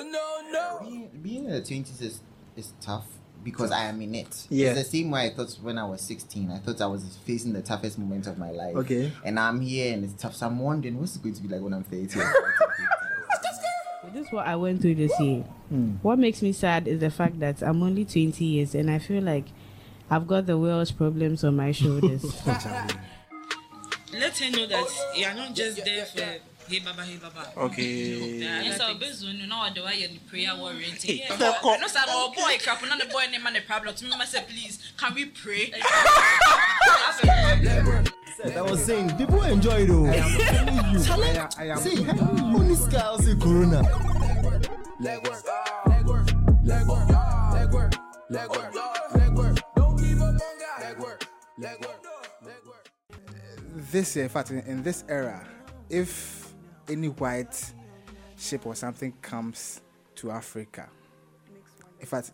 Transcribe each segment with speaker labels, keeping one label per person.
Speaker 1: Oh, being, being in the twenties is is tough because I am in it.
Speaker 2: Yeah.
Speaker 1: It's the same way I thought when I was sixteen. I thought I was facing the toughest moment of my life.
Speaker 2: Okay.
Speaker 1: And I'm here and it's tough. So I'm wondering what's it going to be like when I'm thirty.
Speaker 3: This is what I went through this year. Hmm. What makes me sad is the fact that I'm only 20 years and I feel like I've got the world's problems on my shoulders.
Speaker 4: Let her know that you are not just there for hey baba.
Speaker 2: Okay.
Speaker 4: There are
Speaker 5: Yes,
Speaker 4: other
Speaker 5: I'll
Speaker 4: things.
Speaker 5: be soon. You know what? The way the prayer warrior.
Speaker 4: Hey,
Speaker 5: Yeah. No, sir. No boy crap. Not the boy name and the problem. To me, I say, please, can we pray?
Speaker 6: I was saying, people enjoy though. I am telling you.
Speaker 2: I, I am.
Speaker 6: See, only scars say Corona.
Speaker 7: Leg work, leg work, leg work, leg work, leg work, leg work. Don't give up on God. Leg work, leg work, leg work.
Speaker 2: this in fact in, in this era if any white ship or something comes to africa. In fact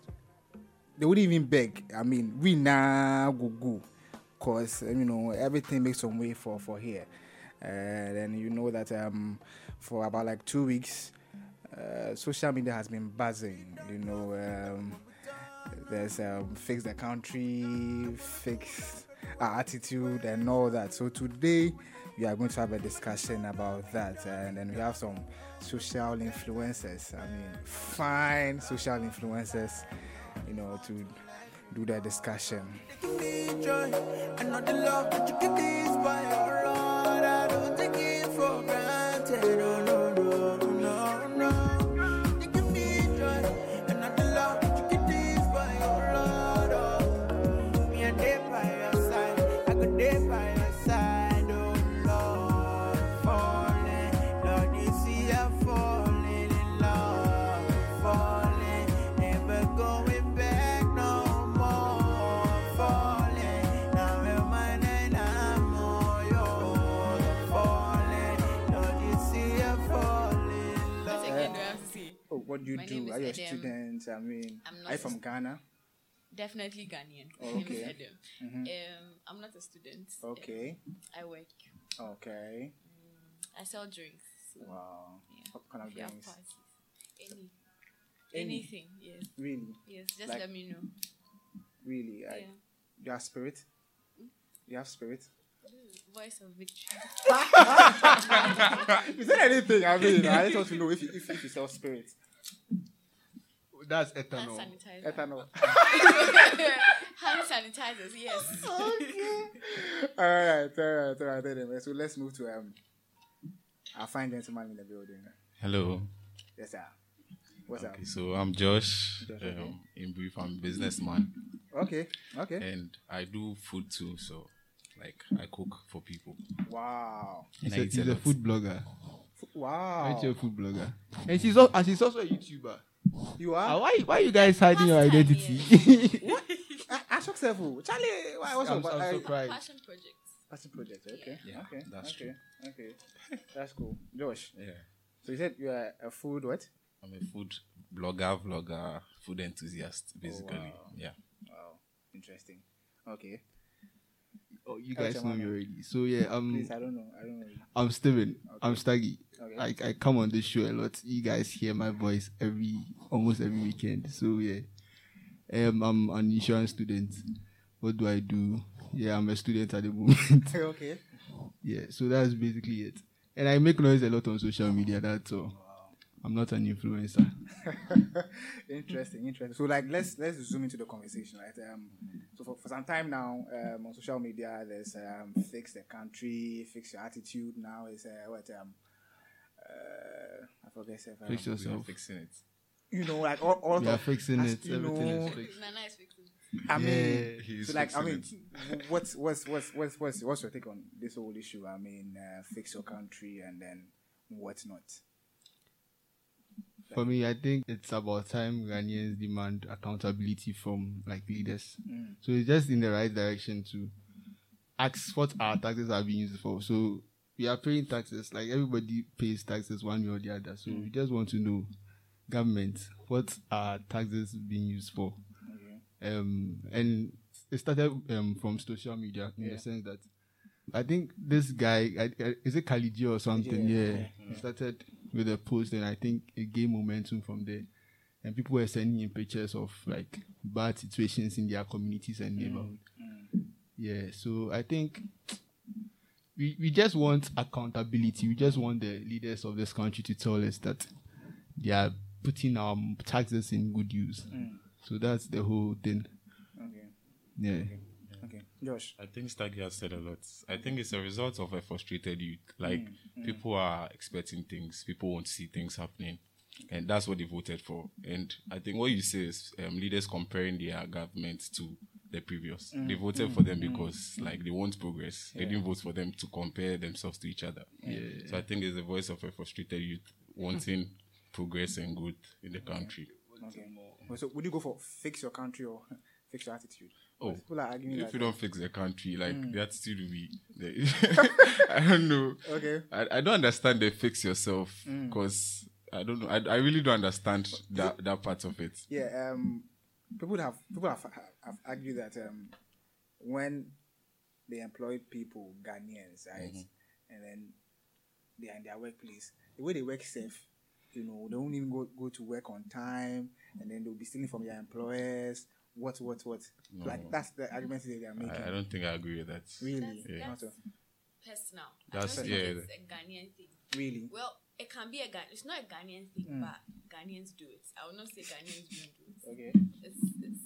Speaker 2: they wouldn't even beg. I mean we now go go because you know everything makes some way for for here. And then you know that um for about like two weeks uh, social media has been buzzing you know um there's um, fix the country, fix our attitude, and all that. So today we are going to have a discussion about that, and then we have some social influencers. I mean, fine social influencers, you know, to do that discussion.
Speaker 7: joy. I know
Speaker 8: what do
Speaker 2: you
Speaker 8: My
Speaker 2: do? Are you a student? I mean,
Speaker 8: I'm not
Speaker 2: are you from Ghana?
Speaker 8: Definitely Ghanaian.
Speaker 2: Oh, okay. Mhm.
Speaker 8: Um, I'm not a student. Um,
Speaker 2: Okay.
Speaker 8: I work.
Speaker 2: Okay.
Speaker 8: I sell drinks. So,
Speaker 2: Wow.
Speaker 8: Yeah.
Speaker 2: What kind of drinks?
Speaker 8: any,
Speaker 2: Any?
Speaker 8: anything. Yes.
Speaker 2: Really?
Speaker 8: Yes. Just
Speaker 2: Like-
Speaker 8: let me know.
Speaker 2: Really? I,
Speaker 8: Yeah.
Speaker 2: You have spirit? You have spirit?
Speaker 8: Voice of victory.
Speaker 2: Is there anything? I mean, I just want to know if you, if, if you sell spirit.
Speaker 6: That's
Speaker 8: Hand
Speaker 6: ethanol.
Speaker 8: sanitizer.
Speaker 2: Ethanol.
Speaker 8: Hand sanitizers. Yes.
Speaker 2: all right, all right, all right. Anyway, so let's move to um our fine gentleman in the building.
Speaker 9: Hello.
Speaker 2: Yes, sir. What's up?
Speaker 9: Okay, so I'm Josh.
Speaker 2: Josh, okay.
Speaker 9: Um, in brief, I'm a businessman.
Speaker 2: Okay, okay.
Speaker 9: And I do food too, so like I cook for people.
Speaker 2: Wow.
Speaker 6: He's
Speaker 9: And I
Speaker 6: a,
Speaker 9: eat
Speaker 6: he's
Speaker 9: a
Speaker 6: a food blogger.
Speaker 2: Wow.
Speaker 6: Aren't you a food blogger? And she's also, and she's also a YouTuber.
Speaker 2: You are?
Speaker 6: why, why you guys hiding your
Speaker 8: First time,
Speaker 6: identity?
Speaker 2: I, I shock several. Charlie, why, what's
Speaker 6: I'm,
Speaker 2: up?
Speaker 6: I'm
Speaker 2: I-
Speaker 6: surprised.
Speaker 8: Passion project.
Speaker 2: Passion project. Okay.
Speaker 9: Yeah,
Speaker 2: okay.
Speaker 9: that's
Speaker 2: okay. Okay. That's cool. Josh.
Speaker 9: Yeah.
Speaker 2: So you said you are a food what?
Speaker 9: I'm a food blogger, vlogger, food enthusiast, basically.
Speaker 2: wow.
Speaker 9: Yeah.
Speaker 2: Wow. Interesting. Okay.
Speaker 6: Oh, you guys know me already. So yeah, um,
Speaker 2: Please, I don't know. I don't know.
Speaker 6: I'm Steven. I'm
Speaker 2: Okay.
Speaker 6: Staggy.
Speaker 2: Okay.
Speaker 6: I, I come on this show a lot. You guys hear my voice every almost every weekend. So yeah, um, I'm an insurance student. What do I do? Yeah, I'm a student at the moment.
Speaker 2: okay.
Speaker 6: yeah, so that's basically it. And I make noise a lot on social media. That's all. I'm not an influencer.
Speaker 2: interesting, interesting. So like let's let's zoom into the conversation, right? Um so for, for some time now, um on social media there's um fix the country, fix your attitude. Now is uh what um uh I forget if
Speaker 6: Fix yourself.
Speaker 9: fixing it.
Speaker 2: you know like all, all
Speaker 6: We are
Speaker 2: of-
Speaker 6: fixing
Speaker 2: as
Speaker 6: it.
Speaker 2: you
Speaker 6: Everything
Speaker 2: know,
Speaker 6: is fixed.
Speaker 8: Nana is fixing.
Speaker 2: I mean
Speaker 6: Yeah.
Speaker 9: He's
Speaker 2: so like I mean what's what's what's what's what's what's your take on this whole issue? I mean uh, fix your country and then what not?
Speaker 6: For me, I think it's about time Ghanaians demand accountability from like leaders.
Speaker 2: Mm.
Speaker 6: So it's just in the right direction to ask what our taxes are being used for. So we are paying taxes, like everybody pays taxes one way or the other. So we just want to know, government, what are taxes being used for?
Speaker 2: Okay.
Speaker 6: Um, and it started um, from social media in
Speaker 2: Yeah.
Speaker 6: the sense that I think this guy, I, I, is it Kalyjay or something?
Speaker 2: yeah,
Speaker 6: Yeah,
Speaker 2: yeah,
Speaker 6: he started with a post, and I think it gained momentum from there. And people were sending him pictures of like bad situations in their communities and neighborhood. Yeah, so I think we, we just want accountability. We just want the leaders of this country to tell us that they are putting our taxes in good use. Mm. So that's the whole thing.
Speaker 2: Okay.
Speaker 6: Yeah.
Speaker 2: Okay. Josh.
Speaker 9: I think Staggy has said a lot. I think it's a result of a frustrated youth. Like mm, mm. people are expecting things, people want to see things happening, and that's what they voted for. And I think what you say is um, leaders comparing their government to the previous. Mm. They voted for them mm. because like they want progress. They didn't vote for them to compare themselves to each other. So I think it's the voice of a frustrated youth wanting progress and growth in the country.
Speaker 2: Okay. Well, So would you go for fix your country or fix your attitude?
Speaker 9: Oh,
Speaker 2: People are arguing
Speaker 9: if you don't fix the country, like mm. the attitude will be. The, I don't know.
Speaker 2: Okay.
Speaker 9: I, I don't understand the fix yourself because I don't know. I, I really don't understand that that part of it.
Speaker 2: Yeah, um, people have people have, have argued that um, when they employ people, Ghanaians, right, and then they are in their workplace, the way they work safe, you know, they won't even go, go to work on time, and then they'll be stealing from their employers. What, what, what? Like that's the argument that they are making.
Speaker 9: I, I don't think I agree with that.
Speaker 2: really,
Speaker 8: That's-
Speaker 9: Yeah.
Speaker 2: Not so-
Speaker 8: Personal.
Speaker 9: That's-
Speaker 8: I don't
Speaker 9: yeah,
Speaker 8: think it's a Ghanaian thing.
Speaker 2: really.
Speaker 8: Well, it can be a Ghan. It's not a Ghanaian thing,
Speaker 2: Mm.
Speaker 8: but Ghanaians do it. I will not say Ghanaians don't do it.
Speaker 2: Okay.
Speaker 8: It's, it's,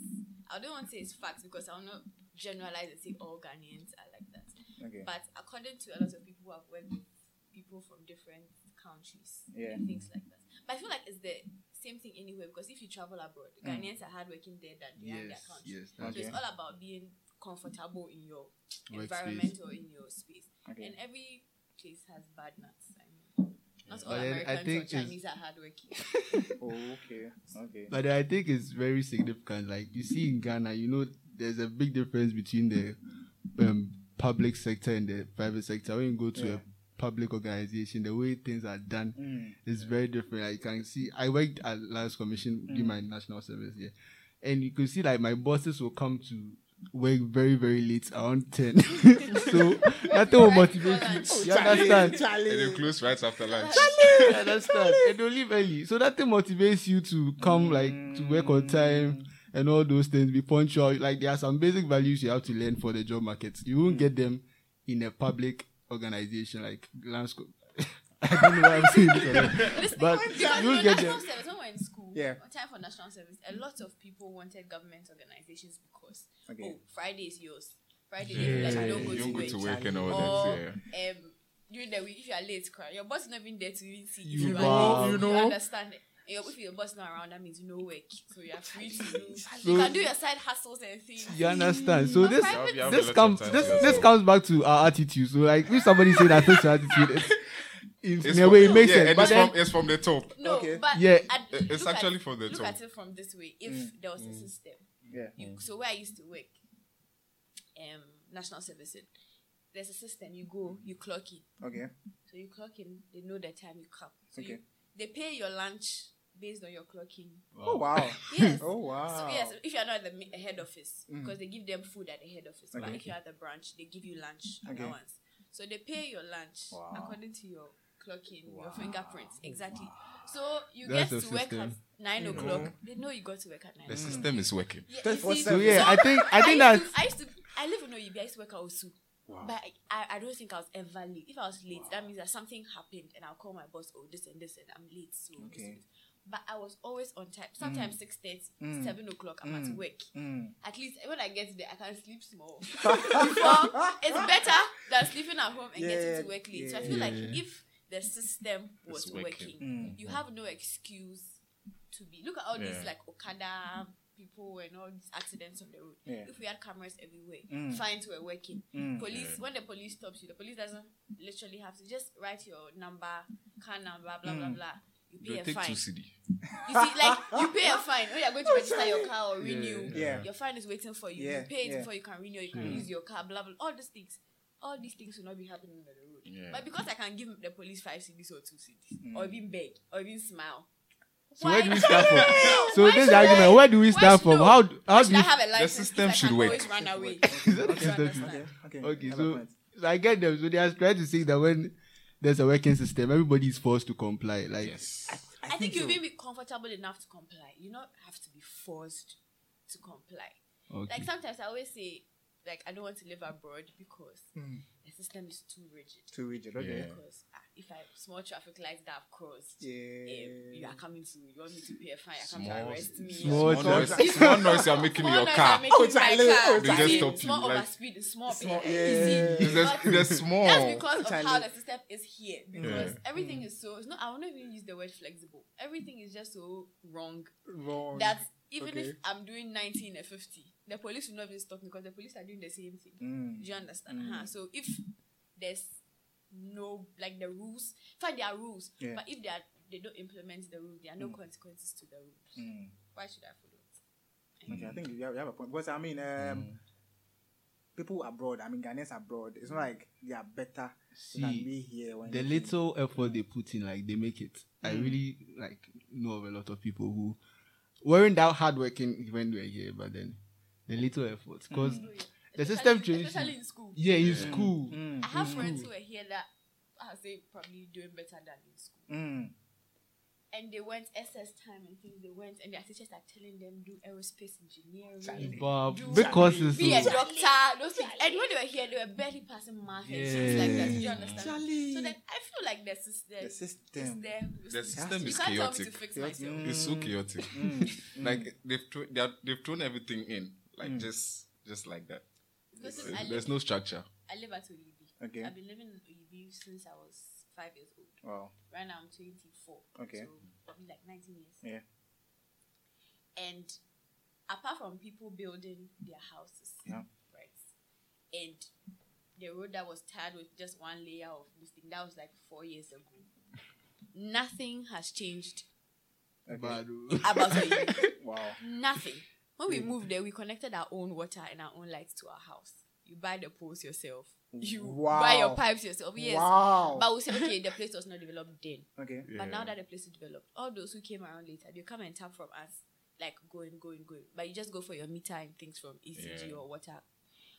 Speaker 8: I don't want to say it's facts because I will not generalize and say all Ghanaians are like that.
Speaker 2: Okay.
Speaker 8: But according to a lot of people who have worked with people from different countries
Speaker 2: Yeah.
Speaker 8: and things like that. But I feel like it's the same thing anywhere because if you travel abroad, mm. Ghanaians are hardworking there than they are in their country.
Speaker 6: yes,
Speaker 8: So
Speaker 6: that's
Speaker 8: it's all about being comfortable in your
Speaker 6: Workspace.
Speaker 8: environment or in your space.
Speaker 2: Okay.
Speaker 8: And every place has bad nuts. I not all
Speaker 6: But then I think
Speaker 8: or Chinese are hardworking.
Speaker 2: Oh, okay. Okay.
Speaker 6: But I think it's very significant. Like you see in Ghana, you know, there's a big difference between the um, public sector and the private sector. When you go to
Speaker 2: Yeah.
Speaker 6: a public organization, the way things are done
Speaker 2: Mm.
Speaker 6: is very different. Like, can see, I worked at Lands Commission,
Speaker 2: Mm.
Speaker 6: did my national service here, and you could see like my bosses will come to work very very late around ten. so nothing will motivate you. You understand?
Speaker 9: And they close right after lunch.
Speaker 6: You understand? And they'll leave early. So that thing motivates you to come like to work on time and all those things, be punctual. Like there are some basic values you have to learn for the job market. You won't get them in a public organization like Lansco. I don't know why I'm saying this, but you'll
Speaker 8: you know,
Speaker 6: get
Speaker 8: national
Speaker 6: them.
Speaker 8: service, when we we're in school,
Speaker 2: Yeah.
Speaker 8: time for national service, a lot of people wanted government organizations because,
Speaker 2: Okay.
Speaker 8: oh, Friday is yours. Friday,
Speaker 9: Yeah.
Speaker 8: is like you don't go
Speaker 9: You
Speaker 8: to
Speaker 9: don't go
Speaker 8: work.
Speaker 9: to work and all that. Yeah.
Speaker 8: um, during the week, if you are late, cry. Your boss is not even there to even see
Speaker 6: You
Speaker 8: you
Speaker 6: know,
Speaker 8: are late.
Speaker 6: you know.
Speaker 8: understand it. Your, if your boss not around, that means you know work. So you are free to do.
Speaker 6: So-
Speaker 8: you can do your side hustles and things.
Speaker 6: You understand? So
Speaker 8: But
Speaker 6: this
Speaker 8: private-
Speaker 9: You have a
Speaker 6: this comes this this comes back to our attitude. So like if somebody say that fix your attitude, it's, in,
Speaker 9: It's
Speaker 6: in a
Speaker 9: from-
Speaker 6: way it makes
Speaker 9: yeah,
Speaker 6: sense.
Speaker 9: and
Speaker 6: But
Speaker 9: it's
Speaker 6: then,
Speaker 9: from, it's from the top.
Speaker 8: No,
Speaker 2: Okay.
Speaker 8: but
Speaker 6: Yeah.
Speaker 8: at-
Speaker 9: It's actually
Speaker 8: at,
Speaker 9: from the
Speaker 8: look
Speaker 9: top.
Speaker 8: at it from this way. If there was a system,
Speaker 2: Yeah.
Speaker 8: you, so where I used to work, um, national servicing, there's a system. You go, you clock in.
Speaker 2: Okay.
Speaker 8: So you clock in, they know the time you come. So you,
Speaker 2: Okay.
Speaker 8: they pay your lunch based on your clocking.
Speaker 2: Oh wow.
Speaker 8: Yes.
Speaker 2: Oh wow.
Speaker 8: So yes, if you're not at the head office, because they give them food at the head office. But if you're at the branch, they give you lunch
Speaker 2: Okay.
Speaker 8: allowance. So they pay your lunch
Speaker 2: Wow.
Speaker 8: according to your clocking, your fingerprints, exactly. So you
Speaker 6: That's
Speaker 8: get
Speaker 6: the
Speaker 8: to work at
Speaker 6: system.
Speaker 8: nine o'clock. They know you got to work at nine.
Speaker 9: The
Speaker 8: o'clock.
Speaker 9: system is working.
Speaker 8: Yeah, you
Speaker 2: what's
Speaker 8: see-
Speaker 2: up.
Speaker 6: so yeah, I think I think
Speaker 8: used
Speaker 6: that's
Speaker 8: to, I used to. I live in Oyibi. I used to work at Osu. But I, I don't think I was ever late. If I was late, that means that something happened, and I'll call my boss. Oh, this and this, and I'm late. So this
Speaker 2: Okay.
Speaker 8: and this. But I was always on time. Sometimes six thirty,
Speaker 2: Mm.
Speaker 8: seven o'clock. I'm at work.
Speaker 2: Mm.
Speaker 8: At least when I get there, I can sleep small. Before, it's better than sleeping at home and
Speaker 2: Yeah,
Speaker 8: getting to work late. So I feel like if the system was
Speaker 9: It's
Speaker 8: working,
Speaker 9: working.
Speaker 2: Mm.
Speaker 8: you have no excuse to be. Look at all these like Okada people and all these accidents on the road.
Speaker 2: Yeah.
Speaker 8: If we had cameras everywhere,
Speaker 2: Mm.
Speaker 8: fines were working.
Speaker 2: Mm.
Speaker 8: Police, when the police stops you, the police doesn't literally have to just write your number, car number, blah blah
Speaker 2: Mm.
Speaker 8: blah. You
Speaker 9: They'll
Speaker 8: pay a
Speaker 9: take
Speaker 8: fine.
Speaker 9: two cedi.
Speaker 8: You see, like you pay a fine when you're going to register your car or renew.
Speaker 2: Yeah.
Speaker 8: Your fine is waiting for you.
Speaker 2: Yeah,
Speaker 8: You pay it
Speaker 2: yeah.
Speaker 8: before you can renew. You can use your car. Blah blah. All these things. All these things will not be happening on the road.
Speaker 9: Yeah.
Speaker 8: But because I can give the police five cedis or two cedis,
Speaker 2: Mm.
Speaker 8: or even beg, or even smile.
Speaker 6: so where do we start from? So
Speaker 8: Why
Speaker 6: this is
Speaker 8: should
Speaker 6: the argument. Where do we start
Speaker 8: should-
Speaker 6: from?
Speaker 8: no,
Speaker 6: How
Speaker 8: Why
Speaker 6: how do
Speaker 8: I
Speaker 6: we
Speaker 8: have a license
Speaker 9: system should
Speaker 8: can
Speaker 9: work.
Speaker 8: run away.
Speaker 6: Is that the system?
Speaker 2: Okay.
Speaker 6: Okay, so, so I get them. So they are trying to say that when there's a working system. Everybody is forced to comply. Like
Speaker 9: Yes.
Speaker 8: I, think, you'll be comfortable enough to comply. You don't have to be forced to comply.
Speaker 6: okay.
Speaker 8: Like sometimes I always say, like I don't want to live abroad because the system is too rigid.
Speaker 2: Too rigid. Okay.
Speaker 9: Yeah.
Speaker 8: Because ah, if I small traffic lights that I've crossed,
Speaker 2: Yeah.
Speaker 8: um, you are coming to you want me to pay a fine, you come
Speaker 9: Small-
Speaker 8: to arrest me.
Speaker 6: small
Speaker 8: or-
Speaker 6: talk.
Speaker 9: noise, small noise you're making in your
Speaker 8: noise
Speaker 9: car.
Speaker 8: I'm making
Speaker 2: Oh,
Speaker 8: in my
Speaker 2: Charlie,
Speaker 8: car.
Speaker 2: oh,
Speaker 9: They just
Speaker 8: See,
Speaker 9: stop you,
Speaker 8: Small
Speaker 9: like-
Speaker 8: overspeed is small,
Speaker 2: Small-
Speaker 8: easy.
Speaker 2: yeah.
Speaker 9: It's just,
Speaker 8: But
Speaker 9: they're small.
Speaker 8: That's because of
Speaker 2: Charlie.
Speaker 8: how the system is here. Because
Speaker 9: Yeah.
Speaker 8: everything is so. It's not. I will not even use the word flexible. Everything is just so wrong
Speaker 2: Wrong.
Speaker 8: that even if I'm doing 90 in a 50, the police will not even stop me because the police are doing the same thing.
Speaker 2: Mm.
Speaker 8: Do you understand? Uh-huh. So if there's no like the rules, in fact there are rules,
Speaker 2: Yeah.
Speaker 8: but if they are they don't implement the rules, there are no consequences to the rules.
Speaker 2: Mm.
Speaker 8: Why should I follow it?
Speaker 2: Okay, I think you have, you have a point because I mean, um, people abroad. I mean, Ghanaians abroad. It's not like they are better than
Speaker 6: See,
Speaker 2: we here. When
Speaker 6: the
Speaker 2: they-
Speaker 6: little effort they put in, like they make it. I
Speaker 2: Mm.
Speaker 6: really like know of a lot of people who weren't that hardworking when they were here, but then the little efforts because the system
Speaker 8: Especially-
Speaker 6: trains
Speaker 8: especially in school.
Speaker 6: Yeah, in school.
Speaker 2: Mm,
Speaker 8: I have
Speaker 2: mm,
Speaker 8: friends who are here that are say probably doing better than in school.
Speaker 2: mm.
Speaker 8: And they went SS time and things. They went and their teachers are telling them do aerospace engineering,
Speaker 6: But
Speaker 8: Do
Speaker 6: big courses.
Speaker 8: be a
Speaker 6: so-
Speaker 8: doctor. Those things. And when they were here, they were barely passing math and things like that. Do you understand?
Speaker 2: Charlie.
Speaker 8: So then I feel like the system,
Speaker 2: The system, is
Speaker 8: there.
Speaker 9: The system
Speaker 8: you
Speaker 9: is
Speaker 8: can't tell me to
Speaker 9: chaotic.
Speaker 8: fix
Speaker 2: Chaotic.
Speaker 8: myself.
Speaker 9: It's so chaotic. like they've thrown, they are, they've thrown everything in, like hmm. just just like that.
Speaker 8: Because
Speaker 9: There's,
Speaker 8: I live,
Speaker 9: there's no structure.
Speaker 8: I live at Oyibi.
Speaker 2: Okay.
Speaker 8: I've been living in Oyibi since I was five years old.
Speaker 2: Wow.
Speaker 8: Right now I'm 24.
Speaker 2: Okay.
Speaker 8: So probably like 19 years.
Speaker 2: Yeah.
Speaker 8: And apart from people building their houses,
Speaker 2: Yeah.
Speaker 8: right? And the road that was tarred with just one layer of this thing, that was like four years ago. Nothing has changed
Speaker 2: Okay.
Speaker 6: Oh.
Speaker 8: about Oyibi.
Speaker 2: Wow.
Speaker 8: Nothing. When we hmm. moved there, we connected our own water and our own lights to our house. You buy the poles yourself. You
Speaker 2: Wow.
Speaker 8: buy your pipes yourself. Yes.
Speaker 2: Wow.
Speaker 8: But we say, okay, the place was not developed then.
Speaker 2: Okay.
Speaker 8: But now that the place is developed, all those who came around later, they come and tap from us, like going, going, going. But you just go for your meter and things from ECG
Speaker 9: Yeah.
Speaker 8: or water.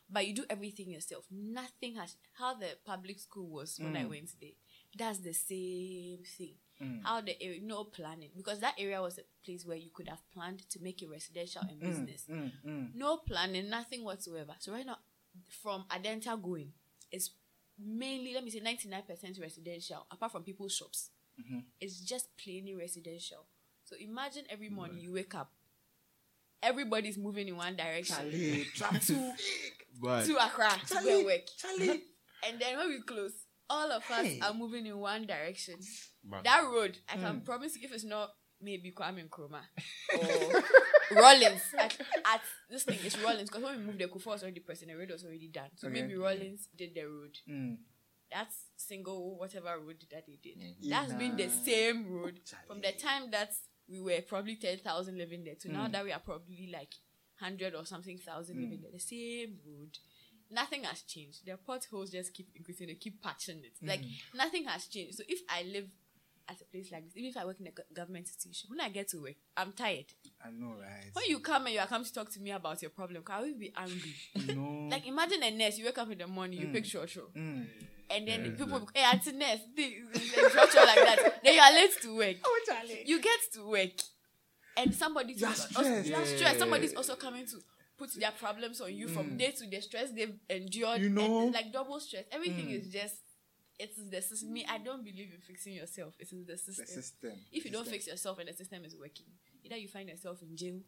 Speaker 8: But you do everything yourself. Nothing has how the public school was when I hmm. went there. That's the same thing. How the area no planning because that area was a place where you could have planned to make it residential and business.
Speaker 2: Mm, mm.
Speaker 8: No planning, nothing whatsoever. So right now, from Adenta going, it's mainly let me say ninety nine percent residential. Apart from people's shops, it's just plainly residential. So imagine every morning you wake up, everybody's moving in one direction
Speaker 2: Charlie, traffic.
Speaker 8: to
Speaker 6: Bad.
Speaker 8: to Accra to work,
Speaker 2: Charlie.
Speaker 8: and then when we close, all of us
Speaker 2: Hey.
Speaker 8: are moving in one direction.
Speaker 9: But
Speaker 8: That road, I
Speaker 2: Hmm.
Speaker 8: can promise you, if it's not maybe Kwame Nkrumah or Rawlings at, at this thing is Rawlings because when we moved there, Kufuor was already pressing the road was already done. So
Speaker 2: Okay.
Speaker 8: maybe Rawlings did the road.
Speaker 2: Mm.
Speaker 8: That's single whatever road that they did. That's been the same road from the time that we were probably ten thousand living there to now
Speaker 2: Mm.
Speaker 8: that we are probably like hundred or something thousand living there. The same road. Nothing has changed. Their potholes just keep increasing. They keep patching it. Like
Speaker 2: Mm.
Speaker 8: nothing has changed. So if I live at a place like this, even if I work in a go- government institution, when I get to work, I'm tired.
Speaker 2: I know, right?
Speaker 8: When you come and you are come to talk to me about your problem, I will be angry.
Speaker 2: no.
Speaker 8: like imagine a nurse, you wake up in the morning, you pick short short,
Speaker 2: Mm.
Speaker 8: and then the people, hey, auntie nurse, short short like that. Then you are late to work.
Speaker 2: Oh, Charlie.
Speaker 8: You get to work, and somebody
Speaker 2: You are
Speaker 8: also,
Speaker 2: stressed.
Speaker 8: you are stressed. Somebody's also coming to put their problems on you from day to day, stress they've endured,
Speaker 2: Mm. You know?
Speaker 8: and like double stress. Everything
Speaker 2: Mm.
Speaker 8: is just. It is the system. Me, I don't believe in fixing yourself. It is the
Speaker 2: The
Speaker 8: system.
Speaker 2: system.
Speaker 8: If you don't fix yourself and the system is working, either you find yourself in jail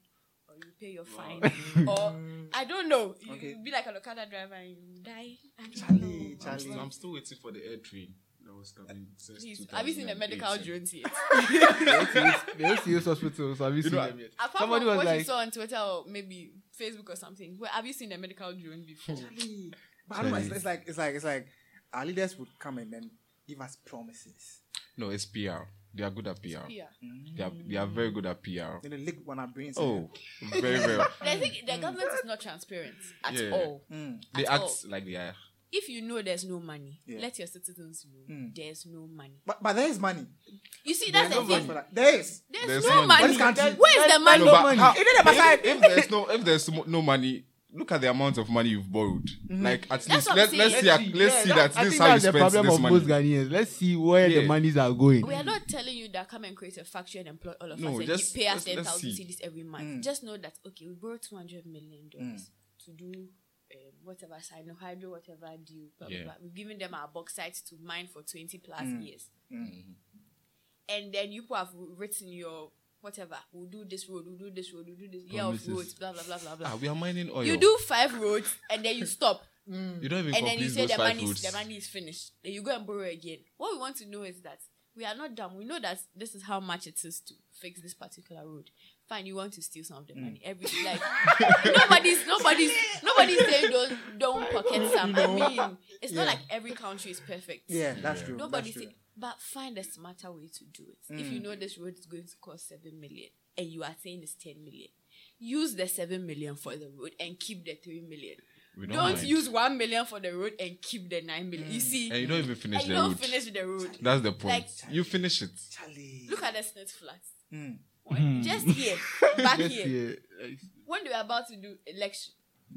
Speaker 8: or you pay your fine, or I don't know. You
Speaker 2: Okay.
Speaker 8: be like an Okada driver and you die. I don't
Speaker 2: Charlie,
Speaker 8: know.
Speaker 9: I'm,
Speaker 2: Charlie.
Speaker 9: still, I'm still waiting for the air train that was coming since
Speaker 8: Please, have you seen the medical drones yet?
Speaker 6: They used to use hospitals. Have you seen
Speaker 9: know,
Speaker 6: them yet?
Speaker 8: Apart
Speaker 6: Somebody
Speaker 8: from
Speaker 6: was
Speaker 8: what you
Speaker 6: like,
Speaker 8: saw on Twitter or maybe Facebook or something, where have you seen a medical drone before?
Speaker 2: Charlie. But I don't know. It's, it's like it's like it's like our leaders would come and then give us promises.
Speaker 9: No, it's PR. They are good at PR.
Speaker 8: Yeah.
Speaker 9: They are they are very good at PR.
Speaker 2: Then they lick one of our brains.
Speaker 9: Oh, very very.
Speaker 8: I think the government is not transparent at
Speaker 9: Yeah.
Speaker 8: all.
Speaker 2: Mm.
Speaker 9: They
Speaker 8: At
Speaker 9: act
Speaker 8: all.
Speaker 9: like they are.
Speaker 8: If you know there's no money,
Speaker 2: Yeah.
Speaker 8: let your citizens know
Speaker 2: Mm.
Speaker 8: there's no money.
Speaker 2: But but there is money.
Speaker 8: You see, that's
Speaker 2: There's
Speaker 8: the
Speaker 2: no
Speaker 8: thing.
Speaker 2: money. There is.
Speaker 8: There's,
Speaker 9: There's
Speaker 8: no
Speaker 9: money.
Speaker 8: money.
Speaker 2: This
Speaker 8: Where's the money?
Speaker 9: No, but how-
Speaker 2: It is a
Speaker 9: if, if there's no if there's no money, look at the amount of money you've borrowed. Like at
Speaker 8: That's
Speaker 9: least
Speaker 8: what I'm
Speaker 9: let, let's see let's, let's see that
Speaker 6: I
Speaker 9: this is
Speaker 6: think
Speaker 9: how you
Speaker 6: that's the problem of most Ghanaians. Let's see where
Speaker 9: Yeah.
Speaker 6: the monies are going.
Speaker 8: We are not telling you that come and create a factory and employ all of
Speaker 9: No,
Speaker 8: us and
Speaker 9: just-
Speaker 8: you pay us
Speaker 9: let's-
Speaker 8: ten
Speaker 9: let's
Speaker 8: thousand
Speaker 9: see.
Speaker 8: cedis every month.
Speaker 2: Mm.
Speaker 8: Just know that okay, we borrowed two hundred million dollars to do whatever Sinohydro, whatever deal. Blah, blah,
Speaker 2: Yeah.
Speaker 8: blah. We've given them our bauxite to mine for twenty plus
Speaker 2: Mm.
Speaker 8: years, and then you people have written your whatever. We'll do this road. We'll do this road. We'll do this year of roads. Blah blah blah blah blah.
Speaker 9: Ah, we are mining oil.
Speaker 8: You do five roads and then you stop.
Speaker 9: You don't even
Speaker 8: and then you say
Speaker 9: those
Speaker 8: the money, is, the money is finished. Then you go and borrow again. What we want to know is that we are not dumb. We know that this is how much it is to fix this particular road. Fine, you want to steal some of the money. Every like nobody's nobody's nobody's saying don't don't pocket some. I mean, it's not like every country is perfect.
Speaker 2: Yeah, that's true.
Speaker 8: Nobody
Speaker 2: That's true.
Speaker 8: say, but find a smarter way to do it. If
Speaker 2: Mm.
Speaker 8: you know this road is going to cost seven million and you are saying it's ten million, use the seven million for the road and keep the three million.
Speaker 9: We
Speaker 8: Don't,
Speaker 9: don't
Speaker 8: use one million for the road and keep the nine million. You see,
Speaker 9: And you don't even finish
Speaker 8: and you
Speaker 9: the
Speaker 8: don't
Speaker 9: road.
Speaker 8: finish the road.
Speaker 9: That's the point.
Speaker 8: Like,
Speaker 9: you finish it. Charlie.
Speaker 8: look at the SSNIT flats.
Speaker 2: Mm.
Speaker 8: When- Just here, back
Speaker 6: Just
Speaker 8: here,
Speaker 6: here.
Speaker 8: when they were about to do election,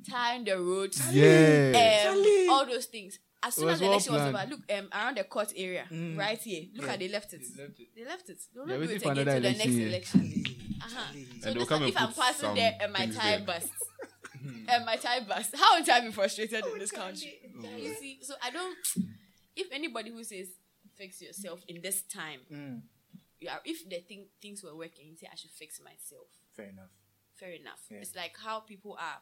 Speaker 8: tying the roads,
Speaker 6: Yeah.
Speaker 8: um, all those things. As soon as the
Speaker 6: well
Speaker 8: election was over, look um, around the court area,
Speaker 2: Mm.
Speaker 8: right here. Look
Speaker 2: Yeah.
Speaker 8: how they left it.
Speaker 6: They left it.
Speaker 8: They left it. They'll
Speaker 6: They're
Speaker 8: not do
Speaker 6: waiting
Speaker 8: it
Speaker 6: for
Speaker 8: again till the next
Speaker 6: election
Speaker 8: election. Uh-huh. So
Speaker 9: And
Speaker 8: this
Speaker 9: come
Speaker 8: time, if I'm passing there and my
Speaker 9: things
Speaker 8: tire
Speaker 9: there.
Speaker 8: busts, and my tire busts, how would I be frustrated in this country? You see, so I don't. If anybody who says fix yourself in this time,
Speaker 2: Mm.
Speaker 8: Are, if the thing, things were working, you say I should fix myself.
Speaker 2: Fair enough.
Speaker 8: Fair enough.
Speaker 2: Yeah.
Speaker 8: It's like how people are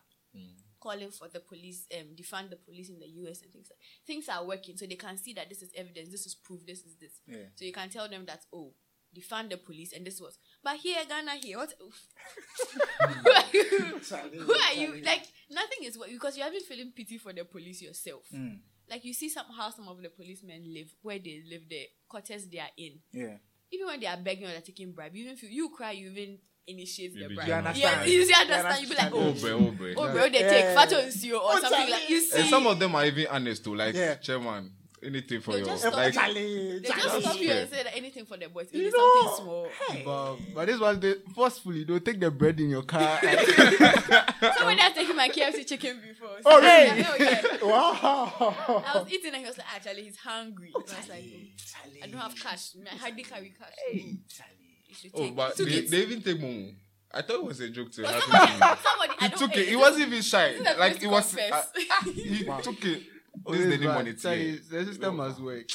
Speaker 8: calling for the police, um, defund the police in the US and things like things are working, so they can see that this is evidence, this is proof, this is this.
Speaker 2: Yeah.
Speaker 8: So you can tell them that oh, defund the police and this was. But here, Ghana, here, what? who are you? Who are you? Like nothing is what because you haven't feeling pity for the police yourself.
Speaker 2: Mm.
Speaker 8: Like you see some how some of the policemen live, where they live, the quarters they are in.
Speaker 2: Yeah.
Speaker 8: Even when they are begging or they're taking bribe, you even feel you cry, you even initiate the bribe.
Speaker 9: You
Speaker 2: understand.
Speaker 8: Yeah, you see,
Speaker 2: You
Speaker 8: understand. You be like,
Speaker 9: Oh, boy, oh, boy.
Speaker 8: oh, bro, they
Speaker 2: Yeah.
Speaker 8: take fat on you or something like you see.
Speaker 9: And some of them are even honest too. Like,
Speaker 2: Yeah.
Speaker 9: chairman, anything for
Speaker 8: They
Speaker 9: your
Speaker 8: just
Speaker 9: like.
Speaker 8: stop They just stop you and say that anything for the boys. It
Speaker 2: You
Speaker 8: is
Speaker 2: know,
Speaker 8: something small.
Speaker 6: But, but this one, they forcefully, they'll take the bread in your car.
Speaker 8: Somebody has taken my KFC chicken before. So
Speaker 2: Oh,
Speaker 8: I was
Speaker 2: really?
Speaker 8: like, oh, yeah.
Speaker 2: Wow.
Speaker 8: I was eating and he was like, actually, he's hungry. And I was like, oh, I don't have cash. I hardly carry cash. You should
Speaker 9: Oh, but they,
Speaker 8: it.
Speaker 9: they even take Momo. I thought it was a joke to
Speaker 8: But
Speaker 9: happen
Speaker 8: somebody,
Speaker 9: to
Speaker 8: somebody, I
Speaker 9: He took it. He wasn't even shy.
Speaker 8: this is a
Speaker 9: Like
Speaker 8: place
Speaker 9: he was. uh, he took it. This is the
Speaker 6: it's
Speaker 9: new
Speaker 6: bad.
Speaker 9: money.
Speaker 6: Sorry, The system must work.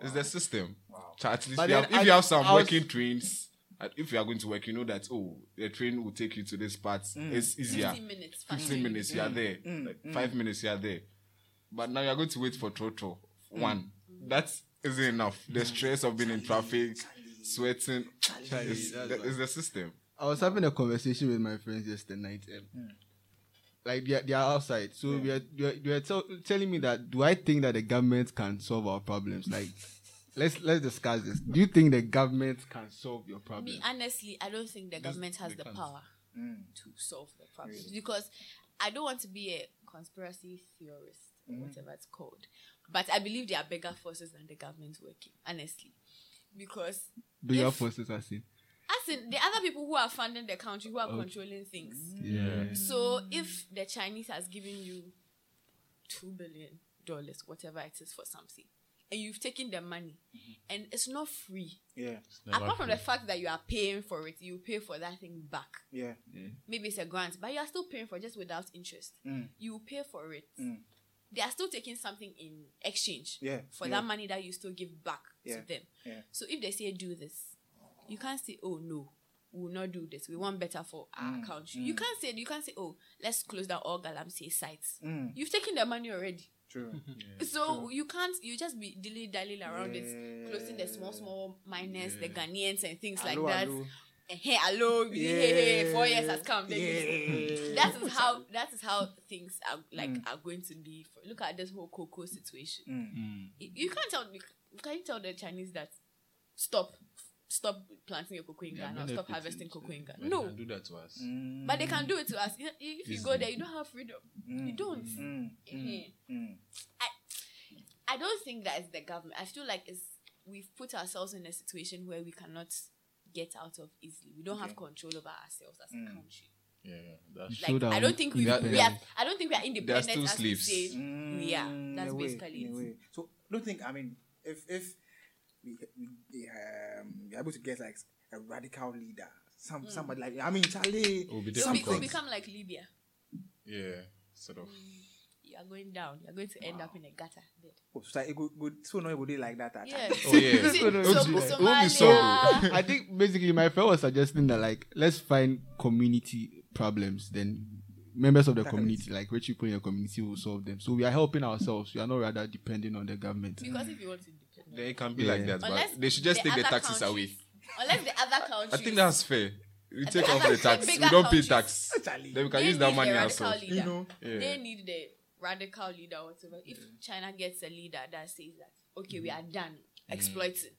Speaker 9: It's the system. So at least you have, if
Speaker 6: I-
Speaker 9: you have some
Speaker 6: was-
Speaker 9: working trains, if you are going to work, you know that oh, the train will take you to this part.
Speaker 6: Mm.
Speaker 9: It's easier.
Speaker 8: 15 minutes. fast
Speaker 9: 15 minutes, you are there.
Speaker 6: Mm.
Speaker 9: Like, Five minutes, you are there. But now you are going to wait for Trotro. One. That isn't enough. The stress of being in traffic, sweating. It's,
Speaker 6: that's
Speaker 9: the,
Speaker 6: bad.
Speaker 9: it's the system.
Speaker 6: I was having a conversation with my friends yesterday night. Um, Like they are, they are outside, so we are, you are, you are tell, telling me that do I think that the government can solve our problems? Like, let's let's discuss this. Do you think the government can solve your
Speaker 8: Me, honestly, I don't think the government has
Speaker 9: they
Speaker 8: the
Speaker 9: can't.
Speaker 8: power
Speaker 2: Mm.
Speaker 8: to solve the problems because I don't want to be a conspiracy theorist or
Speaker 2: Mm.
Speaker 8: whatever it's called, but I believe there are bigger forces than the government working, honestly, because
Speaker 6: Bigger
Speaker 8: if-
Speaker 6: forces are seen.
Speaker 8: As in the other people who are funding the country who are
Speaker 6: Okay.
Speaker 8: controlling things.
Speaker 6: Yeah.
Speaker 8: So if the Chinese has given you two billion dollars, whatever it is for something, and you've taken the money, and it's not free.
Speaker 2: Yeah.
Speaker 8: Apart from the fact that you are paying for it, you pay for that thing back.
Speaker 2: Yeah.
Speaker 8: Maybe it's a grant, but you are still paying for it just without interest.
Speaker 2: Mm.
Speaker 8: You pay for it.
Speaker 2: Mm.
Speaker 8: They are still taking something in exchange
Speaker 2: Yeah.
Speaker 8: for
Speaker 2: yeah.
Speaker 8: that money that you still give back
Speaker 2: Yeah.
Speaker 8: to them.
Speaker 2: Yeah.
Speaker 8: So if they say do this, you can't say, oh no, we will not do this. We want better for our
Speaker 2: Mm,
Speaker 8: country. You can't say you can't say, oh, let's close down all Galamsey sites.
Speaker 2: Mm.
Speaker 8: You've taken the money already.
Speaker 2: True.
Speaker 8: So you can't you just be dilly dallying around it, closing the small, small miners, the Ghanaians and things
Speaker 2: Hello,
Speaker 8: like that.
Speaker 2: hello.
Speaker 8: Hey, hello, hey, hey, four years
Speaker 2: Yeah.
Speaker 8: has come. Then you-
Speaker 2: Yeah.
Speaker 8: That is how that is how things are like
Speaker 2: Mm.
Speaker 8: are going to be. For, look at this whole cocoa situation.
Speaker 2: Mm.
Speaker 8: You you can't tell can you tell the Chinese that stop stop planting your cocoa in Ghana, or stop harvesting cocoa in Ghana.
Speaker 9: But
Speaker 8: No,
Speaker 9: They can do that to us.
Speaker 2: Mm.
Speaker 8: but they can do it to us. If if you go there, you don't have freedom.
Speaker 2: Mm.
Speaker 8: You don't.
Speaker 2: Mm.
Speaker 8: Eh.
Speaker 2: Mm.
Speaker 8: I don't think that is the government. I feel like it's we've put ourselves in a situation where we cannot get out of easily. We don't have control over ourselves as a
Speaker 2: Mm.
Speaker 8: country.
Speaker 9: Yeah, that's
Speaker 8: Like I don't think we, we are.
Speaker 2: independence.
Speaker 8: I don't think we are independent
Speaker 9: still
Speaker 8: as we
Speaker 9: slaves.
Speaker 8: say we are.
Speaker 2: Mm,
Speaker 8: That's
Speaker 2: in a way,
Speaker 8: basically it.
Speaker 2: So don't think. I mean, if if we we um, we're able to get like a radical leader, some
Speaker 8: Mm.
Speaker 2: somebody like I mean Charlie,
Speaker 9: It will be
Speaker 8: It'll, be,
Speaker 2: something.
Speaker 8: it'll become like Libya.
Speaker 9: yeah, sort of.
Speaker 8: You are going down. You are going to end up in a gutter. Dead.
Speaker 2: Oh, so it go, go, so no, it would be like that. actually.
Speaker 8: Yeah.
Speaker 9: Oh yeah.
Speaker 8: See,
Speaker 2: No, no,
Speaker 8: so-
Speaker 2: it won't be-
Speaker 9: it won't be so.
Speaker 6: I think basically my friend was suggesting that like let's find community problems, then members of the
Speaker 2: Tackle it.
Speaker 6: community, like rich people in the community, will solve them. So we are helping ourselves. We are not rather depending on the government.
Speaker 8: Because if you want independence,
Speaker 9: Then it can be
Speaker 6: Yeah.
Speaker 9: like that,
Speaker 8: unless
Speaker 9: but they should just
Speaker 8: the
Speaker 9: take the
Speaker 8: other
Speaker 9: taxes
Speaker 8: countries-
Speaker 9: away.
Speaker 8: Unless the other countries.
Speaker 9: I think that's fair. We take off the tax. We
Speaker 8: bigger
Speaker 9: don't pay
Speaker 8: countries-
Speaker 9: tax.
Speaker 2: Charlie.
Speaker 9: Then we can
Speaker 8: they
Speaker 9: use that
Speaker 8: need
Speaker 9: money
Speaker 8: the radical
Speaker 9: ourselves.
Speaker 8: leader.
Speaker 2: You know.
Speaker 9: Yeah.
Speaker 8: They need the radical leader, or whatever. If China gets a leader that says that, okay, we are done
Speaker 9: Mm.
Speaker 8: exploiting.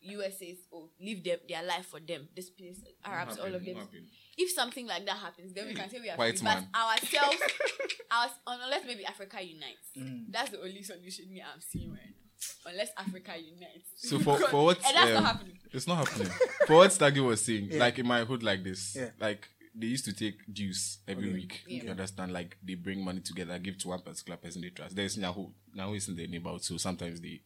Speaker 8: US says, oh, leave them their life for them. This place, Arabs, all of them. If something like that happens, then we can say we are
Speaker 9: White
Speaker 8: free.
Speaker 9: man.
Speaker 8: But ourselves, our, unless maybe Africa unites,
Speaker 9: Mm.
Speaker 8: that's the only solution me I'm seeing right now. Unless Africa unites.
Speaker 9: So for for what
Speaker 8: and that's
Speaker 9: um,
Speaker 8: not happening.
Speaker 9: It's not happening. for what Staggy was saying, like in my hood like this,
Speaker 2: Yeah.
Speaker 9: like they used to take dues every week.
Speaker 8: Yeah.
Speaker 9: You understand? Like they bring money together, give to one particular person they trust. There's Nahu. Nahu is in the neighborhood, so sometimes they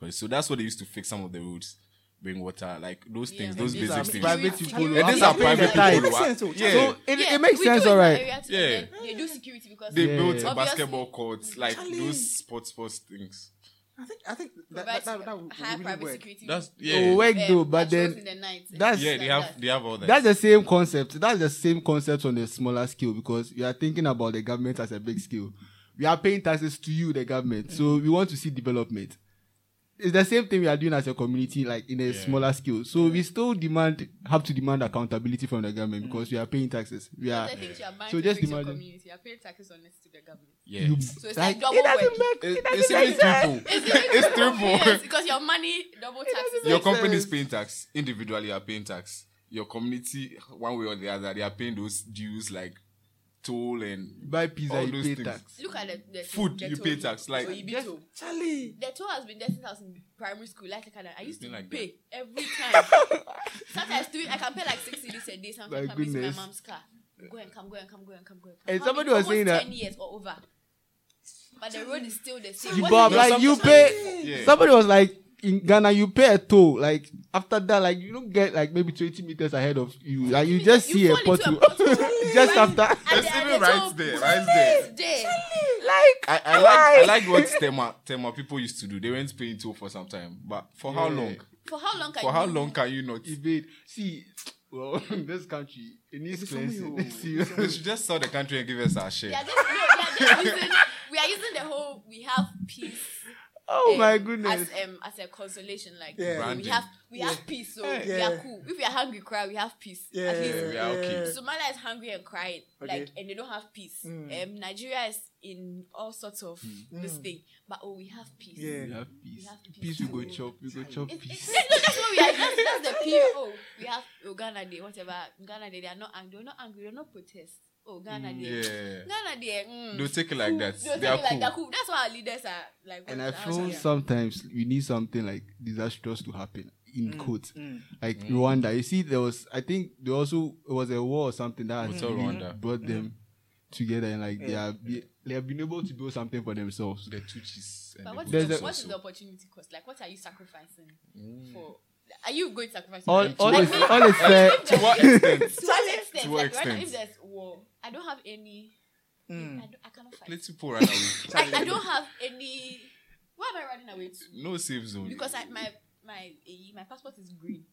Speaker 9: but so that's what they used to fix some of the roads. Bring water, like those
Speaker 8: Yeah.
Speaker 9: things, those basic
Speaker 8: are
Speaker 9: things.
Speaker 6: private
Speaker 8: Security.
Speaker 6: people.
Speaker 9: And these are private
Speaker 6: the
Speaker 9: people.
Speaker 2: Makes sense.
Speaker 9: Yeah.
Speaker 6: So it,
Speaker 8: Yeah,
Speaker 6: it makes sense,
Speaker 8: do in
Speaker 6: all
Speaker 8: my
Speaker 6: right.
Speaker 8: area too,
Speaker 9: Yeah.
Speaker 8: They do security because
Speaker 9: they
Speaker 6: Yeah.
Speaker 9: built
Speaker 8: Obviously-
Speaker 9: basketball courts, like those sports sports things.
Speaker 2: I think I think that that, that, that would
Speaker 8: high
Speaker 2: really
Speaker 8: private
Speaker 2: work.
Speaker 8: security.
Speaker 9: That's yeah.
Speaker 6: work
Speaker 8: um,
Speaker 6: though, but
Speaker 8: patrols
Speaker 6: then
Speaker 8: in the night,
Speaker 6: that's-
Speaker 9: Yeah, they
Speaker 8: like
Speaker 9: have
Speaker 8: that.
Speaker 9: they have all that.
Speaker 6: That's the same concept. That's the same concept on a smaller scale because you are thinking about the government as a big scale. We are paying taxes to you, the government. So we want to see development. It's the same thing we are doing as a community, like in a
Speaker 9: Yeah.
Speaker 6: smaller scale. So we still demand, have to demand accountability from the government because we are paying taxes. We are.
Speaker 8: Because I think you are buying
Speaker 6: So
Speaker 8: to
Speaker 6: just
Speaker 8: fix your
Speaker 6: imagine-
Speaker 8: community. You are paying taxes on it to the government.
Speaker 9: yeah.
Speaker 6: You,
Speaker 8: So it's
Speaker 6: like,
Speaker 8: like double
Speaker 6: it doesn't
Speaker 8: work.
Speaker 6: make.
Speaker 9: It-
Speaker 6: It
Speaker 9: it's
Speaker 6: doesn't
Speaker 9: even
Speaker 6: make sense.
Speaker 9: triple.
Speaker 8: It's,
Speaker 9: It's triple.
Speaker 8: Yes, because your money double taxes.
Speaker 9: Your
Speaker 6: makes
Speaker 9: company is paying tax. Individually, you are paying tax. Your community, one way or the other, they are paying those dues like toll and
Speaker 6: Buy pizza,
Speaker 9: all
Speaker 6: you
Speaker 9: those
Speaker 6: pay
Speaker 9: things.
Speaker 6: tax.
Speaker 8: Look at the, the
Speaker 9: Food,
Speaker 8: the
Speaker 9: you
Speaker 8: toll.
Speaker 9: pay tax, like-
Speaker 8: so you be
Speaker 2: Yes,
Speaker 8: told.
Speaker 2: Charlie.
Speaker 8: The toll has been there since I was in primary school. Like I, I used to
Speaker 9: like
Speaker 8: pay every time. sometimes three, I can pay like six cedis a day. Sometimes
Speaker 6: My
Speaker 8: I'm using my mom's car. Go and come, go and come, go and come, go and come.
Speaker 6: And
Speaker 8: How
Speaker 6: somebody was saying
Speaker 8: almost
Speaker 6: that-
Speaker 8: ten years or over. But the road is still the same.
Speaker 6: You
Speaker 8: What
Speaker 6: Bob, like you pay.
Speaker 9: Yeah.
Speaker 6: Somebody was like, in Ghana, you pay a toll. Like after that, like you don't get like maybe twenty meters ahead of you. Like you just
Speaker 8: You
Speaker 6: see a
Speaker 8: fall a
Speaker 6: pothole
Speaker 8: pothole.
Speaker 6: just
Speaker 8: Right?
Speaker 6: after.
Speaker 8: And
Speaker 9: It's
Speaker 8: the-
Speaker 9: even
Speaker 8: the
Speaker 9: right there, right there.
Speaker 8: is there.
Speaker 6: Like
Speaker 9: I, I like I like what Tema Tema people used to do. They went paying toll for some time, but for how long?
Speaker 8: For how long can
Speaker 9: For
Speaker 8: you
Speaker 9: how long can you not?
Speaker 6: evade. See, well, this country it needs
Speaker 2: It's only
Speaker 6: cleansing.
Speaker 2: you.
Speaker 6: See,
Speaker 9: They should just sell the country and give us our share.
Speaker 8: We are just, no, we are just using, we are using the whole we have peace.
Speaker 6: Oh
Speaker 8: um,
Speaker 6: my goodness.
Speaker 8: As um as a consolation, like
Speaker 2: Yeah.
Speaker 8: we have we have peace, so we are cool. If we are hungry, cry, we have peace.
Speaker 2: Yeah,
Speaker 8: At least
Speaker 9: we are okay.
Speaker 2: yeah.
Speaker 8: Somalia is hungry and crying,
Speaker 2: Okay.
Speaker 8: like, and they don't have peace.
Speaker 2: Mm.
Speaker 8: Um, Nigeria is in all sorts of this thing, but oh, we have peace.
Speaker 2: Yeah.
Speaker 6: we have peace.
Speaker 8: We have peace.
Speaker 6: Peace, we go chop. We go chop
Speaker 8: It's, it's,
Speaker 6: peace.
Speaker 8: no, that's what we are. That's, that's the period. Oh, we have oh, Ghana Day, whatever. Ghana Day, they are not angry. They're not angry. They're not protest. Oh, Ghana Day.
Speaker 9: Yeah.
Speaker 8: Ghana Day. Mm,
Speaker 9: They'll take it like that.
Speaker 8: They'll
Speaker 9: They
Speaker 8: take
Speaker 9: are
Speaker 8: it like
Speaker 9: cool.
Speaker 8: that. Cool. That's why our leaders are like.
Speaker 6: And I feel
Speaker 8: yeah.
Speaker 6: sometimes we need something like disastrous to happen in
Speaker 8: Mm,
Speaker 6: quotes, like Rwanda. You see, there was I think there also was a war or something that has
Speaker 9: Hotel Rwanda.
Speaker 6: brought them together and like they are be, they have been able to build something for themselves.
Speaker 9: The Tutsis. and
Speaker 8: But
Speaker 9: the
Speaker 8: what
Speaker 6: There's
Speaker 8: is, the, what is the opportunity cost? Like, what are you sacrificing
Speaker 9: Mm.
Speaker 8: for? Are you going to sacrifice?
Speaker 6: All,
Speaker 8: your
Speaker 6: all
Speaker 8: like
Speaker 6: is
Speaker 8: me,
Speaker 6: all is fair.
Speaker 8: if
Speaker 9: To
Speaker 8: there's-
Speaker 9: what extent?
Speaker 8: to what extent?
Speaker 9: To what
Speaker 8: like, right now,
Speaker 9: extent?
Speaker 8: if there's war, I don't have any. Hmm. I, don't, I cannot fight.
Speaker 9: Let people run away.
Speaker 8: I, I don't have any. Why am I running away to?
Speaker 9: No safe zone.
Speaker 8: Because I, my my eh, my passport is green.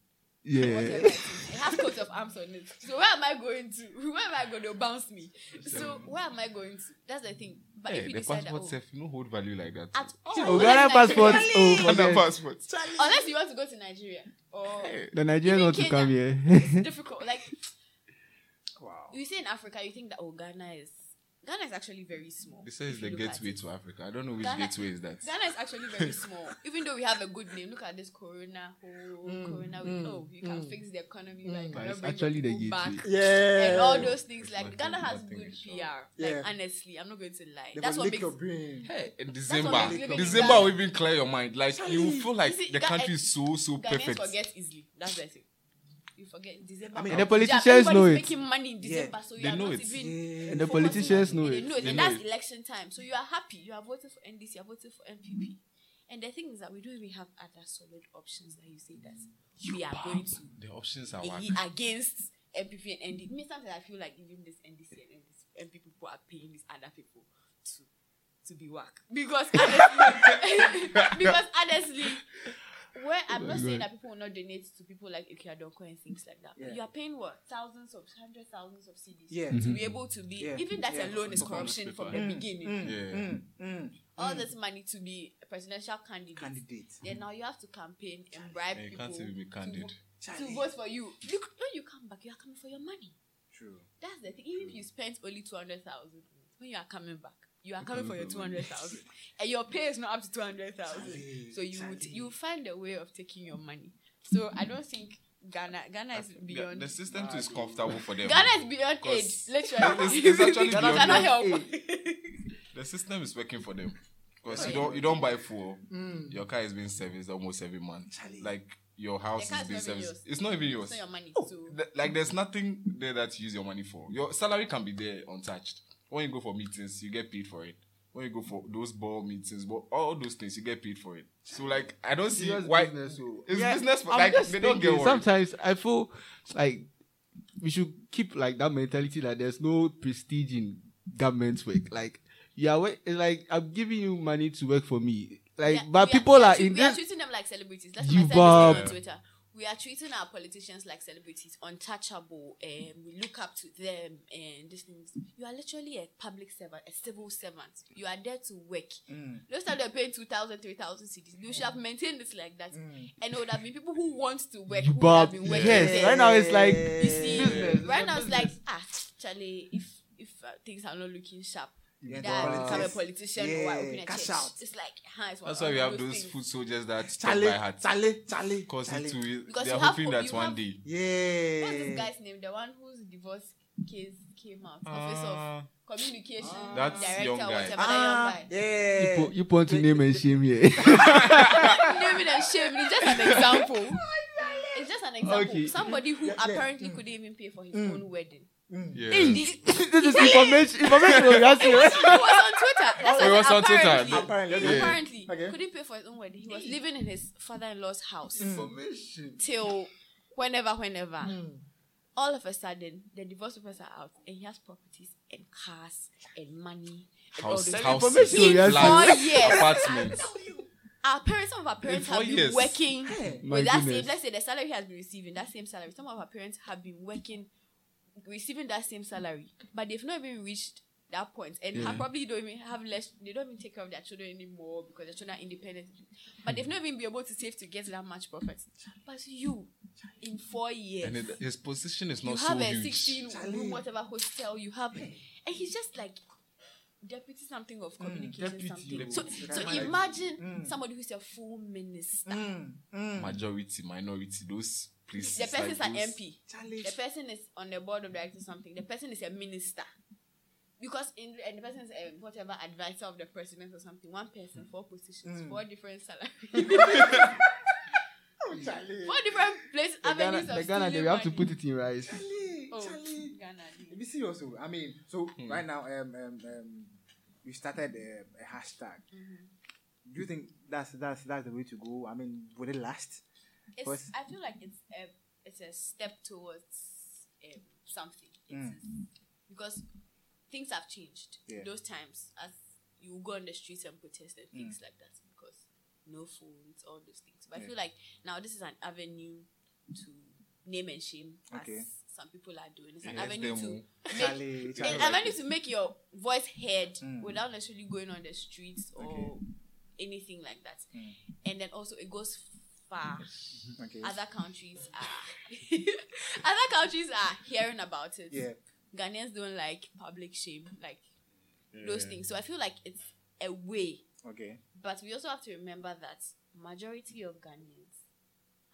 Speaker 6: Yeah.
Speaker 8: Whatever it is. It has coat of arms on it. So where am I going to? Where am I going to bounce me? So where am I going to? That's the thing. But eh,
Speaker 9: if
Speaker 8: you
Speaker 9: the
Speaker 8: decide that,
Speaker 9: passport
Speaker 8: oh,
Speaker 9: self, no hold value like that.
Speaker 8: at all,
Speaker 6: Oh,
Speaker 8: unless
Speaker 6: Ghana
Speaker 8: Nigeria-
Speaker 6: passport. Oh,
Speaker 9: Ghana
Speaker 6: forget.
Speaker 9: passport.
Speaker 8: Unless you want to go to Nigeria or eh.
Speaker 6: The Nigerians
Speaker 8: Even
Speaker 6: want to come here.
Speaker 8: it's difficult. Like
Speaker 2: Wow.
Speaker 8: You say in Africa, you think that oh Ghana is Ghana is actually very small.
Speaker 9: They say it's the
Speaker 8: you look at
Speaker 9: gateway to Africa. I don't know which
Speaker 8: Ghana-
Speaker 9: gateway is that.
Speaker 8: Ghana is actually very small. Even though we have a good name, look at this Corona whole Corona. We mm, know you can mm. fix the economy, like
Speaker 6: But it's actually the
Speaker 8: people back.
Speaker 2: Yeah.
Speaker 8: And all those things, like
Speaker 9: Nothing-
Speaker 8: Ghana has good
Speaker 9: is sure.
Speaker 8: PR. Like
Speaker 2: Yeah.
Speaker 8: honestly, I'm not going to lie.
Speaker 2: They
Speaker 8: That's what makes
Speaker 2: your brain.
Speaker 9: Hey, in December,
Speaker 8: makes living in
Speaker 9: December
Speaker 8: Ghana-
Speaker 9: will even clear your mind. Like you will feel like the country is so so
Speaker 8: Ghanaians
Speaker 9: perfect.
Speaker 8: forget easily. That's the thing. You forget December.
Speaker 2: I mean, and the
Speaker 6: politicians
Speaker 8: everybody's
Speaker 6: know it.
Speaker 8: making money in
Speaker 2: Yeah.
Speaker 8: December, so you
Speaker 9: They
Speaker 8: are
Speaker 9: know
Speaker 8: not
Speaker 9: it.
Speaker 8: even.
Speaker 2: Yeah.
Speaker 6: And the politicians know
Speaker 8: and
Speaker 6: it.
Speaker 8: They know it.
Speaker 9: They
Speaker 8: and
Speaker 9: know
Speaker 8: that's
Speaker 9: it.
Speaker 8: election time, so you are happy. You are voting for NDC. You are voting for NPP. And the thing is that we don't even have other solid options that you say that we are going to
Speaker 9: The options are
Speaker 8: be against NPP and NDC. Me sometimes I feel like even this NDC and NDC, MP people are paying these other people to to be whack because honestly, because honestly, where I'm not saying that people will not donate to people like Ikeadoko and things like that.
Speaker 2: Yeah.
Speaker 8: You are paying what thousands of hundred thousands of cedis
Speaker 2: Yeah.
Speaker 8: to be able to be
Speaker 2: Yeah.
Speaker 8: even that
Speaker 2: Yeah.
Speaker 8: alone is
Speaker 9: For
Speaker 8: corruption
Speaker 9: newspaper.
Speaker 8: from the beginning.
Speaker 9: Yeah.
Speaker 2: Mm, mm,
Speaker 8: All
Speaker 2: mm.
Speaker 8: this money to be a presidential candidate.
Speaker 2: Candidate.
Speaker 8: Then now you have to campaign and bribe
Speaker 9: And you
Speaker 8: people
Speaker 9: can't even be
Speaker 8: to
Speaker 9: candid.
Speaker 8: vo- to vote for you. you. When you come back, you are coming for your money.
Speaker 2: True.
Speaker 8: That's the thing. Even if you spent only two hundred thousand, when you are coming back, you are coming for your two hundred thousand, and your pay is not up to two hundred thousand. So you would
Speaker 2: Charlie.
Speaker 8: you find a way of taking your money. So I don't think Ghana Ghana is
Speaker 9: The,
Speaker 8: beyond.
Speaker 9: the system too is comfortable for them.
Speaker 8: Ghana is beyond aid, literally.
Speaker 9: it's- it's actually
Speaker 8: You
Speaker 9: beyond
Speaker 8: cannot help.
Speaker 9: the system is working for them because
Speaker 8: Oh,
Speaker 9: you
Speaker 8: yeah.
Speaker 9: don't you don't buy fuel. Your car is being serviced almost every month.
Speaker 2: Charlie.
Speaker 9: Like your house is
Speaker 8: is
Speaker 9: being serviced.
Speaker 8: yours.
Speaker 9: It's not even yours.
Speaker 8: It's not your money.
Speaker 2: Oh,
Speaker 8: So
Speaker 9: Th- like there's nothing there that you use your money for. Your salary can be there untouched. When you go for meetings, you get paid for it. When you go for those ball meetings, but all those things you get paid for it. So like I don't see
Speaker 6: Serious
Speaker 9: why
Speaker 6: business, so-
Speaker 9: it's
Speaker 6: Yeah,
Speaker 9: business. For,
Speaker 6: I'm
Speaker 9: like
Speaker 6: just
Speaker 9: they don't get
Speaker 6: thinking,
Speaker 9: worried.
Speaker 6: Sometimes I feel like we should keep like that mentality that there's no prestige in government work. Like yeah, wo- it's like I'm giving you money to work for me. Like,
Speaker 8: Yeah,
Speaker 6: but people
Speaker 8: we
Speaker 6: are in
Speaker 8: we are treating them like celebrities. That's
Speaker 6: You
Speaker 8: what I said this
Speaker 6: bob.
Speaker 8: thing on Twitter. We are treating our politicians like celebrities, untouchable, and we look up to them and these things. You are literally a public servant, a civil servant. You are there to work. Those time they're paying 2,000, 3,000 cedis. You should have maintained it like that. And there would have been people who want to work, who would have been working
Speaker 6: yes.
Speaker 8: there.
Speaker 6: Right now it's like
Speaker 8: You see,
Speaker 6: business.
Speaker 8: right now it's like, ah, Charlie, if if uh, things are not looking sharp,
Speaker 2: Yeah,
Speaker 8: that I become a politician
Speaker 2: Yeah,
Speaker 8: or I open a
Speaker 2: cash
Speaker 8: church.
Speaker 2: out.
Speaker 8: It's like, huh, it's
Speaker 9: That's why we have
Speaker 8: those
Speaker 9: those
Speaker 8: things.
Speaker 9: food soldiers that stop
Speaker 2: Charlie,
Speaker 9: by heart.
Speaker 2: Charlie, Charlie,
Speaker 9: Cause
Speaker 2: Charlie.
Speaker 9: it will,
Speaker 8: Because
Speaker 9: they're
Speaker 8: you have-
Speaker 9: hoping that
Speaker 8: you
Speaker 9: one
Speaker 8: have-
Speaker 9: day.
Speaker 2: Yeah.
Speaker 8: What's this guy's name? The one whose divorce case came out. Office
Speaker 9: Uh,
Speaker 8: of Communication
Speaker 9: That's
Speaker 8: Director,
Speaker 9: young guy.
Speaker 8: whatever
Speaker 2: Ah,
Speaker 8: that young guy.
Speaker 2: yeah.
Speaker 6: You, po- you point to name and shame here.
Speaker 8: Naming and shaming is just an example. It's just an example.
Speaker 6: Okay.
Speaker 8: Somebody who
Speaker 2: Yeah, yeah.
Speaker 8: apparently couldn't even pay for his own wedding.
Speaker 9: Yeah.
Speaker 8: This-
Speaker 6: this is information. Information. we are
Speaker 8: He was, he was on Twitter. That's
Speaker 9: Oh, he
Speaker 8: what
Speaker 9: was
Speaker 8: I
Speaker 9: on
Speaker 8: said.
Speaker 9: Twitter.
Speaker 8: Apparently,
Speaker 2: Apparently, okay.
Speaker 8: apparently
Speaker 2: Okay.
Speaker 8: couldn't pay for his own wedding. He was living in his father-in-law's house mm.
Speaker 6: Information.
Speaker 8: till whenever, whenever. Mm. All of a sudden, the divorce papers are out, and he has properties and cars and money. And all
Speaker 9: House,
Speaker 8: those
Speaker 9: houses,
Speaker 6: information
Speaker 9: flats,
Speaker 8: seeing.
Speaker 9: Apartments.
Speaker 8: Our parents, some of our parents have been
Speaker 9: years.
Speaker 8: working
Speaker 6: My
Speaker 8: with that same. Let's say the salary he has been receiving, that same salary. Some of our parents have been working, receiving that same salary, but they've not even reached that point, and have probably don't even have less. They don't even take care of their children anymore because their children are independent. But they've not even been able to save to get that much profit. But you, in four years,
Speaker 9: And it, his position is
Speaker 8: you
Speaker 9: not so
Speaker 8: have a
Speaker 9: huge.
Speaker 8: 16 room whatever hotel you have and he's just like deputy something of mm, communication
Speaker 6: deputy,
Speaker 8: something
Speaker 6: oh.
Speaker 8: so so
Speaker 2: Like-
Speaker 8: imagine mm. somebody who's a full minister mm,
Speaker 9: Majority, minority, those places.
Speaker 8: the person is an mp
Speaker 2: Charlie.
Speaker 8: the person is on the board of directors something the person is a minister because in and the person is a whatever advisor of the president or something one person hmm. four positions hmm. four different salaries oh, four different places
Speaker 6: The Ghana,
Speaker 8: avenues of
Speaker 6: the Ghana, they
Speaker 8: stealing
Speaker 6: have to put it in rice.
Speaker 2: Charlie,
Speaker 8: oh
Speaker 2: Charlie.
Speaker 8: Ghana
Speaker 2: Be serious. oh. I mean, so hmm. right now, um, um, um, you started a, a hashtag. Mm-hmm. Do you think that's that's that's the way to go? I mean, would it last?
Speaker 8: It's, I feel like it's a it's a step towards um, something. It's because things have changed.
Speaker 2: Yeah.
Speaker 8: Those times, as you go on the streets and protest and things like that, because no phones, all those things. But I
Speaker 2: Yeah.
Speaker 8: feel like now this is an avenue to name and shame,
Speaker 2: Okay.
Speaker 8: as some people are doing. It's an
Speaker 9: Yes,
Speaker 8: avenue to make
Speaker 2: Charlie,
Speaker 8: an
Speaker 2: Charlie.
Speaker 8: avenue to make your voice heard
Speaker 2: Mm.
Speaker 8: without necessarily going on the streets or anything like that.
Speaker 2: Mm.
Speaker 8: And then also it goes far.
Speaker 2: Okay.
Speaker 8: Other countries are other countries are hearing about it.
Speaker 2: Yeah.
Speaker 8: Ghanaians don't like public shame, like those things. So I feel like it's a way.
Speaker 2: Okay.
Speaker 8: But we also have to remember that majority of Ghanaians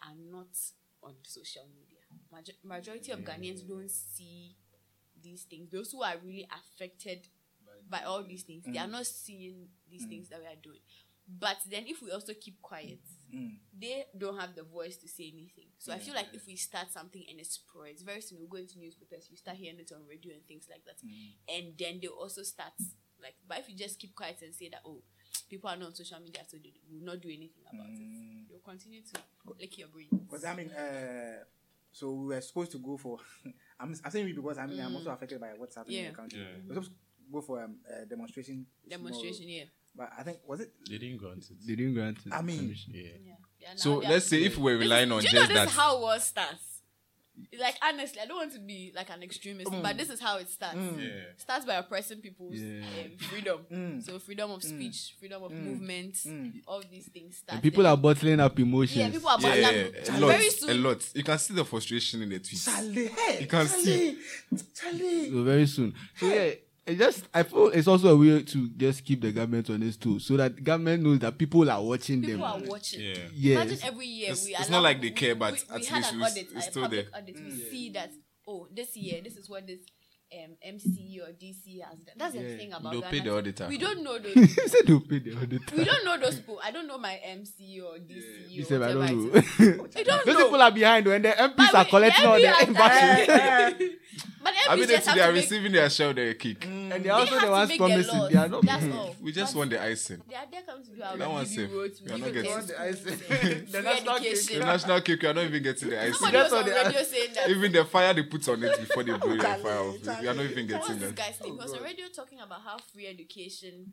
Speaker 8: are not on social media. Major- majority of Ghanaians mm. don't see these things. Those who are really affected by all these things, they are mm. not seeing these mm. things that we are doing. But then if we also keep quiet they don't have the voice to say anything. So I feel like if we start something and it spreads, very soon we'll go into newspapers, you start hearing it on radio and things like that. And then they also start like but if you just keep quiet and say that oh people are not on social media so they will not do anything about it, you'll continue to lick your brains.
Speaker 2: Because I mean, uh, so we were supposed to go for. I'm, I'm saying we because I mean I'm also affected by what's happening in
Speaker 8: Mm.
Speaker 2: The country.
Speaker 9: Yeah.
Speaker 2: We're supposed to go for um, a demonstration.
Speaker 8: Demonstration,
Speaker 2: tomorrow,
Speaker 8: yeah.
Speaker 2: But I think was it?
Speaker 9: They didn't grant it.
Speaker 6: They didn't grant it.
Speaker 2: I mean,
Speaker 6: permission.
Speaker 9: Yeah.
Speaker 8: Yeah. They are
Speaker 9: So let's say if we're
Speaker 8: This
Speaker 9: relying on
Speaker 8: do you know
Speaker 9: just
Speaker 8: this
Speaker 9: that.
Speaker 8: is how war starts. Like honestly, I don't want to be like an extremist, mm. but this is how it starts. Mm.
Speaker 9: Yeah.
Speaker 8: Starts by oppressing people's
Speaker 6: Yeah.
Speaker 8: um, freedom.
Speaker 2: Mm.
Speaker 8: So freedom of mm. speech, freedom of movement, all these things start.
Speaker 6: And people
Speaker 8: there.
Speaker 6: are bottling up emotions.
Speaker 8: yeah, people are
Speaker 9: Yeah,
Speaker 8: yeah,
Speaker 9: yeah, yeah. a lot,
Speaker 8: very
Speaker 9: a lot. You can see the frustration in the tweets.
Speaker 2: Charlie, hey,
Speaker 9: You can
Speaker 2: Charlie, Charlie.
Speaker 6: So very soon. So yeah, it just I feel it's also a way to just keep the government on this too, so that government knows that people are watching
Speaker 8: People
Speaker 6: them.
Speaker 8: are watching.
Speaker 9: Yeah.
Speaker 6: Yes.
Speaker 8: Imagine every year
Speaker 9: It's-
Speaker 8: we
Speaker 9: it's
Speaker 8: allow-
Speaker 9: not like they care, but
Speaker 8: we,
Speaker 9: at
Speaker 8: we had
Speaker 9: least
Speaker 8: an
Speaker 9: we-
Speaker 8: audit,
Speaker 9: it's
Speaker 8: a
Speaker 9: still
Speaker 8: public
Speaker 9: there.
Speaker 8: audit. We see that oh, this year this is what this um, MC or DC has done. That's the thing about
Speaker 9: They'll pay the auditor.
Speaker 8: We don't know those.
Speaker 6: you said they'll pay the auditor.
Speaker 8: we don't know those people. I don't know my MC or DC
Speaker 6: You
Speaker 8: or
Speaker 6: said I don't know.
Speaker 8: I don't
Speaker 6: Those
Speaker 8: know.
Speaker 6: people are behind when the MPs
Speaker 8: But
Speaker 6: are collecting all
Speaker 8: the
Speaker 6: the embassy.
Speaker 8: has- But
Speaker 9: I
Speaker 8: MPs
Speaker 9: mean,
Speaker 8: just
Speaker 9: they
Speaker 8: have
Speaker 9: are receiving their share of the cake.
Speaker 6: and they're also
Speaker 8: have
Speaker 6: the
Speaker 8: to
Speaker 6: ones promising. They are not.
Speaker 8: That's all.
Speaker 9: We just
Speaker 8: But
Speaker 9: want the icing.
Speaker 8: They are there comes to do. I
Speaker 9: That
Speaker 8: will
Speaker 9: one
Speaker 8: give you
Speaker 9: safe. We are not getting-
Speaker 8: test
Speaker 6: The icing. The national cake.
Speaker 8: education.
Speaker 9: The national cake, we are not even getting the icing.
Speaker 8: Somebody was
Speaker 6: That's
Speaker 8: on
Speaker 6: what they are-
Speaker 8: radio saying that.
Speaker 9: Even the fire they put on it before they blow the fire off. We are not even
Speaker 8: What's
Speaker 9: getting
Speaker 8: this
Speaker 9: that.
Speaker 8: guy's name? He was on radio talking about how free education,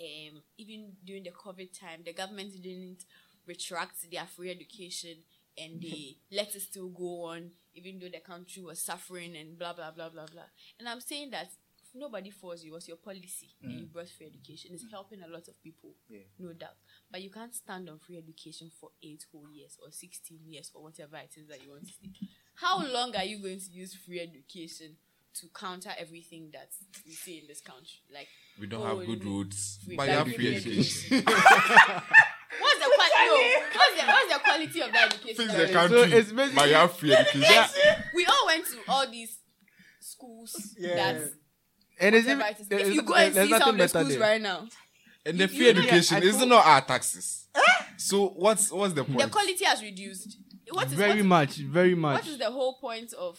Speaker 8: um, even during the COVID time, the government didn't retract their free education and they let it still go on, even though the country was suffering and blah blah blah blah blah. And I'm saying that nobody forced you, it was your policy and you mm. brought free education. It's mm. helping a lot of people,
Speaker 2: Yeah.
Speaker 8: no doubt. But you can't stand on free education for eight whole years or sixteen years or whatever it is that you want to say. How long are you going to use free education to counter everything that we see in this country? Like
Speaker 9: We don't have good roads,
Speaker 8: we-
Speaker 9: but you
Speaker 8: like
Speaker 9: have
Speaker 8: free
Speaker 9: free education.
Speaker 8: what's the quality? No, what's the what's the quality of that education?
Speaker 9: Fix
Speaker 8: that
Speaker 9: the
Speaker 8: we-
Speaker 9: country,
Speaker 6: it's basically-
Speaker 9: but you have free education.
Speaker 8: we all went to all these schools
Speaker 2: Yeah.
Speaker 8: that
Speaker 6: And it's even,
Speaker 8: whatever it is.
Speaker 6: there's-
Speaker 8: If you go and see some
Speaker 6: nothing
Speaker 8: of the
Speaker 6: better
Speaker 8: schools
Speaker 6: there.
Speaker 8: right now,
Speaker 9: And the free
Speaker 8: you
Speaker 9: education is
Speaker 6: told-
Speaker 9: not our taxes. So what's what's the point?
Speaker 8: the quality has reduced. What is
Speaker 6: very
Speaker 8: what,
Speaker 6: much, very much.
Speaker 8: what is the whole point of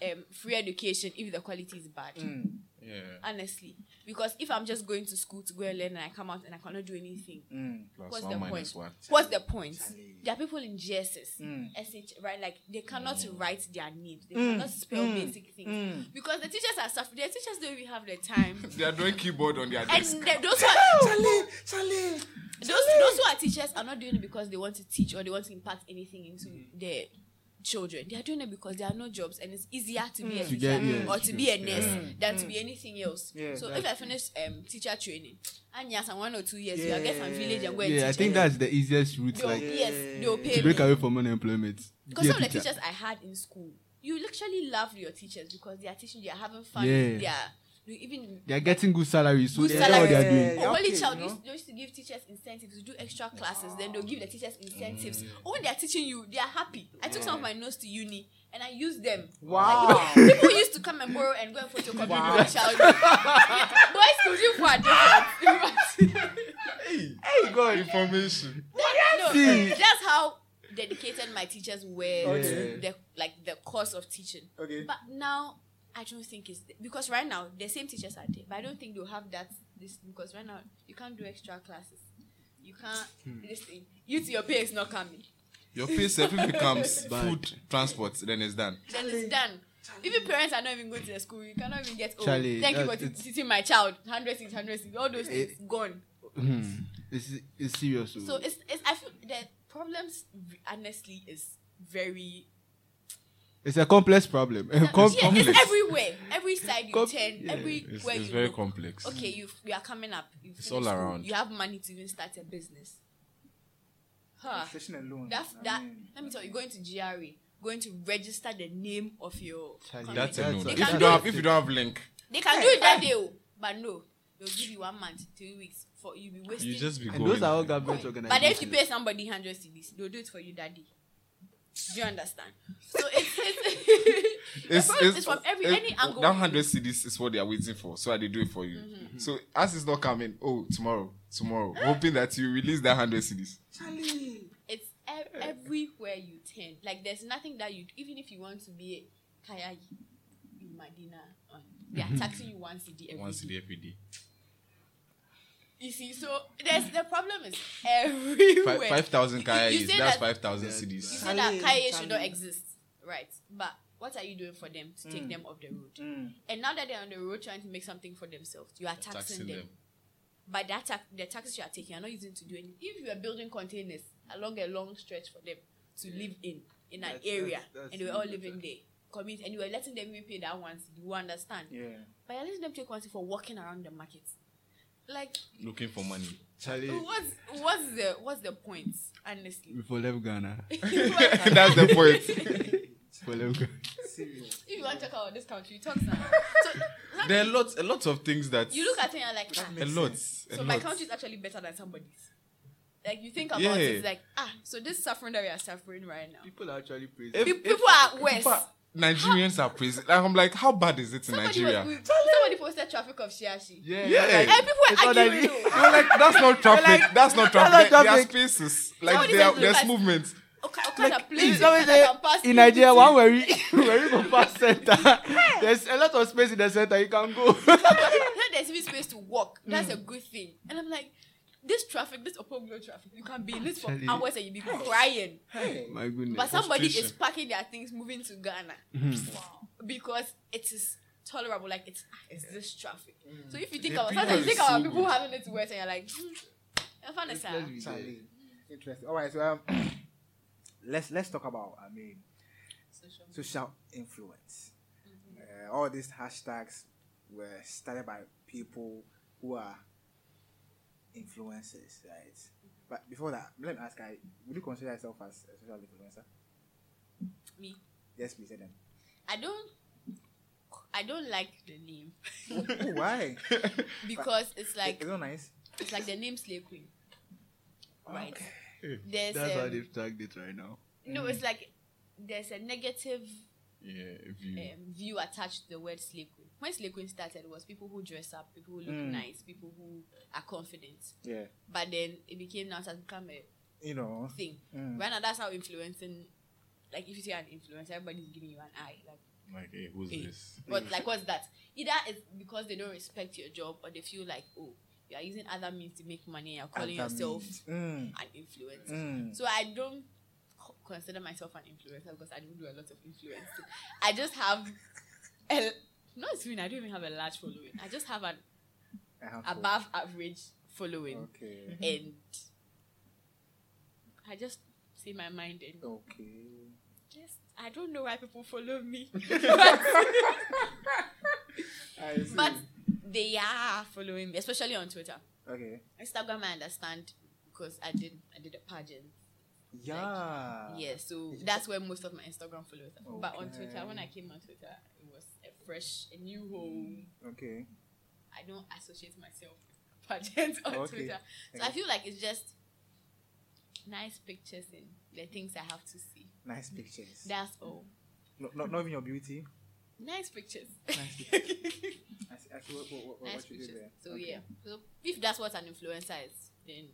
Speaker 8: um, free education if the quality is bad?
Speaker 9: Yeah.
Speaker 8: Honestly, because if I'm just going to school to go and learn and I come out and I cannot do anything, mm.
Speaker 9: Plus
Speaker 8: what's
Speaker 9: one
Speaker 8: the
Speaker 9: minus
Speaker 8: point?
Speaker 9: one.
Speaker 8: What's the point? There are people in GSS,
Speaker 2: Mm.
Speaker 8: SH, right? Like they cannot
Speaker 9: Mm.
Speaker 8: write their names, they mm. cannot spell mm. basic things because the teachers are suffering. The teachers don't even have the time.
Speaker 9: They are doing keyboard on their
Speaker 8: and
Speaker 9: desk.
Speaker 8: the, those who are,
Speaker 2: Charlie, Charlie.
Speaker 8: those, those who are teachers are not doing it because they want to teach or they want to impact anything into their children. They are doing it because there are no jobs and it's easier to be a teacher
Speaker 6: get- yeah,
Speaker 8: or to be a nurse than to be anything else.
Speaker 2: Yeah,
Speaker 8: so if I finish um, teacher training and yes, in one or two years, you will get some village and go and
Speaker 6: yeah, I think that's the easiest route,
Speaker 8: They'll,
Speaker 6: like
Speaker 8: yes, they'll pay
Speaker 6: to break
Speaker 8: me.
Speaker 6: away from unemployment.
Speaker 8: Because
Speaker 6: Be
Speaker 8: some of the teachers I had in school, you literally love your teachers because they are teaching, they are having fun,
Speaker 6: Yeah.
Speaker 8: they are you even
Speaker 6: They are getting good salaries, so
Speaker 8: Good
Speaker 6: they know what they are doing.
Speaker 2: Oh, yeah,
Speaker 8: Only
Speaker 2: okay,
Speaker 8: child
Speaker 2: you know?
Speaker 8: used, they used to give teachers incentives to do extra classes. Then they'll give the teachers incentives. Or when they are teaching you, they are happy. I took some of mm. my notes to uni and I used them.
Speaker 2: Wow.
Speaker 8: People used to come and borrow and go and photocopy my child. Boys school you for different.
Speaker 6: Hey God,
Speaker 9: Information.
Speaker 8: no,
Speaker 6: See.
Speaker 8: that's how dedicated my teachers were
Speaker 6: Okay.
Speaker 8: to the like the course of teaching.
Speaker 2: Okay.
Speaker 8: But now I don't think it's because right now the same teachers are there, but I don't think they'll have that this because right now you can't do extra classes. You can't
Speaker 6: Hmm.
Speaker 8: this thing. You to your pay is not coming.
Speaker 9: Your pay self if becomes food, transport, then it's done.
Speaker 8: Then it's done. Even parents are not even going to the school. You cannot even get oh
Speaker 6: Charlie,
Speaker 8: thank you for
Speaker 6: that-
Speaker 8: t-
Speaker 6: it's-
Speaker 8: teaching my child. Hundred six, hundred six, all those things gone.
Speaker 6: Hmm. it's it's serious.
Speaker 8: So it's, it's I feel the problems honestly is very
Speaker 6: it's a complex problem. A com-
Speaker 8: yeah, it's everywhere. Every side you
Speaker 6: Com-
Speaker 8: turn,
Speaker 6: yeah,
Speaker 8: everywhere
Speaker 9: It's,
Speaker 8: you
Speaker 9: it's very
Speaker 8: look.
Speaker 9: complex.
Speaker 8: Okay, you you are coming up. You
Speaker 9: It's
Speaker 8: finish
Speaker 9: all
Speaker 8: school,
Speaker 9: around.
Speaker 8: You have money to even start a business. Huh.
Speaker 2: Station alone.
Speaker 8: That that
Speaker 2: mean,
Speaker 8: let me tell you, going to GRA, going to register the name of your company.
Speaker 9: That's
Speaker 6: That's
Speaker 9: alone.
Speaker 6: a-
Speaker 9: If you don't have if you don't have link,
Speaker 8: They can do it that day, oh, but no, they'll give you one month, two weeks for you be wasting.
Speaker 9: you just be
Speaker 6: and
Speaker 9: going.
Speaker 6: those are all government
Speaker 8: but if
Speaker 6: organizations.
Speaker 8: you pay somebody hundred cedis, they'll do it for you that day. Do you understand? So it's it's,
Speaker 9: it's,
Speaker 8: the problem from every
Speaker 9: it's-
Speaker 8: any angle.
Speaker 9: That hundred cedis is what they are waiting for, so they do it for you. Mm-hmm. Mm-hmm. So as it's not coming, oh tomorrow, tomorrow, ah! hoping that you release that hundred cedis.
Speaker 2: Charlie.
Speaker 8: It's everywhere you turn. Like there's nothing that you even if you want to be a kaya in Medina, um, they are mm-hmm. taxing you one cedi every
Speaker 9: Once a
Speaker 8: day.
Speaker 9: day, every day.
Speaker 8: You see, so there's the problem is everywhere.
Speaker 9: Five thousand
Speaker 8: You
Speaker 9: kaya is that's
Speaker 8: that-
Speaker 9: five thousand
Speaker 8: You
Speaker 9: cedis.
Speaker 8: say that kaya should not exist, right? But what are you doing for them to
Speaker 9: Mm.
Speaker 8: take them off the road? And now that they're on the road trying to make something for themselves, you are taxing,
Speaker 9: Taxing
Speaker 8: them.
Speaker 9: them.
Speaker 8: But that tax, the taxes you are taking are not using to do anything. If you are building containers along a long stretch for them to live in in an area,
Speaker 2: that's- that's
Speaker 8: and they were all
Speaker 2: even
Speaker 8: living there, commute, and you are letting them even pay that once, you understand?
Speaker 2: Yeah.
Speaker 8: But you're letting them take one for walking around the market. Like,
Speaker 9: Looking for money.
Speaker 6: Charlie,
Speaker 8: what's what's the what's the point? Honestly,
Speaker 6: before left Ghana.
Speaker 9: That's the point.
Speaker 6: Before left Ghana.
Speaker 2: Serious.
Speaker 8: if you want to talk about this country, you talk now. So let
Speaker 9: There are
Speaker 8: me-
Speaker 9: lots, a lot of things that
Speaker 8: you look at it and you're like, ah,
Speaker 9: a lot. a
Speaker 8: so my
Speaker 9: lot.
Speaker 8: country is actually better than somebody's. Like you think about
Speaker 9: Yeah.
Speaker 8: it, it's like ah, so this suffering that we are suffering right now.
Speaker 6: People are actually praising.
Speaker 9: If-
Speaker 8: Pe-
Speaker 9: if-
Speaker 8: people are worse.
Speaker 9: people are- Nigerians are crazy. Like, I'm like, how bad is it in
Speaker 8: Somebody,
Speaker 9: Nigeria?
Speaker 8: was, we- somebody posted traffic of Shiashie.
Speaker 6: yeah,
Speaker 9: Yeah.
Speaker 8: And people were
Speaker 6: It's
Speaker 8: arguing.
Speaker 6: that-
Speaker 8: though.
Speaker 9: You're like, that's not traffic. that's not traffic.
Speaker 6: not
Speaker 9: There- There are spaces. Like there,
Speaker 8: said,
Speaker 9: there's
Speaker 8: look at-
Speaker 9: movement.
Speaker 8: Okay, what kind of
Speaker 6: Like,
Speaker 8: place
Speaker 6: if somebody
Speaker 8: that
Speaker 6: say,
Speaker 8: pass
Speaker 6: in
Speaker 8: in
Speaker 6: Nigeria, one where we where we go past center, there's a lot of space in the center. You can go.
Speaker 8: Now there's even space to walk. That's hmm. a good thing. And I'm like, this traffic, this Opoglo traffic, you can be in this for
Speaker 6: Actually-
Speaker 8: hours and you be crying.
Speaker 6: My goodness.
Speaker 8: But somebody is
Speaker 9: Frustration.
Speaker 8: packing their things, moving to Ghana because it is tolerable. Like it's, ah, it's this traffic. So if you think
Speaker 9: The
Speaker 8: about
Speaker 9: people
Speaker 8: sometimes you
Speaker 9: is
Speaker 8: think about people
Speaker 9: good.
Speaker 8: having it worse, and you're like, hmm, I found it sad.
Speaker 2: Charlie. Interesting. All right. So um, let's let's talk about. I mean, social influence. Uh, all these hashtags were started by people who are influencers, right? But before that, let me ask: I would you consider yourself as a social influencer?
Speaker 8: Me,
Speaker 2: Yes, please. Say them.
Speaker 8: I don't. I don't like the name
Speaker 2: Oh, why?
Speaker 8: because it's like
Speaker 2: it's it nice?
Speaker 8: it's like the name Slay Queen, right?
Speaker 6: Hey,
Speaker 8: There's
Speaker 6: That's how they've tagged it right now.
Speaker 8: no, it's mm. like there's a negative
Speaker 9: Yeah, view.
Speaker 8: um, view attached to the word slay queen. When slay queen started, it was people who dress up, people who look
Speaker 2: Mm.
Speaker 8: nice, people who are confident.
Speaker 2: Yeah.
Speaker 8: But then it became now it has become a
Speaker 2: You know.
Speaker 8: thing.
Speaker 2: Mm.
Speaker 8: Right now, that's how influencing. Like if you see an influencer, everybody's giving you an eye. Like,
Speaker 9: Like, hey, who's
Speaker 8: Hey.
Speaker 9: this?
Speaker 8: what? Like what's that? Either it's because they don't respect your job, or they feel like, oh, you are using other means to make money. and You're calling
Speaker 2: Other
Speaker 8: yourself.
Speaker 2: Mm.
Speaker 8: an influencer.
Speaker 2: Mm.
Speaker 8: So I don't consider myself an influencer because I don't do a lot of influencing. I just have a not even I don't even have a large following. I just have an
Speaker 2: A handful.
Speaker 8: above average following,
Speaker 2: Okay.
Speaker 8: and mm-hmm. I just see my mind and
Speaker 2: Okay.
Speaker 8: just I don't know why people follow me,
Speaker 2: I see.
Speaker 8: but they are following me, especially on Twitter.
Speaker 2: okay.
Speaker 8: Instagram, I understand because I did I did a pageant.
Speaker 2: Yeah.
Speaker 8: Yeah, so that's where most of my Instagram followers are. But on Twitter, when I came on Twitter, it was a fresh, a new home.
Speaker 2: Okay.
Speaker 8: I don't associate myself with pageants on
Speaker 2: Okay.
Speaker 8: Twitter. So I feel like it's just nice pictures and the things I have to see.
Speaker 2: Nice pictures.
Speaker 8: That's all.
Speaker 2: No, not, not even your beauty.
Speaker 8: Nice pictures.
Speaker 2: Nice pictures. I see, I see what, what, what,
Speaker 8: nice
Speaker 2: what you did there.
Speaker 8: So
Speaker 2: Okay.
Speaker 8: yeah. So if that's what an influencer is, then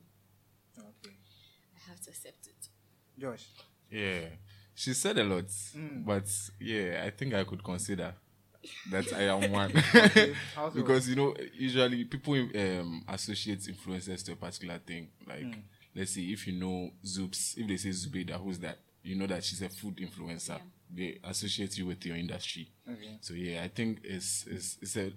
Speaker 2: Okay.
Speaker 8: I have to accept it.
Speaker 2: Josh.
Speaker 9: Yeah, she said a lot,
Speaker 2: Mm.
Speaker 9: but yeah, I think I could consider that I am one because you know usually people um, associate influencers to a particular thing. Like,
Speaker 2: Mm.
Speaker 9: let's see if you know Zoops, if they say Zubeda, who's that? You know that she's a food influencer. They associate you with your industry.
Speaker 2: Okay.
Speaker 9: So yeah, I think it's it's it's a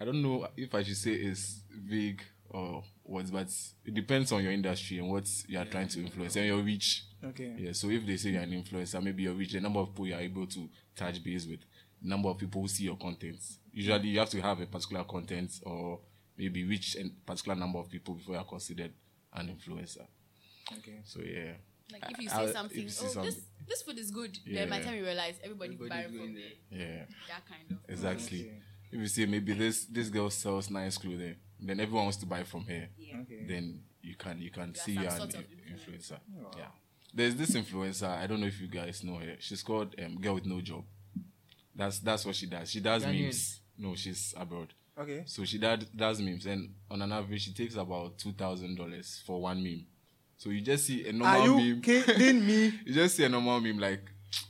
Speaker 9: I don't know if I should say it's vague or what, but it depends on your industry and what you are trying to influence and your reach.
Speaker 2: Okay.
Speaker 9: Yeah. So if they say you're an influencer, maybe your reach, the number of people you are able to touch base with, number of people who see your content. Usually, you have to have a particular content or maybe reach a particular number of people before you're considered an influencer.
Speaker 2: Okay.
Speaker 9: So yeah.
Speaker 8: Like if you say
Speaker 9: I-
Speaker 8: something,
Speaker 9: you say
Speaker 8: oh
Speaker 9: some-
Speaker 8: this this food is good. Then by the time you realize everybody,
Speaker 6: Everybody's
Speaker 8: buying from
Speaker 6: going
Speaker 8: there.
Speaker 9: Yeah.
Speaker 8: That kind of.
Speaker 9: Exactly.
Speaker 2: Okay.
Speaker 9: If you say maybe this this girl sells nice clothing, then everyone wants to buy from her.
Speaker 8: Yeah.
Speaker 2: Okay.
Speaker 9: Then you can you can
Speaker 8: You
Speaker 9: see
Speaker 8: some
Speaker 9: you're an
Speaker 8: sort of
Speaker 9: in-
Speaker 8: influencer.
Speaker 9: influencer. Yeah. There's this influencer. I don't know if you guys know her. She's called um, Girl with No Job. That's that's what she does. She does
Speaker 6: Ghanaian.
Speaker 9: memes. No, she's abroad.
Speaker 2: Okay.
Speaker 9: So she does does memes, and on an average, she takes about two thousand dollars for one meme. So you just see a normal
Speaker 2: Are
Speaker 9: normal
Speaker 2: you
Speaker 9: meme.
Speaker 2: kidding me?
Speaker 9: you just see a normal meme like,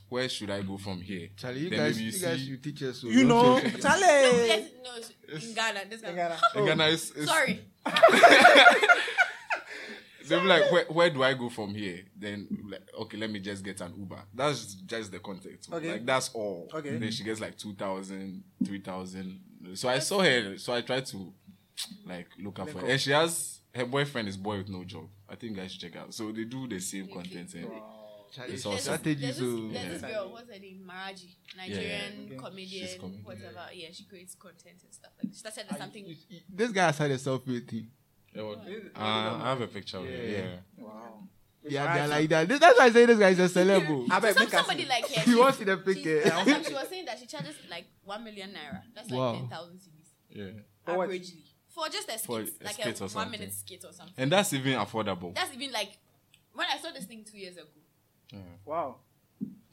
Speaker 9: where should I go from here?
Speaker 6: Charlie, you
Speaker 9: Then
Speaker 6: guys,
Speaker 9: maybe
Speaker 6: you,
Speaker 9: you
Speaker 6: guys, you teach us. so
Speaker 2: You know,
Speaker 6: say-
Speaker 2: Charlie.
Speaker 8: Let's- no, in Ghana. This
Speaker 2: In
Speaker 8: Ghana.
Speaker 2: Ghana.
Speaker 9: In
Speaker 2: Oh.
Speaker 9: Ghana, it's, it's,
Speaker 8: Sorry.
Speaker 9: They'll be like, where, where do I go from here? Then, like, okay, let me just get an Uber. That's just the context.
Speaker 2: Okay.
Speaker 9: Like, that's all.
Speaker 2: Okay.
Speaker 9: Then she gets like 2,000, 3,000. So I saw her. So I tried to, like, look up for her. And she has, her boyfriend is boy with no job. I think I should check out. So they do the same content. And
Speaker 6: Charlie,
Speaker 9: it's
Speaker 8: There's,
Speaker 9: awesome.
Speaker 8: this,
Speaker 6: strategy,
Speaker 8: there's,
Speaker 6: so
Speaker 8: this, there's this girl, what's her name? Maraji, Nigerian
Speaker 9: yeah.
Speaker 8: comedian,
Speaker 9: She's comedian,
Speaker 8: whatever. Yeah. she creates content and stuff like. She started as something.
Speaker 6: This guy has had a selfie thing.
Speaker 9: Yeah, what- Uh, I have a picture of it. Yeah.
Speaker 2: Wow.
Speaker 6: Yeah, they're like that. This, that's why I say this guy is a celeb. oh.
Speaker 2: I bet
Speaker 8: Some, somebody
Speaker 2: see.
Speaker 8: like her.
Speaker 6: You want to see the
Speaker 8: she,
Speaker 6: picture?
Speaker 8: some- she was saying that she charges like one million naira. That's like
Speaker 6: Wow.
Speaker 8: ten thousand cedis
Speaker 9: Yeah.
Speaker 2: For
Speaker 8: averagely for just a skit,
Speaker 9: For a
Speaker 8: like
Speaker 9: skit
Speaker 8: a
Speaker 9: or
Speaker 8: one
Speaker 9: something.
Speaker 8: minute skit or something.
Speaker 9: And that's even affordable.
Speaker 8: That's even like when I saw this thing two years ago.
Speaker 2: Wow.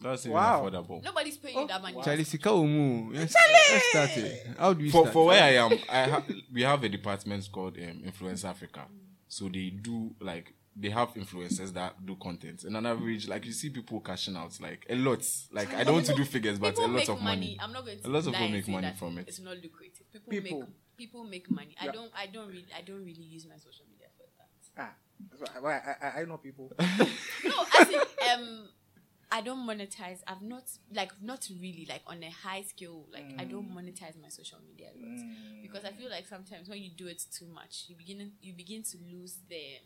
Speaker 9: That's even
Speaker 2: Wow.
Speaker 9: affordable.
Speaker 8: Nobody's paying you that money.
Speaker 6: Charlie Sika Umu. Let's, let's start it. How do we
Speaker 9: for,
Speaker 6: start?
Speaker 9: for where I am, I ha- we have a department called um, Influence Africa. So they do like they have influencers that do content. And on average, like you see people cashing out like a lot. Like I don't want to do figures, but
Speaker 8: people
Speaker 9: a lot
Speaker 8: make
Speaker 9: of
Speaker 8: money.
Speaker 9: money.
Speaker 8: I'm not going to
Speaker 9: A lot of
Speaker 8: lie
Speaker 9: people make money
Speaker 8: that
Speaker 9: from it.
Speaker 8: It's not lucrative. People,
Speaker 2: People.
Speaker 8: make people make money. I don't. I don't really. I don't really use my social media for that.
Speaker 2: Ah, that's why I, I, I know people.
Speaker 8: No, I think um, I don't monetize. I've not like not really like on a high scale. Like I don't mm. monetize my social media a lot mm. because I feel like sometimes when you do it too much, you begin you begin to lose the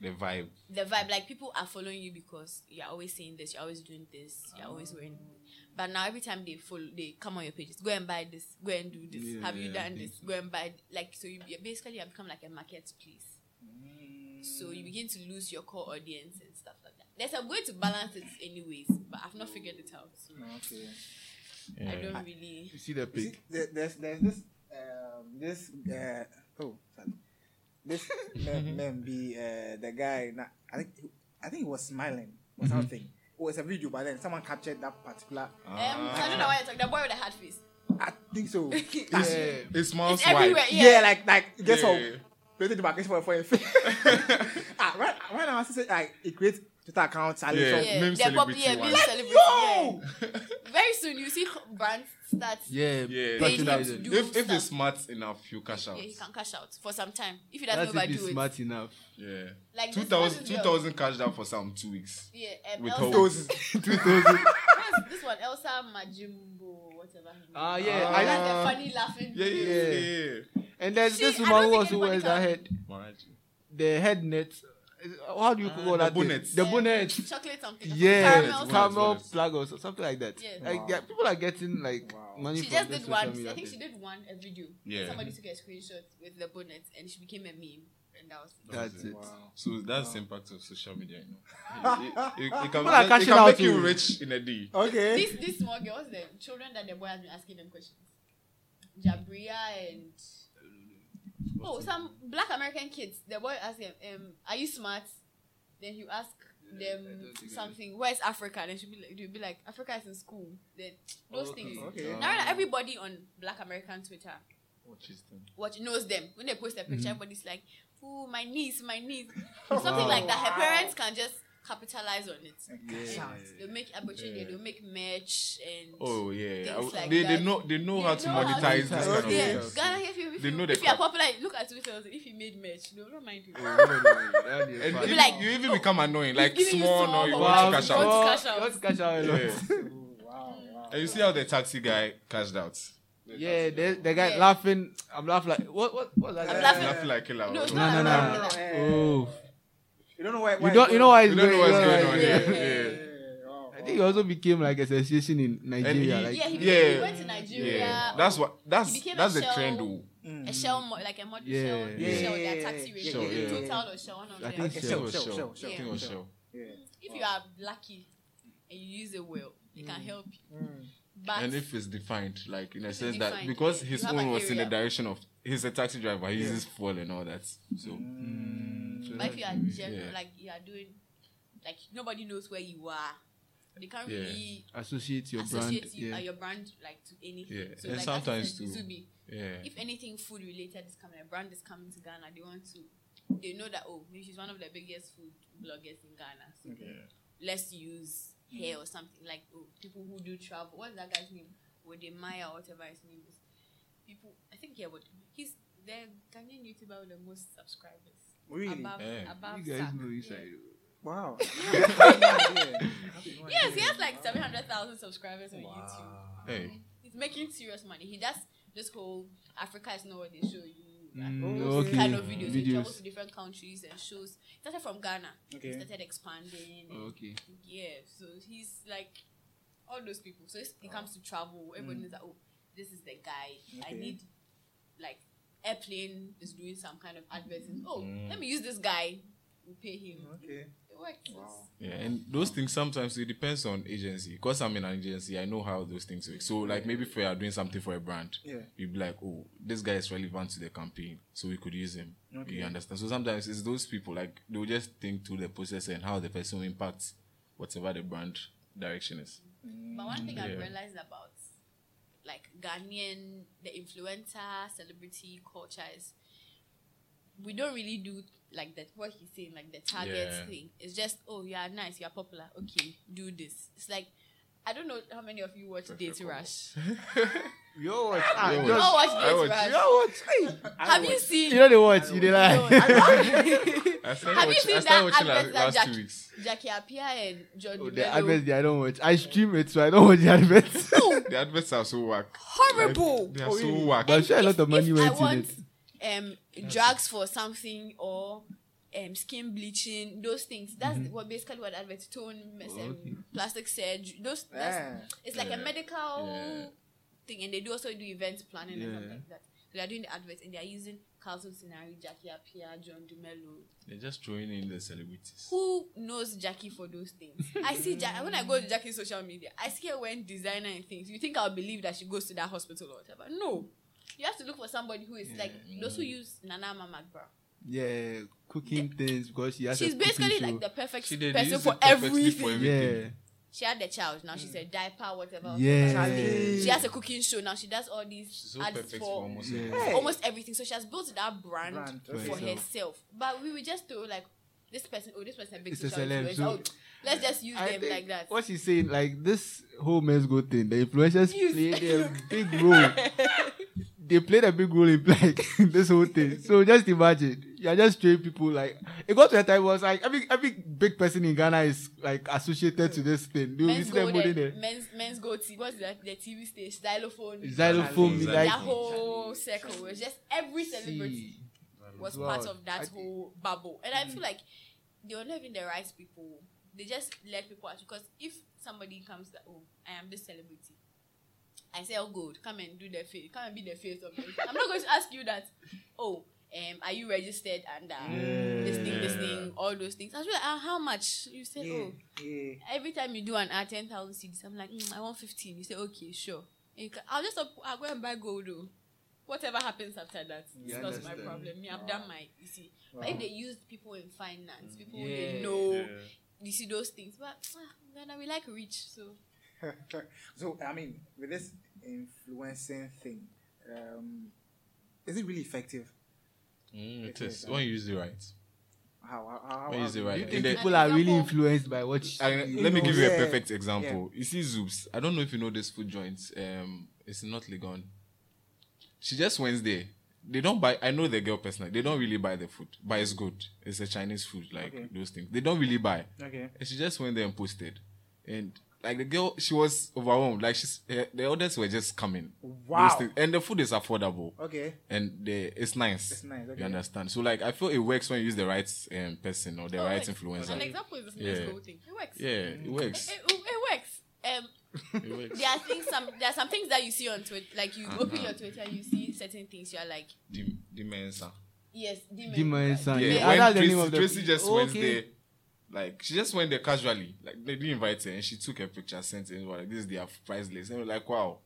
Speaker 9: The vibe.
Speaker 8: the vibe. Like people are following you because you're always saying this, you're always doing this, you're always ah. wearing. But now every time they follow, they come on your pages. Go and buy this. Go and do this.
Speaker 6: Yeah,
Speaker 8: Have you
Speaker 6: yeah,
Speaker 8: done
Speaker 6: think
Speaker 8: this? Go and buy. Like so, you you basically have become like a marketplace. So you begin to lose your core audience and stuff like that. There's a way to balance it, anyways, but I've not figured it out. So
Speaker 2: Okay.
Speaker 8: I don't really.
Speaker 6: You see the
Speaker 2: You see,
Speaker 6: pic?
Speaker 2: there, there's there's this um this uh oh sorry. this mem, mem be uh the guy na- I think I think he was smiling or something. It was a video, but then someone captured that particular.
Speaker 8: Um, I don't know why you're talking. The boy with the hard face.
Speaker 2: I think so.
Speaker 6: Yeah.
Speaker 9: It smells
Speaker 8: It's everywhere.
Speaker 9: white.
Speaker 2: yeah.
Speaker 8: Yeah.
Speaker 2: like like guess
Speaker 9: Yeah.
Speaker 2: What? Created the vacation for for your face. ah, right, right now I say like it creates Twitter accounts. and
Speaker 9: Yeah.
Speaker 2: so-
Speaker 8: yeah,
Speaker 9: meme
Speaker 8: they're
Speaker 9: celebrity
Speaker 8: yeah, meme celebrity. Yeah. Very soon you see brands start.
Speaker 6: Yeah,
Speaker 9: Yeah.
Speaker 8: Paying him to do
Speaker 9: If if
Speaker 8: stuff.
Speaker 9: it's smart enough, you cash out.
Speaker 8: Yeah, he can cash out for some time if he doesn't
Speaker 6: That's if
Speaker 8: overdo
Speaker 6: he's
Speaker 8: it.
Speaker 6: smart enough.
Speaker 9: Yeah.
Speaker 8: Like
Speaker 9: Two
Speaker 8: this-
Speaker 9: thousand,
Speaker 8: what's
Speaker 9: two
Speaker 8: this girl?
Speaker 9: thousand cashed out for some two weeks.
Speaker 8: Yeah, um,
Speaker 9: With
Speaker 8: Elsa.
Speaker 9: hope.
Speaker 2: Those-
Speaker 8: What's this one? Elsa Majimbo, whatever. her name
Speaker 6: Ah,
Speaker 8: is.
Speaker 6: yeah.
Speaker 8: I
Speaker 6: I
Speaker 8: like
Speaker 6: like
Speaker 8: the funny laughing.
Speaker 9: Yeah, yeah,
Speaker 6: Yeah.
Speaker 9: yeah. Yeah.
Speaker 6: And there's
Speaker 8: She-
Speaker 6: this
Speaker 8: I
Speaker 6: woman who
Speaker 8: think
Speaker 6: also wears that head,
Speaker 9: Maraji.
Speaker 6: the head net. How do you uh, call
Speaker 9: the
Speaker 6: that? thing?
Speaker 9: bonnet.
Speaker 6: The bonnet.
Speaker 8: Chocolate something.
Speaker 6: Yeah,
Speaker 8: Caramel
Speaker 9: bonnet,
Speaker 6: flag or something like that.
Speaker 8: Yeah.
Speaker 6: Like yeah, people are getting like money
Speaker 8: She just did one. I think she did one a video.
Speaker 9: Yeah.
Speaker 8: Somebody took a screenshot with the bonnet and she became a meme, and that was.
Speaker 6: That's it.
Speaker 9: So that's the impact of social media. You know, it, it, it, it can,
Speaker 6: People are
Speaker 9: it can make you rich in a day.
Speaker 2: Okay.
Speaker 8: This this small girl, what's the children that the boy has been asking them questions? Jabria and oh some black American kids. The boy asked them, um, "Are you smart?" Then you ask them something. Where's Africa? Then she'll be like, "You'll be like, Africa is in school." Then those things.
Speaker 2: Okay.
Speaker 8: Now that everybody on Black American Twitter
Speaker 9: Watch this thing.
Speaker 8: watch knows them when they post a picture, everybody's like, "Oh, my niece, my niece," something like that. Her parents can just capitalize on it. They'll make opportunity. They'll make merch and
Speaker 9: Oh yeah,
Speaker 8: Things
Speaker 9: I-
Speaker 8: like
Speaker 9: they, they know they know how to
Speaker 8: know how to
Speaker 9: monetize this kind of
Speaker 2: Okay.
Speaker 8: yeah. Ghana, if you if,
Speaker 9: They
Speaker 8: you,
Speaker 9: know the
Speaker 8: if you are popular, look at Twitter. If you made merch, they will not mind you.
Speaker 6: And
Speaker 9: And
Speaker 8: Be like,
Speaker 9: you even oh, become annoying, like small,
Speaker 8: small,
Speaker 9: no, you want
Speaker 8: wow,
Speaker 9: to cash out.
Speaker 8: want to cash out.
Speaker 6: You want to cash out a lot.
Speaker 9: Yeah. And you see how the taxi guy cashed out.
Speaker 6: Yeah, the, the guy
Speaker 8: Yeah.
Speaker 6: laughing. I'm laughing like what? What? What? was
Speaker 8: I'm
Speaker 6: guy?
Speaker 8: laughing.
Speaker 9: Laughing like killer.
Speaker 8: No, it's
Speaker 6: No, no, no. Oh,
Speaker 2: You don't know why.
Speaker 6: you don't. You know why it's
Speaker 9: You don't know
Speaker 6: going,
Speaker 9: what's
Speaker 6: you know
Speaker 9: going
Speaker 6: why
Speaker 9: on.
Speaker 6: it's
Speaker 9: Yeah,
Speaker 6: going.
Speaker 9: yeah.
Speaker 6: I think it also became like a sensation in Nigeria.
Speaker 9: he-
Speaker 6: like,
Speaker 8: Yeah, he,
Speaker 9: Yeah.
Speaker 8: he went to Nigeria.
Speaker 9: Yeah, that's what. That's
Speaker 8: He became
Speaker 9: that's
Speaker 8: a
Speaker 9: the
Speaker 8: shell.
Speaker 9: trend. Though.
Speaker 8: A shell, mo- like a model
Speaker 6: Yeah,
Speaker 8: shell,
Speaker 6: yeah.
Speaker 8: shell,
Speaker 2: Yeah,
Speaker 8: their
Speaker 2: yeah,
Speaker 8: taxi
Speaker 2: yeah,
Speaker 8: rating,
Speaker 9: Shell, yeah.
Speaker 8: total or shell, one of
Speaker 6: I
Speaker 8: them.
Speaker 6: think
Speaker 9: I
Speaker 6: so.
Speaker 9: think it was
Speaker 2: Shell,
Speaker 9: Shell.
Speaker 2: shell,
Speaker 9: I
Speaker 2: shell.
Speaker 9: think it was Shell.
Speaker 8: If you are lucky and you use it well, it can mm. help you. Mm. But
Speaker 9: And if it's defined, like in a
Speaker 8: If it's
Speaker 9: sense that
Speaker 8: defined,
Speaker 9: because
Speaker 8: yeah.
Speaker 9: his
Speaker 8: You have
Speaker 9: own
Speaker 8: an
Speaker 9: was in the
Speaker 8: area.
Speaker 9: direction of he's a taxi driver, he uses fuel and all that. So
Speaker 8: But if you are general,
Speaker 9: Yeah.
Speaker 8: like you are doing, like nobody knows where you are, they can't
Speaker 9: Yeah.
Speaker 8: really
Speaker 6: associate your brand.
Speaker 8: you,
Speaker 6: Yeah.
Speaker 8: uh, your brand like to anything.
Speaker 9: Yeah.
Speaker 8: So
Speaker 9: And
Speaker 8: like
Speaker 9: sometimes
Speaker 8: that
Speaker 9: too-
Speaker 8: Zubi,
Speaker 9: yeah,
Speaker 8: if anything food related is coming, a brand is coming to Ghana, they want to they know that oh maybe she's one of the biggest food bloggers in Ghana. So let's use her or something like oh, people who do travel. What's that guy's name? Wode Maya or whatever his name is. People, I think yeah, Wode. He's the Ghanaian YouTuber with the most subscribers.
Speaker 2: Really?
Speaker 8: Above,
Speaker 9: Yeah.
Speaker 8: above
Speaker 6: You guys
Speaker 8: Sak.
Speaker 6: know each
Speaker 8: Yeah.
Speaker 6: other.
Speaker 2: Wow.
Speaker 8: Yes, he has like seven hundred thousand subscribers on YouTube.
Speaker 9: Hey.
Speaker 8: He's making serious money. He does this whole Africa is not what they show you. like,
Speaker 6: Mm, okay.
Speaker 8: kind of videos. He travels to different countries and shows. He started from Ghana.
Speaker 2: Okay.
Speaker 8: He started expanding. and-
Speaker 6: Okay.
Speaker 8: Yeah, so he's like all those people. So it's- he comes to travel. Everybody knows that oh, this is the guy. I need like airplane is doing some kind of advertising. Oh, mm. let me use this guy. We pay him.
Speaker 2: Okay.
Speaker 8: It works.
Speaker 9: Yeah, and those things sometimes it depends on agency. Because I'm in an agency, I know how those things work. So, like maybe if we are doing something for a brand,
Speaker 2: Yeah.
Speaker 9: you'd be like, oh, this guy is relevant to the campaign, so we could use him.
Speaker 2: Okay.
Speaker 9: You understand? So sometimes it's those people like they will just think through the process and how the person impacts whatever the brand direction is.
Speaker 8: But one thing I've realized about like Ghanaian, the influencer celebrity culture is we don't really do like that. What he's saying, like the target
Speaker 9: Yeah.
Speaker 8: thing. It's just oh you are nice, you are popular. Okay, do this. It's like I don't know how many of you watch Date Rush.
Speaker 6: Yo, watch.
Speaker 9: Ah,
Speaker 8: You
Speaker 9: just-
Speaker 8: all watch Date
Speaker 9: watch-
Speaker 8: Rush.
Speaker 6: Yo, watch. Hey.
Speaker 8: Have you seen?
Speaker 6: You know they watch. You they like.
Speaker 9: I started
Speaker 8: Have you seen
Speaker 9: I started
Speaker 8: that
Speaker 9: watching
Speaker 8: advert
Speaker 9: last,
Speaker 8: that
Speaker 9: last
Speaker 8: Jack-
Speaker 9: two weeks.
Speaker 8: Jackie Appiah and John
Speaker 6: Oh, the adverts I don't watch. I stream it, so I don't watch the adverts.
Speaker 9: The adverts are so whack.
Speaker 8: Horrible.
Speaker 9: They are so whack.
Speaker 6: But I'm sure a lot of money
Speaker 8: if
Speaker 6: went
Speaker 8: I
Speaker 6: in
Speaker 8: want,
Speaker 6: it.
Speaker 8: Um, drugs for something or um, skin bleaching, those things. That's
Speaker 6: Mm-hmm.
Speaker 8: what basically what adverts tone, um,
Speaker 6: okay.
Speaker 8: plastic surgery. Those that's,
Speaker 2: Yeah.
Speaker 8: it's like a medical
Speaker 9: Yeah.
Speaker 8: thing, and they do also do event planning and stuff like that. So they're doing the adverts and they're using Carlton Scenario, Jackie Appiah, John Dumelo.
Speaker 9: They're just throwing in the celebrities.
Speaker 8: Who knows Jackie for those things? I see Jack when I go to Jackie's social media, I see her wearing designer and things. You think I'll believe that she goes to that hospital or whatever? No. You have to look for somebody who is like those who use Nana Ama McBrown.
Speaker 6: Yeah, cooking things because she has
Speaker 8: She's
Speaker 6: a
Speaker 8: basically like the perfect
Speaker 9: She did
Speaker 8: person for
Speaker 9: it
Speaker 8: everything.
Speaker 9: for everything.
Speaker 6: Yeah.
Speaker 8: She had the child, now she's a diaper, whatever.
Speaker 6: Yeah.
Speaker 8: Traveling. She has a cooking show now. She does all these
Speaker 9: so
Speaker 8: ads
Speaker 9: perfect
Speaker 8: for,
Speaker 9: for almost
Speaker 6: Yeah.
Speaker 9: everything.
Speaker 8: for almost everything. So she has built that brand,
Speaker 2: Brand
Speaker 8: for
Speaker 6: for
Speaker 8: herself.
Speaker 6: herself.
Speaker 8: But we would just do like this person. Oh, this person a big
Speaker 6: It's
Speaker 8: social influencer.
Speaker 6: so-
Speaker 8: Oh, let's just use
Speaker 6: I
Speaker 8: them like that.
Speaker 6: What she's saying, like this whole men's go thing, the influencers
Speaker 8: Use-
Speaker 6: played a big role. they played a big role in like this whole thing. So just imagine, you're just training people like it got to a time was like every every big person in Ghana is like associated to this thing. You
Speaker 8: men's
Speaker 6: see them
Speaker 8: gold,
Speaker 6: holding
Speaker 8: and- men's Menzgold. T- what's that? The TV station, Zylofon.
Speaker 6: Zylofon,
Speaker 9: Zylofon.
Speaker 6: like
Speaker 8: that whole circle was just every celebrity
Speaker 6: see.
Speaker 8: was
Speaker 6: Wow.
Speaker 8: part of that
Speaker 6: I think-
Speaker 8: whole bubble, and I hmm. feel like they were not even the right people. They just let people out because if somebody comes that oh I am this celebrity, I say oh good come and do the face, come and be the face of it. I'm not going to ask you that. Oh, um, are you registered under this thing, this thing, all those things? I was like, ah, how much? You say,
Speaker 2: Yeah.
Speaker 8: oh,
Speaker 2: Yeah.
Speaker 8: every time you do an ad 10,000 cedis, I'm like, mm, I want 15. You say, okay, sure. And can, I'll just up, I'll go and buy gold though. Whatever happens after that, it's
Speaker 6: You
Speaker 8: not my problem. Me, I've done my, you see. But if they use people in finance, people
Speaker 6: Yeah.
Speaker 8: they know, you see those things. But ah, then we like rich, so.
Speaker 2: so I mean, with this influencing thing, um, is it really effective?
Speaker 9: Mm, it
Speaker 2: It
Speaker 9: is.
Speaker 2: is,
Speaker 9: When you use it right.
Speaker 2: How? How? how,
Speaker 9: When you use it right.
Speaker 6: You think
Speaker 9: the-
Speaker 6: people are really influenced by what? She,
Speaker 9: I, let me give you a perfect example. You see Zoobs. I don't know if you know this food joint. Um, it's not Legon. She just went there. They don't buy. I know the girl personally. They don't really buy the food, but it's good. It's a Chinese food, like
Speaker 2: Okay.
Speaker 9: those things. They don't really buy.
Speaker 2: Okay.
Speaker 9: And she just went there and posted, and like the girl, she was overwhelmed. Like she's the others were just coming.
Speaker 2: Wow.
Speaker 9: Those. And the food is affordable
Speaker 2: Okay.
Speaker 9: and the it's nice.
Speaker 2: It's nice, okay.
Speaker 9: You understand? So like I feel it works when you use the right um, person or the
Speaker 8: Oh,
Speaker 9: right
Speaker 8: wait. An
Speaker 9: influencer.
Speaker 8: example is this
Speaker 9: Yeah.
Speaker 8: yeah. thing. It works.
Speaker 9: Yeah, it works.
Speaker 8: It, it, it works. Um,
Speaker 9: It works.
Speaker 8: there are things some there are some things that you see on Twitter like you open your Twitter and you see certain things you're like
Speaker 9: Dim- Dimensa.
Speaker 8: yes demon,
Speaker 6: Demon Son.
Speaker 9: Yeah,
Speaker 6: Yeah,
Speaker 9: when
Speaker 6: the
Speaker 9: Tracy,
Speaker 6: name of the-
Speaker 9: Tracy just went
Speaker 6: Okay.
Speaker 9: there, like she just went there casually, like they didn't invite her, and she took a picture, sent it, and was like this is their price list, and we're like wow,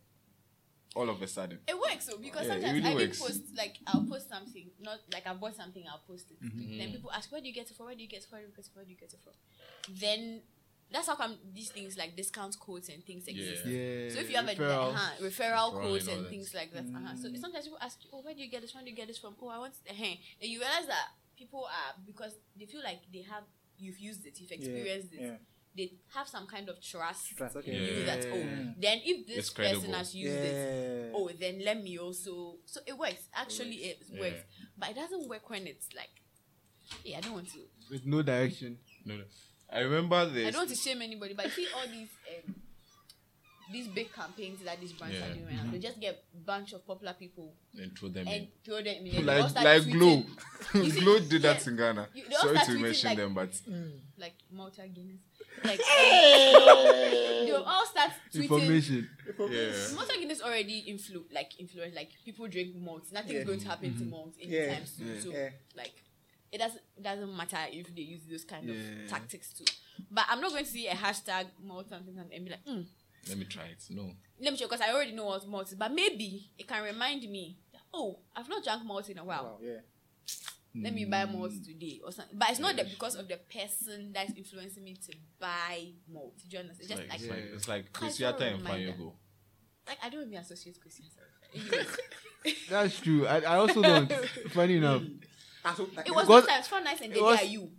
Speaker 9: all of a sudden.
Speaker 8: It works though because
Speaker 9: Yeah,
Speaker 8: sometimes
Speaker 9: really
Speaker 8: I
Speaker 9: works.
Speaker 8: post like I'll post something not like I bought something I'll post it
Speaker 9: Mm-hmm.
Speaker 8: then people ask where do you get it from where do you get it from where do you get it from where do you get it from then that's how come these things like discount codes and things exist.
Speaker 6: Yeah.
Speaker 8: So if you have a uh-huh, referral
Speaker 9: Referral
Speaker 8: codes
Speaker 9: and all
Speaker 8: and
Speaker 9: that.
Speaker 8: things like that, uh-huh. so sometimes people ask you, oh, where do you get this? Where do you get this from? Oh, I want uh Then you realize that people are because they feel like they have you've used it, you've experienced it.
Speaker 2: yeah.
Speaker 8: They have some kind of trust.
Speaker 2: Trust, okay.
Speaker 8: in you that oh, then if this person has used it, oh, then let me also. So it works. Actually, it
Speaker 9: Yeah.
Speaker 8: works, but it doesn't work when it's like, yeah, I don't want to.
Speaker 6: With no direction.
Speaker 9: No, no. I remember this.
Speaker 8: I don't want to shame anybody, but you see all these um, these big campaigns that these brands
Speaker 9: Yeah.
Speaker 8: are doing right now. They just get a bunch of popular people
Speaker 9: and throw them
Speaker 8: and
Speaker 9: in.
Speaker 8: throw them in. and they all
Speaker 9: Like
Speaker 8: start
Speaker 9: like
Speaker 8: tweeting.
Speaker 9: Glow.
Speaker 8: You see-
Speaker 9: did that
Speaker 8: yeah.
Speaker 9: in Ghana.
Speaker 8: You-
Speaker 9: Sorry to mention
Speaker 8: like-
Speaker 9: them, but
Speaker 8: like Malta Guinness. Like they will all start tweeting.
Speaker 6: Information.
Speaker 9: yeah.
Speaker 8: Malta Guinness already influ like influence like people drink malt. Nothing's
Speaker 2: Yeah.
Speaker 8: going to happen to malt anytime
Speaker 2: Yeah.
Speaker 8: soon.
Speaker 6: Yeah.
Speaker 8: So
Speaker 2: Yeah.
Speaker 8: like it doesn't doesn't matter if they use those kind
Speaker 6: Yeah.
Speaker 8: of tactics too. But I'm not going to see a hashtag malt something and be like, mm,
Speaker 9: Let me try it. No.
Speaker 8: let me check because I already know what malt is. But maybe it can remind me, that, oh, I've not drank malt in a while.
Speaker 2: Wow, yeah.
Speaker 8: Let me buy malt hmm. today or something. But it's not that because of the person that's influencing me to buy malt. Do you understand? It's just
Speaker 9: Like,
Speaker 8: like
Speaker 9: it's like it's like
Speaker 8: Cultural
Speaker 9: Chrisiata and
Speaker 8: reminder.
Speaker 9: Fanyogo.
Speaker 8: like I don't even associate Christian Anyways,
Speaker 6: That's true. I, I also don't. Funny enough.
Speaker 2: Hmm. So, like,
Speaker 8: it was
Speaker 6: Because-
Speaker 8: sometimes FanIce and they
Speaker 6: was-
Speaker 8: are you.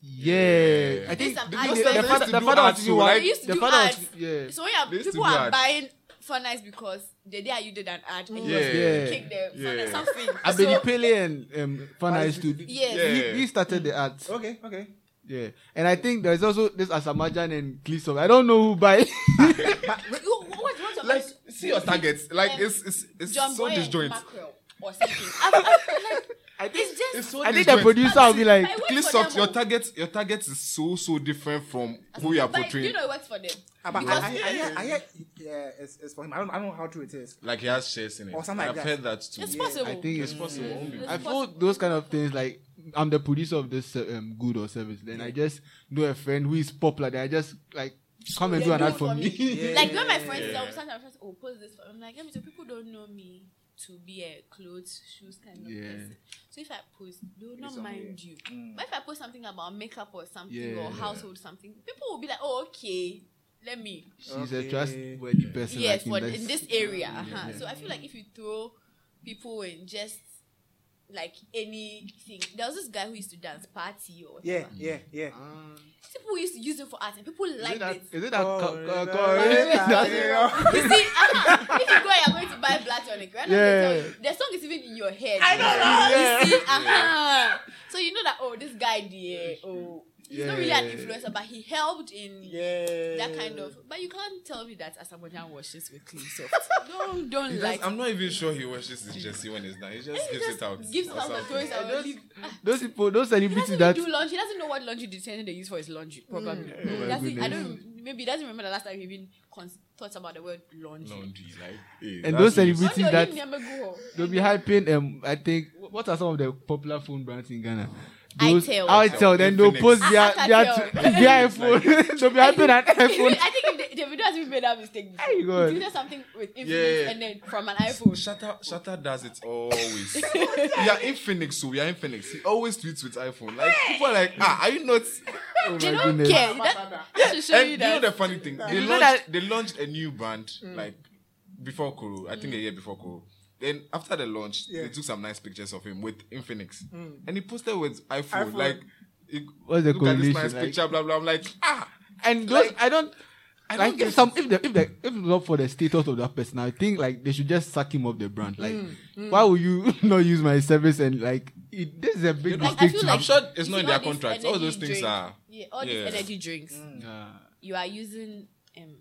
Speaker 6: Yeah. I think
Speaker 8: some
Speaker 6: the,
Speaker 8: ads
Speaker 6: the,
Speaker 8: where
Speaker 6: the father,
Speaker 9: used to
Speaker 6: the
Speaker 9: do
Speaker 6: father was
Speaker 9: ads,
Speaker 6: even
Speaker 9: so,
Speaker 6: one.
Speaker 9: like-
Speaker 8: They used to
Speaker 6: the
Speaker 8: do
Speaker 6: father
Speaker 8: ads.
Speaker 6: was yeah.
Speaker 8: So when you
Speaker 9: They used to
Speaker 8: people are
Speaker 9: ads.
Speaker 8: buying FanIce because the day you did an ad and you
Speaker 9: Yeah.
Speaker 8: just
Speaker 6: Yeah.
Speaker 8: kick the fun
Speaker 9: Yeah.
Speaker 8: nice something.
Speaker 6: Abedi
Speaker 8: So,
Speaker 6: Pele and um, Fana used to.
Speaker 8: Yes.
Speaker 9: Yeah.
Speaker 6: He, he started the ads.
Speaker 2: Okay, okay.
Speaker 6: Yeah. And I think there's also this Asamoah Gyan and Clisov. I don't know who buy.
Speaker 8: Who- what, what's
Speaker 9: Like see your targets. Like
Speaker 8: Um,
Speaker 9: it's it's it's
Speaker 8: John
Speaker 9: so
Speaker 8: Boy and
Speaker 9: disjoint.
Speaker 8: or something. I've, I've, like,
Speaker 6: I think
Speaker 8: it's just
Speaker 9: It's so
Speaker 6: I think the producer will be like,
Speaker 9: Please
Speaker 8: for
Speaker 9: stop. Your
Speaker 8: oh.
Speaker 9: target, your target is so so different from who you are
Speaker 8: But
Speaker 9: portraying.
Speaker 8: you know it works for them.
Speaker 2: Ah, but
Speaker 8: Because-
Speaker 2: I, I, I, hear, I hear, yeah, it's, it's for him. I don't, I don't know how true it is.
Speaker 9: like he has shares in it.
Speaker 2: Or something like
Speaker 9: I've
Speaker 2: that.
Speaker 9: heard that too.
Speaker 8: It's possible.
Speaker 6: I think it's
Speaker 9: possible.
Speaker 8: It's
Speaker 6: I
Speaker 8: possible.
Speaker 6: feel those kind of things like I'm the producer of this uh, um, good or service. Then I just know a friend who is popular. Then I just like come and
Speaker 8: They
Speaker 6: do an ad for me.
Speaker 2: Yeah.
Speaker 8: Like when my friends tell sometimes my friends, oh, post this. For, I'm like, let me tell people don't know me to be a clothes, shoes kind of
Speaker 6: Yeah.
Speaker 8: person. So if I post, they will not mind you.
Speaker 2: Mm.
Speaker 8: But if I post something about makeup or something
Speaker 6: Yeah.
Speaker 8: or household something, people will be like, oh, okay, let me.
Speaker 6: She's a trustworthy person.
Speaker 8: yes,
Speaker 6: like
Speaker 8: for
Speaker 6: in
Speaker 8: in
Speaker 6: this-
Speaker 8: this area. uh-huh. So I feel like if you throw people in just like anything, there was this guy who used to dance party or
Speaker 2: Yeah,
Speaker 8: whatever.
Speaker 2: yeah, yeah.
Speaker 8: People used to use it for art and people
Speaker 6: Is it
Speaker 8: liked
Speaker 6: that?
Speaker 8: it.
Speaker 6: Is it that?
Speaker 2: Yeah, yeah, yeah.
Speaker 8: You see, uh-huh, if you go and you're going to buy black tonic, right?
Speaker 6: Yeah.
Speaker 8: Yeah. Tell you, the song is even in your head. I don't know. You see, uh-huh. So you know that oh, this guy there, oh, he's not really an influencer, but he helped in
Speaker 2: Yeah.
Speaker 8: that kind of. But you can't tell me that Asamoah washes with clean soft. don't don't
Speaker 9: He
Speaker 8: like.
Speaker 9: does- I'm not even sure he washes his jersey when it's done. He just
Speaker 8: He
Speaker 9: gives
Speaker 8: just
Speaker 9: it out.
Speaker 8: Gives
Speaker 9: or
Speaker 8: it out and
Speaker 9: something.
Speaker 8: throws it out.
Speaker 6: Those-
Speaker 8: Leave-
Speaker 6: Those people, those
Speaker 8: He
Speaker 6: celebrities
Speaker 8: doesn't
Speaker 6: that
Speaker 8: do laundry. He doesn't know what laundry detergent they use for his laundry. Probably.
Speaker 6: my
Speaker 8: He doesn't- I don't. Maybe he doesn't remember the last time he even cons- thought about the word laundry.
Speaker 9: Laundry, like, hey,
Speaker 6: And those celebrities that
Speaker 8: only
Speaker 6: they'll be hyping. Um, I think what are some of the popular phone brands in Ghana?
Speaker 8: Itel.
Speaker 6: Itel. Then they'll
Speaker 9: Infinix.
Speaker 6: post their their,
Speaker 8: Alcatel.
Speaker 6: their iPhone. they'll be hyping an iPhone.
Speaker 8: I think if the, the video has even made that mistake before.
Speaker 6: Hey, God.
Speaker 8: He tweeted something with Infinix
Speaker 9: Yeah.
Speaker 8: and then from an iPhone.
Speaker 9: Shatta, Shatta does it always. we are Infinix, so we are Infinix. He always tweets with iPhone. Like people are like, ah, are you not?
Speaker 6: Oh
Speaker 8: They
Speaker 6: my
Speaker 8: don't
Speaker 6: goodness.
Speaker 8: care. That, that should show
Speaker 9: and
Speaker 8: you that.
Speaker 9: you know the funny thing? They launched, they launched a new brand like before Kuro. I think
Speaker 8: Mm.
Speaker 9: a year before Kuro. Then after the launch,
Speaker 2: Yeah.
Speaker 9: they took some nice pictures of him with Infinix, and he posted with iPhone.
Speaker 2: iPhone.
Speaker 9: Like, he-
Speaker 6: What's the
Speaker 9: look at this
Speaker 6: correlation,
Speaker 9: nice
Speaker 6: like-
Speaker 9: picture, blah blah. I'm like, ah,
Speaker 6: And those I don't.
Speaker 9: I
Speaker 6: like if some if the if the if not for the status of that person, I think like they should just suck him off the brand. Like,
Speaker 8: Mm,
Speaker 6: why would you not use my service and like it, this is a big
Speaker 8: Like, know,
Speaker 6: mistake.
Speaker 8: Like
Speaker 9: I'm sure it's not in their
Speaker 8: all these
Speaker 9: contracts. All those
Speaker 8: energy
Speaker 9: things
Speaker 8: drink-
Speaker 9: are.
Speaker 8: Yeah, all
Speaker 9: Yeah.
Speaker 8: these energy drinks.
Speaker 6: Yeah.
Speaker 8: You are using um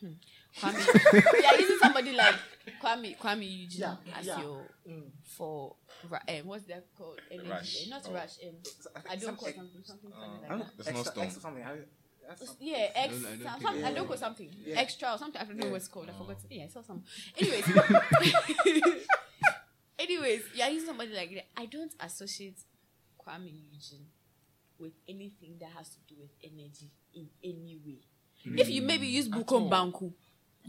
Speaker 8: hmm, you are using somebody like Kuami Kuami Eugene
Speaker 2: Yeah,
Speaker 8: as
Speaker 2: yeah.
Speaker 8: your for um, what's that called? Energy,
Speaker 9: Rush.
Speaker 8: not
Speaker 9: Oh.
Speaker 8: rush. Um, I don't call something something
Speaker 9: Uh,
Speaker 8: something like that.
Speaker 9: It's not
Speaker 2: Extra- extra something. I- something.
Speaker 8: Yeah, X.
Speaker 6: I don't- I don't
Speaker 8: some,
Speaker 6: think
Speaker 8: some,
Speaker 2: it-
Speaker 8: I don't call something
Speaker 2: Yeah.
Speaker 8: extra or something. I don't know
Speaker 2: Yeah.
Speaker 8: what it's called. I forgot. Yeah, I saw some. Anyways, anyways, you are using somebody like that. I don't associate Kuami Eugene with anything that has to do with energy in any way. If you maybe use Bukom Banku,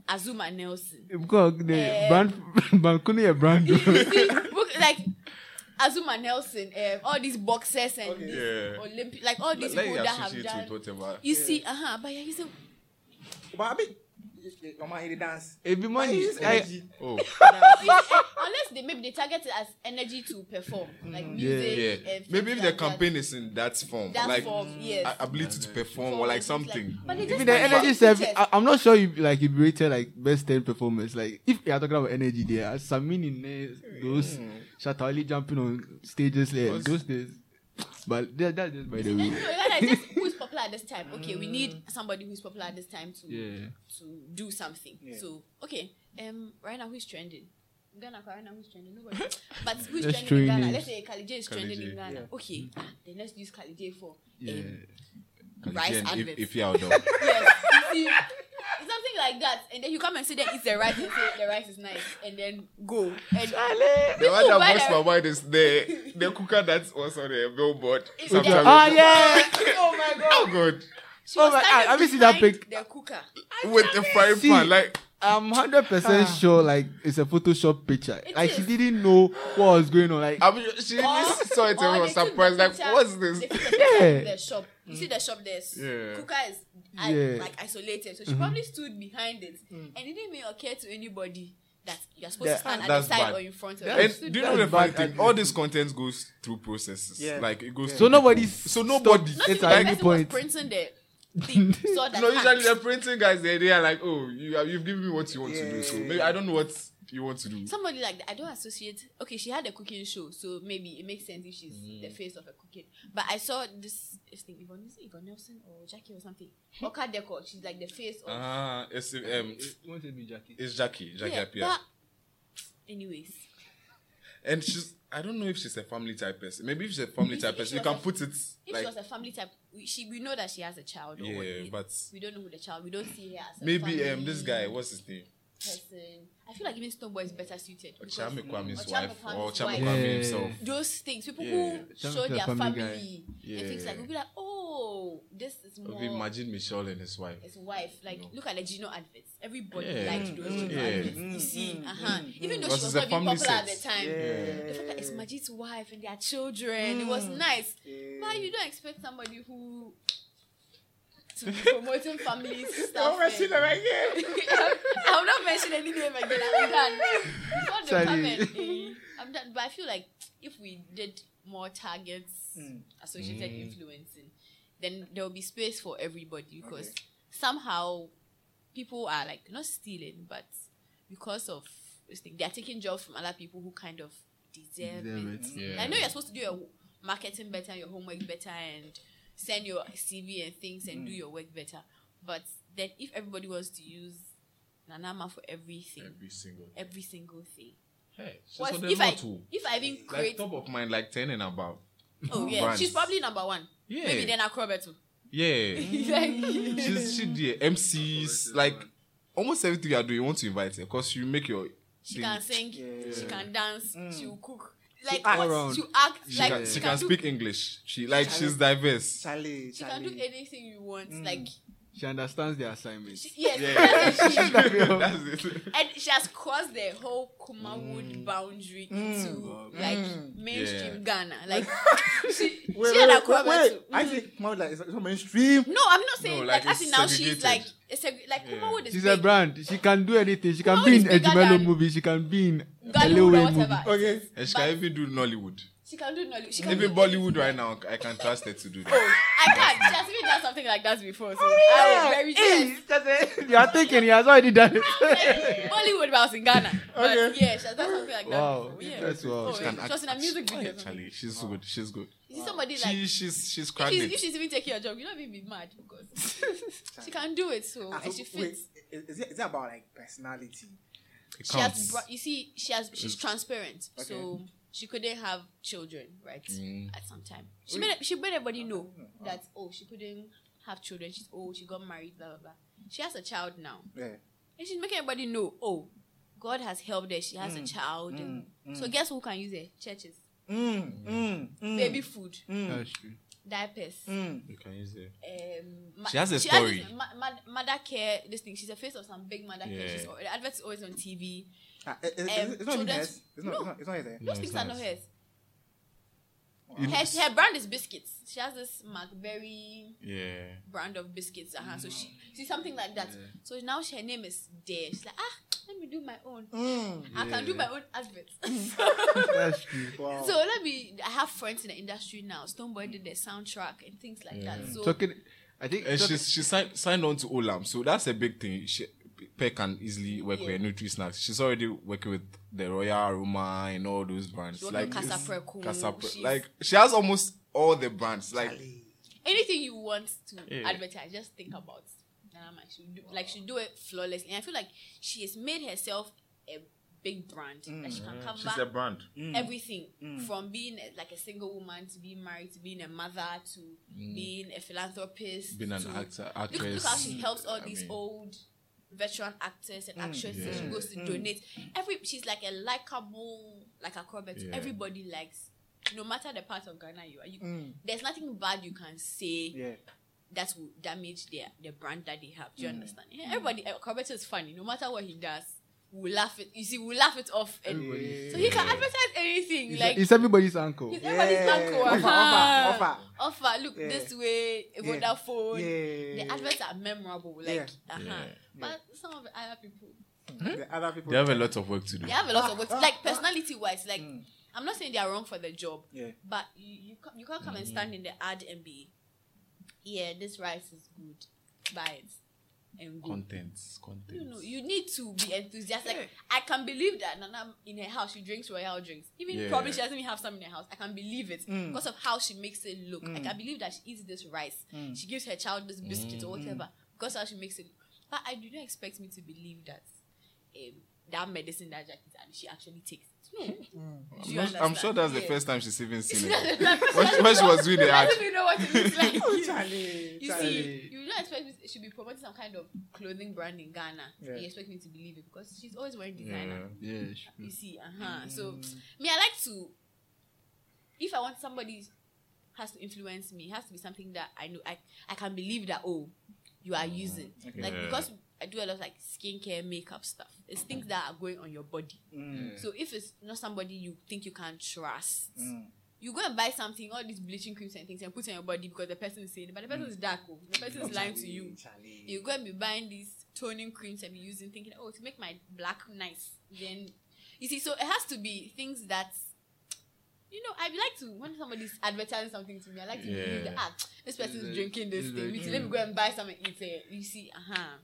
Speaker 8: Azuma Nelson,
Speaker 6: Because the
Speaker 8: Eh.
Speaker 6: brand Bankuni a brand.
Speaker 8: you see, book, like Azuma Nelson, um, all these boxers and
Speaker 9: Yeah.
Speaker 8: Olympic, like all these
Speaker 9: Let
Speaker 8: people
Speaker 9: you
Speaker 8: that have done.
Speaker 9: with whatever.
Speaker 8: You see, uh huh, but you're using
Speaker 2: But I mean, Your man, he dance.
Speaker 6: It be money.
Speaker 2: His
Speaker 6: I-
Speaker 2: energy.
Speaker 10: Oh,
Speaker 8: Unless they maybe they target it as energy to perform, mm. like music.
Speaker 10: yeah.
Speaker 8: and
Speaker 9: Maybe if the
Speaker 8: like
Speaker 9: campaign is in that form,
Speaker 8: That
Speaker 9: like
Speaker 8: form, yes.
Speaker 9: ability to perform
Speaker 8: Form,
Speaker 9: or like
Speaker 8: it's like-
Speaker 9: something.
Speaker 8: but just
Speaker 6: Even the energy
Speaker 8: to
Speaker 6: self. I, I'm not sure you like you rated like best ten performance. Like if you are talking about energy, there are some meaning there. Those mm. Shatali jumping on stages there, those days. But that, that's just by the way.
Speaker 8: No, like, just who's popular at this time? Okay, we need somebody who's popular at this time to
Speaker 6: Yeah.
Speaker 8: to do something. So okay, um, right now who's trending? Ghana right now who's trending? Nobody. But who's
Speaker 6: Let's
Speaker 8: trending in Ghana?
Speaker 6: names.
Speaker 8: Let's say Khalid is trending in
Speaker 9: J,
Speaker 8: Ghana. Okay, ah, then let's use Kalyjay for
Speaker 6: Yeah.
Speaker 8: um, rice
Speaker 10: Again, if, if you're outdoor.
Speaker 8: yes, you see, something like that, and then you come and say that it's the rice and say the rice is nice, and then go. And
Speaker 9: The one that
Speaker 8: buy
Speaker 9: blows my mind is the the cooker that was on the billboard.
Speaker 8: It's
Speaker 9: Sometimes.
Speaker 8: just-
Speaker 6: Ah yeah.
Speaker 8: oh my god!
Speaker 9: Oh god.
Speaker 8: She
Speaker 6: Oh
Speaker 8: was
Speaker 6: my- I- have you seen that
Speaker 8: behind
Speaker 6: pic?
Speaker 8: The cooker.
Speaker 9: With the frying pan, like
Speaker 6: I'm hundred percent sure like it's a Photoshop picture.
Speaker 8: It
Speaker 6: like
Speaker 8: is.
Speaker 6: she didn't know what was going on. Like
Speaker 9: I mean, she
Speaker 8: Or-
Speaker 9: saw it and was surprised. Like, what's this?
Speaker 8: The
Speaker 6: Yeah.
Speaker 8: in the shop. You see the shop there's
Speaker 9: Yeah.
Speaker 8: cooker is I,
Speaker 6: Yeah. Mm-hmm.
Speaker 8: like isolated, so she probably stood behind it, and it didn't even occur to anybody that you're supposed
Speaker 6: Yeah,
Speaker 8: to stand at the side
Speaker 9: bad.
Speaker 8: or in front of it.
Speaker 9: And do you know the
Speaker 6: Bad
Speaker 9: funny thing? All this content goes through processes.
Speaker 2: Yeah.
Speaker 9: Like it goes.
Speaker 2: Yeah.
Speaker 6: so
Speaker 9: through
Speaker 6: nobody's
Speaker 9: So nobody.
Speaker 8: Not
Speaker 6: It's
Speaker 8: even
Speaker 6: at any point.
Speaker 8: printing the thing. saw that
Speaker 9: No, usually
Speaker 8: hand.
Speaker 9: the printing guys they they are like, oh, you have, you've given me what you want to do. So maybe I don't know what you want to do.
Speaker 8: Somebody like that, I don't associate. Okay, she had a cooking show, so maybe it makes sense if she's
Speaker 9: Mm.
Speaker 8: the face of a cooking. But I saw this, this thing, Yvonne, is it Yvonne Nelson or Jackie or something? Oka Decor, she's like the face of.
Speaker 9: Ah, it's um,
Speaker 6: want to be Jackie.
Speaker 9: it's Jackie, Jackie
Speaker 8: yeah,
Speaker 9: Appiah.
Speaker 8: but anyways,
Speaker 9: and she's I don't know if she's a family type person. Maybe if she's a family
Speaker 8: If-
Speaker 9: type
Speaker 8: if
Speaker 9: person, you can
Speaker 8: a-
Speaker 9: put it
Speaker 8: if
Speaker 9: like
Speaker 8: she was a family type, we, she we know that she has a child.
Speaker 9: Yeah,
Speaker 8: we,
Speaker 9: but-
Speaker 8: we don't know who the child. We don't see her as
Speaker 9: maybe um this guy, what's his name?
Speaker 8: person. I feel like even Stonebwoy is better suited. because-
Speaker 9: Chame Kwame's
Speaker 8: mm, Or
Speaker 9: wife or
Speaker 8: Kwame's
Speaker 9: Chame
Speaker 8: wife.
Speaker 9: Kwame
Speaker 6: Yeah.
Speaker 9: himself.
Speaker 8: those things, people
Speaker 9: Yeah.
Speaker 8: who
Speaker 6: Chame
Speaker 8: show their
Speaker 6: family
Speaker 8: family,
Speaker 6: guy.
Speaker 8: and things like we'll be like, oh, this is more.
Speaker 9: Imagine Michel and his wife.
Speaker 8: his wife. Like, look at the Gino adverts. Everybody
Speaker 9: Yeah.
Speaker 8: liked those mm, Gino
Speaker 9: Yeah.
Speaker 8: adverts. You mm, see, uh huh. Even though she was not
Speaker 9: a
Speaker 8: even
Speaker 9: family
Speaker 8: popular at the time, the fact that it's Majid's wife and their children, it was nice. But you don't expect somebody who to be promoting family stuff. and- I'm not mentioning any name again. I'm done. Before they come
Speaker 6: Charlie.
Speaker 8: eh, I'm done. But I feel like if we did more targets, associated influencing, then there will be space for everybody because somehow people are like not stealing, but because of this thing, they are taking jobs from other people who kind of deserve,
Speaker 6: Deserve
Speaker 8: it.
Speaker 6: it.
Speaker 10: Yeah.
Speaker 8: I know you're supposed to do your marketing better, your homework better, and send your CV and things and do mm. your work better. But then if everybody wants to use Nana Ama for everything,
Speaker 9: Every single.
Speaker 8: every single thing.
Speaker 9: Hey, she's
Speaker 8: What
Speaker 9: on the
Speaker 8: if I
Speaker 9: lot too.
Speaker 8: if I even
Speaker 9: Like
Speaker 8: create
Speaker 9: top of mind, like ten and above.
Speaker 8: oh yeah,
Speaker 9: brands.
Speaker 8: she's probably number one.
Speaker 9: Yeah.
Speaker 8: Maybe then Akrobeto
Speaker 9: Yeah.
Speaker 8: like
Speaker 9: she's she the MCs like almost everything you are doing. You want to invite her because you make your.
Speaker 8: she
Speaker 9: thing.
Speaker 8: can sing, she can dance, mm. she will cook. Like
Speaker 6: act
Speaker 8: what
Speaker 6: around.
Speaker 8: she act
Speaker 9: She
Speaker 8: like
Speaker 9: can, she
Speaker 8: she
Speaker 9: can
Speaker 8: do,
Speaker 9: speak English. She like she's diverse.
Speaker 2: Charlie,
Speaker 8: she can do anything you want. Mm. Like
Speaker 6: She understands the assignment.
Speaker 8: she, yes, that's it.
Speaker 9: That's it.
Speaker 8: and she has crossed the whole Kumawood mm. boundary mm. into oh, like mainstream
Speaker 9: Yeah.
Speaker 8: Ghana. Like she,
Speaker 2: Wait,
Speaker 8: she
Speaker 2: wait,
Speaker 8: had
Speaker 2: wait,
Speaker 8: Akrobeto
Speaker 2: wait.
Speaker 8: too.
Speaker 2: I think more like it's it's not mainstream.
Speaker 8: No, I'm not saying
Speaker 9: No,
Speaker 8: like,
Speaker 9: like
Speaker 8: as
Speaker 9: it's
Speaker 8: in now she's like it's a, like Kumawood is
Speaker 6: She's
Speaker 8: big.
Speaker 6: a brand. She can do anything. She can be in a
Speaker 8: bigger
Speaker 6: Jumelo movie. She can be in a
Speaker 8: Gollywood or whatever.
Speaker 2: Okay.
Speaker 9: And she
Speaker 8: But-
Speaker 9: can even do Nollywood.
Speaker 8: She can do Nollywood. She can
Speaker 9: Even
Speaker 8: do
Speaker 9: Bollywood right now, I can trust her to do that.
Speaker 8: Oh, I can't. She has even done something like that before. So I was very yes.
Speaker 6: you are thinking he has already done it.
Speaker 8: Bollywood, but I was in Ghana. But
Speaker 2: Okay.
Speaker 8: yeah, she has done something like that.
Speaker 6: Wow.
Speaker 8: Before. Yeah.
Speaker 6: That's wow.
Speaker 8: Oh,
Speaker 6: She
Speaker 8: yeah.
Speaker 9: can
Speaker 8: She was in a music video.
Speaker 9: Actually, she's good. She's good.
Speaker 8: You see somebody like
Speaker 9: She she's she's
Speaker 8: if
Speaker 9: cracked
Speaker 8: she's,
Speaker 9: it.
Speaker 8: if she's even taking your job, you don't even be mad because she can do it. So
Speaker 2: Ah,
Speaker 8: and she fits.
Speaker 2: is, is it, is it about like personality?
Speaker 9: It
Speaker 8: She has.
Speaker 9: counts.
Speaker 8: Brought, you see, she has. She's transparent. So she couldn't have children, right?
Speaker 9: Mm.
Speaker 8: At some time, she made she made everybody know that oh she couldn't have children. She's old. She got married. Blah blah blah. She has a child now.
Speaker 2: Yeah.
Speaker 8: And she's making everybody know, oh, God has helped her. She has a child. and So guess who can use it? Churches.
Speaker 2: Mm, mm, mm,
Speaker 8: Baby food,
Speaker 6: That's true.
Speaker 8: Diapers.
Speaker 2: mm.
Speaker 9: You can use it.
Speaker 8: Um, ma-
Speaker 9: She has a
Speaker 8: this,
Speaker 9: story.
Speaker 8: ma- ma- mother care, this thing. She's a face of some big mother care.
Speaker 9: Yeah.
Speaker 8: She's, the advert is always on TV.
Speaker 2: Ah, it- it-
Speaker 8: Um,
Speaker 2: it's, it's not even hers. It's not,
Speaker 8: No.
Speaker 2: it's not, it's not hers.
Speaker 8: Those
Speaker 9: No,
Speaker 8: things
Speaker 9: it's
Speaker 8: are
Speaker 9: not
Speaker 8: not
Speaker 9: hers.
Speaker 8: Hers. Her, her brand is biscuits. She has this McBerry
Speaker 11: Yeah.
Speaker 8: brand of biscuits. Uh-huh. So she see something like that. So now she, her name is Dare. She's like, ah, let me do my own. I can do my own adverts.
Speaker 6: That's true.
Speaker 2: Wow.
Speaker 8: so let me. I have friends in the industry now. Stonebwoy did the soundtrack and things like that. So
Speaker 6: Talking, I think.
Speaker 9: And
Speaker 6: talking-
Speaker 9: she's she signed signed on to Olam, so that's a big thing. She, Peck can easily work
Speaker 8: Yeah.
Speaker 9: with Nutri Snacks. She's already working with the Royal Aroma and all those brands.
Speaker 8: She
Speaker 9: like
Speaker 8: Kasapreko.
Speaker 9: Casa Pre- like she has almost all the brands. Like
Speaker 8: anything you want to
Speaker 11: Yeah.
Speaker 8: advertise, just think about. Nana She do, like she do it flawlessly. And I feel like she has made herself a big brand. Mm. Like she can mm. cover
Speaker 9: she's a brand. Mm.
Speaker 8: everything from being like a single woman to being married to being a mother to being a philanthropist
Speaker 9: Being an
Speaker 8: to,
Speaker 9: actor,
Speaker 8: look,
Speaker 9: actress.
Speaker 8: look how she helps all
Speaker 9: I
Speaker 8: these
Speaker 9: mean-
Speaker 8: old veteran actors and hmm, actresses
Speaker 9: Yeah.
Speaker 8: she goes to hmm. donate every she's like a likable like Akrobeto
Speaker 9: Yeah.
Speaker 8: everybody likes no matter the part of ghana you are you, hmm. there's nothing bad you can say
Speaker 2: Yeah.
Speaker 8: that will damage their the brand that they have. Do you understand? Yeah, everybody, eh, uh, Corbett is funny. No matter what he does, we'll laugh it. You see, we'll laugh it off. And so he can advertise anything.
Speaker 6: It's,
Speaker 8: like
Speaker 6: it's everybody's uncle.
Speaker 8: he's everybody's
Speaker 2: Yeah.
Speaker 8: uncle.
Speaker 2: Offer,
Speaker 8: uh-huh.
Speaker 2: offer, offer.
Speaker 8: Offer, Look
Speaker 2: Yeah.
Speaker 8: this way.
Speaker 2: Yeah.
Speaker 8: Vodafone.
Speaker 2: Yeah.
Speaker 8: The adverts are memorable. Like,
Speaker 2: Yeah.
Speaker 8: uh-huh.
Speaker 11: Yeah.
Speaker 8: But some of the other people,
Speaker 2: The other people.
Speaker 9: They have a lot of work to do.
Speaker 8: they have a lot of work. Like personality wise, like I'm not saying they are wrong for the job.
Speaker 2: Yeah.
Speaker 8: But you you, you can't come and stand in the ad and be, yeah, this rice is good. Buy it. And.
Speaker 11: Contents. Contents.
Speaker 8: You know, you need to be enthusiastic. I can believe that Nana in her house she drinks royal drinks. Even
Speaker 9: Yeah.
Speaker 8: probably she doesn't even have some in her house. I can believe it mm. because of how she makes it look. Mm. I can believe that she eats this rice. Mm. She gives her child this biscuit or whatever because how she makes it. But I do not expect me to believe that um, that medicine that Jackie and she actually takes it. Do mm. you
Speaker 9: I'm, not- I'm sure
Speaker 8: understand?
Speaker 9: that's the
Speaker 8: Yeah.
Speaker 9: first time she's even seen
Speaker 8: That's
Speaker 9: it.
Speaker 8: the first
Speaker 9: when, she, when she was doing the
Speaker 8: She
Speaker 9: ad.
Speaker 8: doesn't even know what it looks like.
Speaker 2: Oh, Charlie,
Speaker 8: You
Speaker 2: Charlie.
Speaker 8: see, you don't expect me to, should be promoting some kind of clothing brand in Ghana.
Speaker 2: Yeah.
Speaker 8: You expect me to believe it because she's always wearing designer.
Speaker 9: Yeah.
Speaker 6: Yeah, sure.
Speaker 8: You see, uh huh. So me, I like to. If I want somebody has to influence me, it has to be something that I know I I can believe that oh, you are mm. using like
Speaker 11: Yeah.
Speaker 8: because I do a lot of like skincare, makeup stuff. It's things that are going on your body. Mm. So if it's not somebody you think you can trust, mm. you go and buy something, all these bleaching creams and things, and put on your body because the person is saying, it, but the person mm. is dark. Oh, the person is lying to you.
Speaker 2: Charlie.
Speaker 8: You go and be buying these toning creams and be using, thinking, oh, to make my black nice. Then you see, so it has to be things that. You know, I'd like to when somebody's advertising something to me. I like to believe that
Speaker 11: Yeah.
Speaker 8: ah, this person's
Speaker 6: Is
Speaker 8: drinking this thing.
Speaker 6: it
Speaker 8: Me too, Let me go and buy some and eat it. You see, uh huh.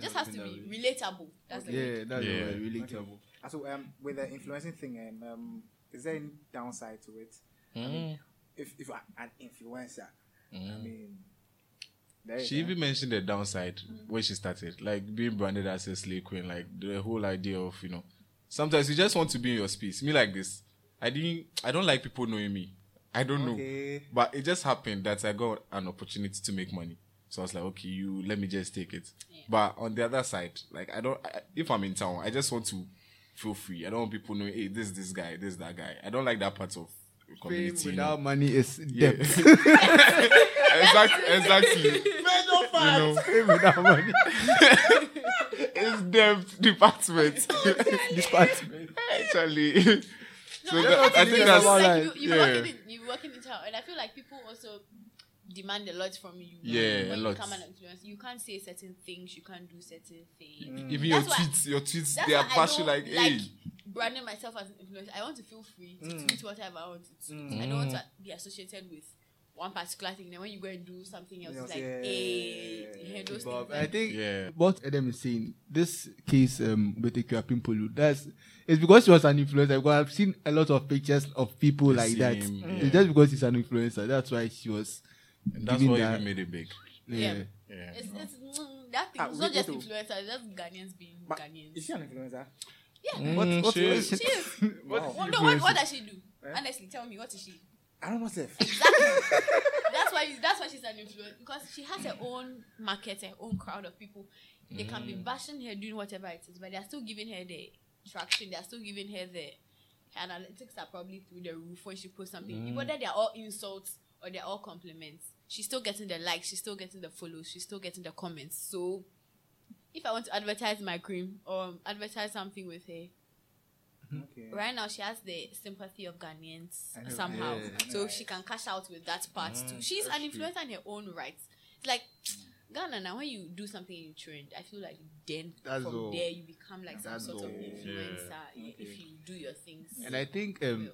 Speaker 8: Just has to be relatable. That's the
Speaker 6: Yeah, that's
Speaker 11: Yeah.
Speaker 6: yeah. really
Speaker 2: Okay.
Speaker 6: trouble.
Speaker 2: So um, with the influencing thing, um, um, is there any downside to it?
Speaker 11: Mm.
Speaker 2: If if you are an influencer, I mean,
Speaker 9: She even mentioned the downside when she started, like being branded as a slay queen, like the whole idea of you know. Sometimes you just want to be in your space. Me like this, I didn't. I don't like people knowing me. I don't know, but it just happened that I got an opportunity to make money. So I was like, okay, you let me just take it. But on the other side, like I don't. I, if I'm in town, I just want to feel free. I don't want people knowing, hey, this is this guy, this is that guy. I don't like that part of
Speaker 6: Fame
Speaker 9: community. you know?
Speaker 6: without money is
Speaker 9: Yeah. exactly, exactly.
Speaker 6: you know, fame without money.
Speaker 9: it's debt department.
Speaker 6: Department.
Speaker 9: Actually. so
Speaker 8: No,
Speaker 9: that,
Speaker 8: I
Speaker 9: I
Speaker 8: think
Speaker 9: think that's
Speaker 8: like you, you're
Speaker 9: yeah.
Speaker 8: working in, you're working in town, and I feel like people also demand a lot from you.
Speaker 9: Yeah,
Speaker 8: when
Speaker 9: a
Speaker 8: you come and influence, you can't say certain things, you can't do certain things.
Speaker 9: even your
Speaker 8: That's why-
Speaker 9: tweets, your tweets, they are
Speaker 8: why I
Speaker 9: partial
Speaker 8: don't
Speaker 9: like, hey.
Speaker 8: branding myself as an influencer. I want to feel free to
Speaker 9: Mm.
Speaker 8: tweet whatever I want to tweet. I don't want to be associated with one particular thing. Then when you go and do something else, it's like,
Speaker 2: Yeah.
Speaker 8: hey, you hear those
Speaker 6: But
Speaker 8: things.
Speaker 6: I think
Speaker 9: Yeah.
Speaker 6: what Edem is saying, this case um, with the Pimpolu, that's it's because she was an influencer. Because I've seen a lot of pictures of people
Speaker 9: The
Speaker 6: like that.
Speaker 9: same,
Speaker 6: It's just because he's an influencer. That's why she was.
Speaker 9: And that's
Speaker 6: why
Speaker 9: what
Speaker 6: that-
Speaker 9: even made it big.
Speaker 6: Yeah.
Speaker 8: Yeah.
Speaker 9: Yeah.
Speaker 8: It's, it's mm, that thing.
Speaker 2: Ah,
Speaker 8: it's not just
Speaker 2: we
Speaker 8: influencers. It's just Ghanaians being
Speaker 2: But
Speaker 8: Ghanaians.
Speaker 2: is she an influencer?
Speaker 8: yeah.
Speaker 6: What,
Speaker 9: Mm,
Speaker 6: what,
Speaker 9: she is.
Speaker 6: is
Speaker 8: She is.
Speaker 2: Wow.
Speaker 8: Well, no, what, what does she do? Honestly, tell me, what is she?
Speaker 2: I don't know, Seth.
Speaker 8: Exactly. that's why. That's why she's an influencer because she has her own market, her own crowd of people. They can be mm. bashing her, doing whatever it is, but they are still giving her the traction. They are still giving her the her analytics are probably through the roof when she posts something. Mm. Whether they are all insults or they're all compliments, she's still getting the likes. She's still getting the follows. She's still getting the comments. So, if I want to advertise my cream or advertise something with her,
Speaker 2: Okay.
Speaker 8: Right now, she has the sympathy of Ghanaians somehow,
Speaker 6: Yeah, I
Speaker 8: so she can cash out with that part too. She's an influencer in her own right. It's like Ghana now. When you do something in trend, I feel like then
Speaker 6: That's
Speaker 8: from
Speaker 6: all.
Speaker 8: there you become like some
Speaker 6: That's
Speaker 8: sort of
Speaker 6: all.
Speaker 8: influencer if you do your things.
Speaker 6: And I think, um,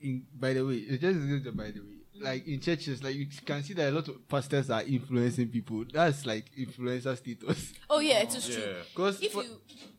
Speaker 6: in, by the way, it's just, it's by the way, like in churches, like you can see that a lot of pastors are influencing people. That's like influencer status.
Speaker 8: oh yeah, it is true.
Speaker 9: Yeah.
Speaker 6: Because
Speaker 8: If
Speaker 6: for,
Speaker 8: you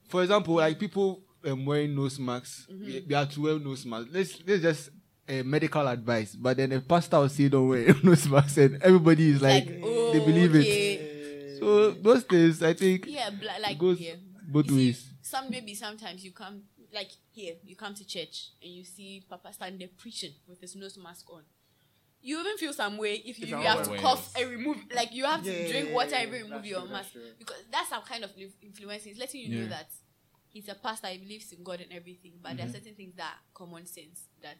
Speaker 6: for example, like people um, wearing nose masks,
Speaker 8: Mm-hmm.
Speaker 6: they, they are to wear nose masks. Let's let's just uh, medical advice, but then a pastor will say don't wear nose masks, and everybody is like,
Speaker 8: like, oh,
Speaker 6: they believe
Speaker 8: okay.
Speaker 6: it. So those days, I think,
Speaker 8: Yeah, bla- like
Speaker 6: goes
Speaker 8: yeah.
Speaker 6: both
Speaker 8: You see,
Speaker 6: ways.
Speaker 8: Some maybe sometimes you come like here, you come to church and you see Papa standing there preaching with his nose mask on. You even feel some way if you,
Speaker 2: If
Speaker 8: you have to
Speaker 9: wearing
Speaker 8: cough and remove, like you have to drink
Speaker 2: yeah,
Speaker 8: water
Speaker 2: yeah,
Speaker 8: and remove your
Speaker 2: true,
Speaker 8: mask
Speaker 2: that's
Speaker 8: because that's some kind of liv- influence. It's letting you know that he's a pastor, he believes in God and everything, but there
Speaker 2: Mm-hmm.
Speaker 8: are certain things that are common sense that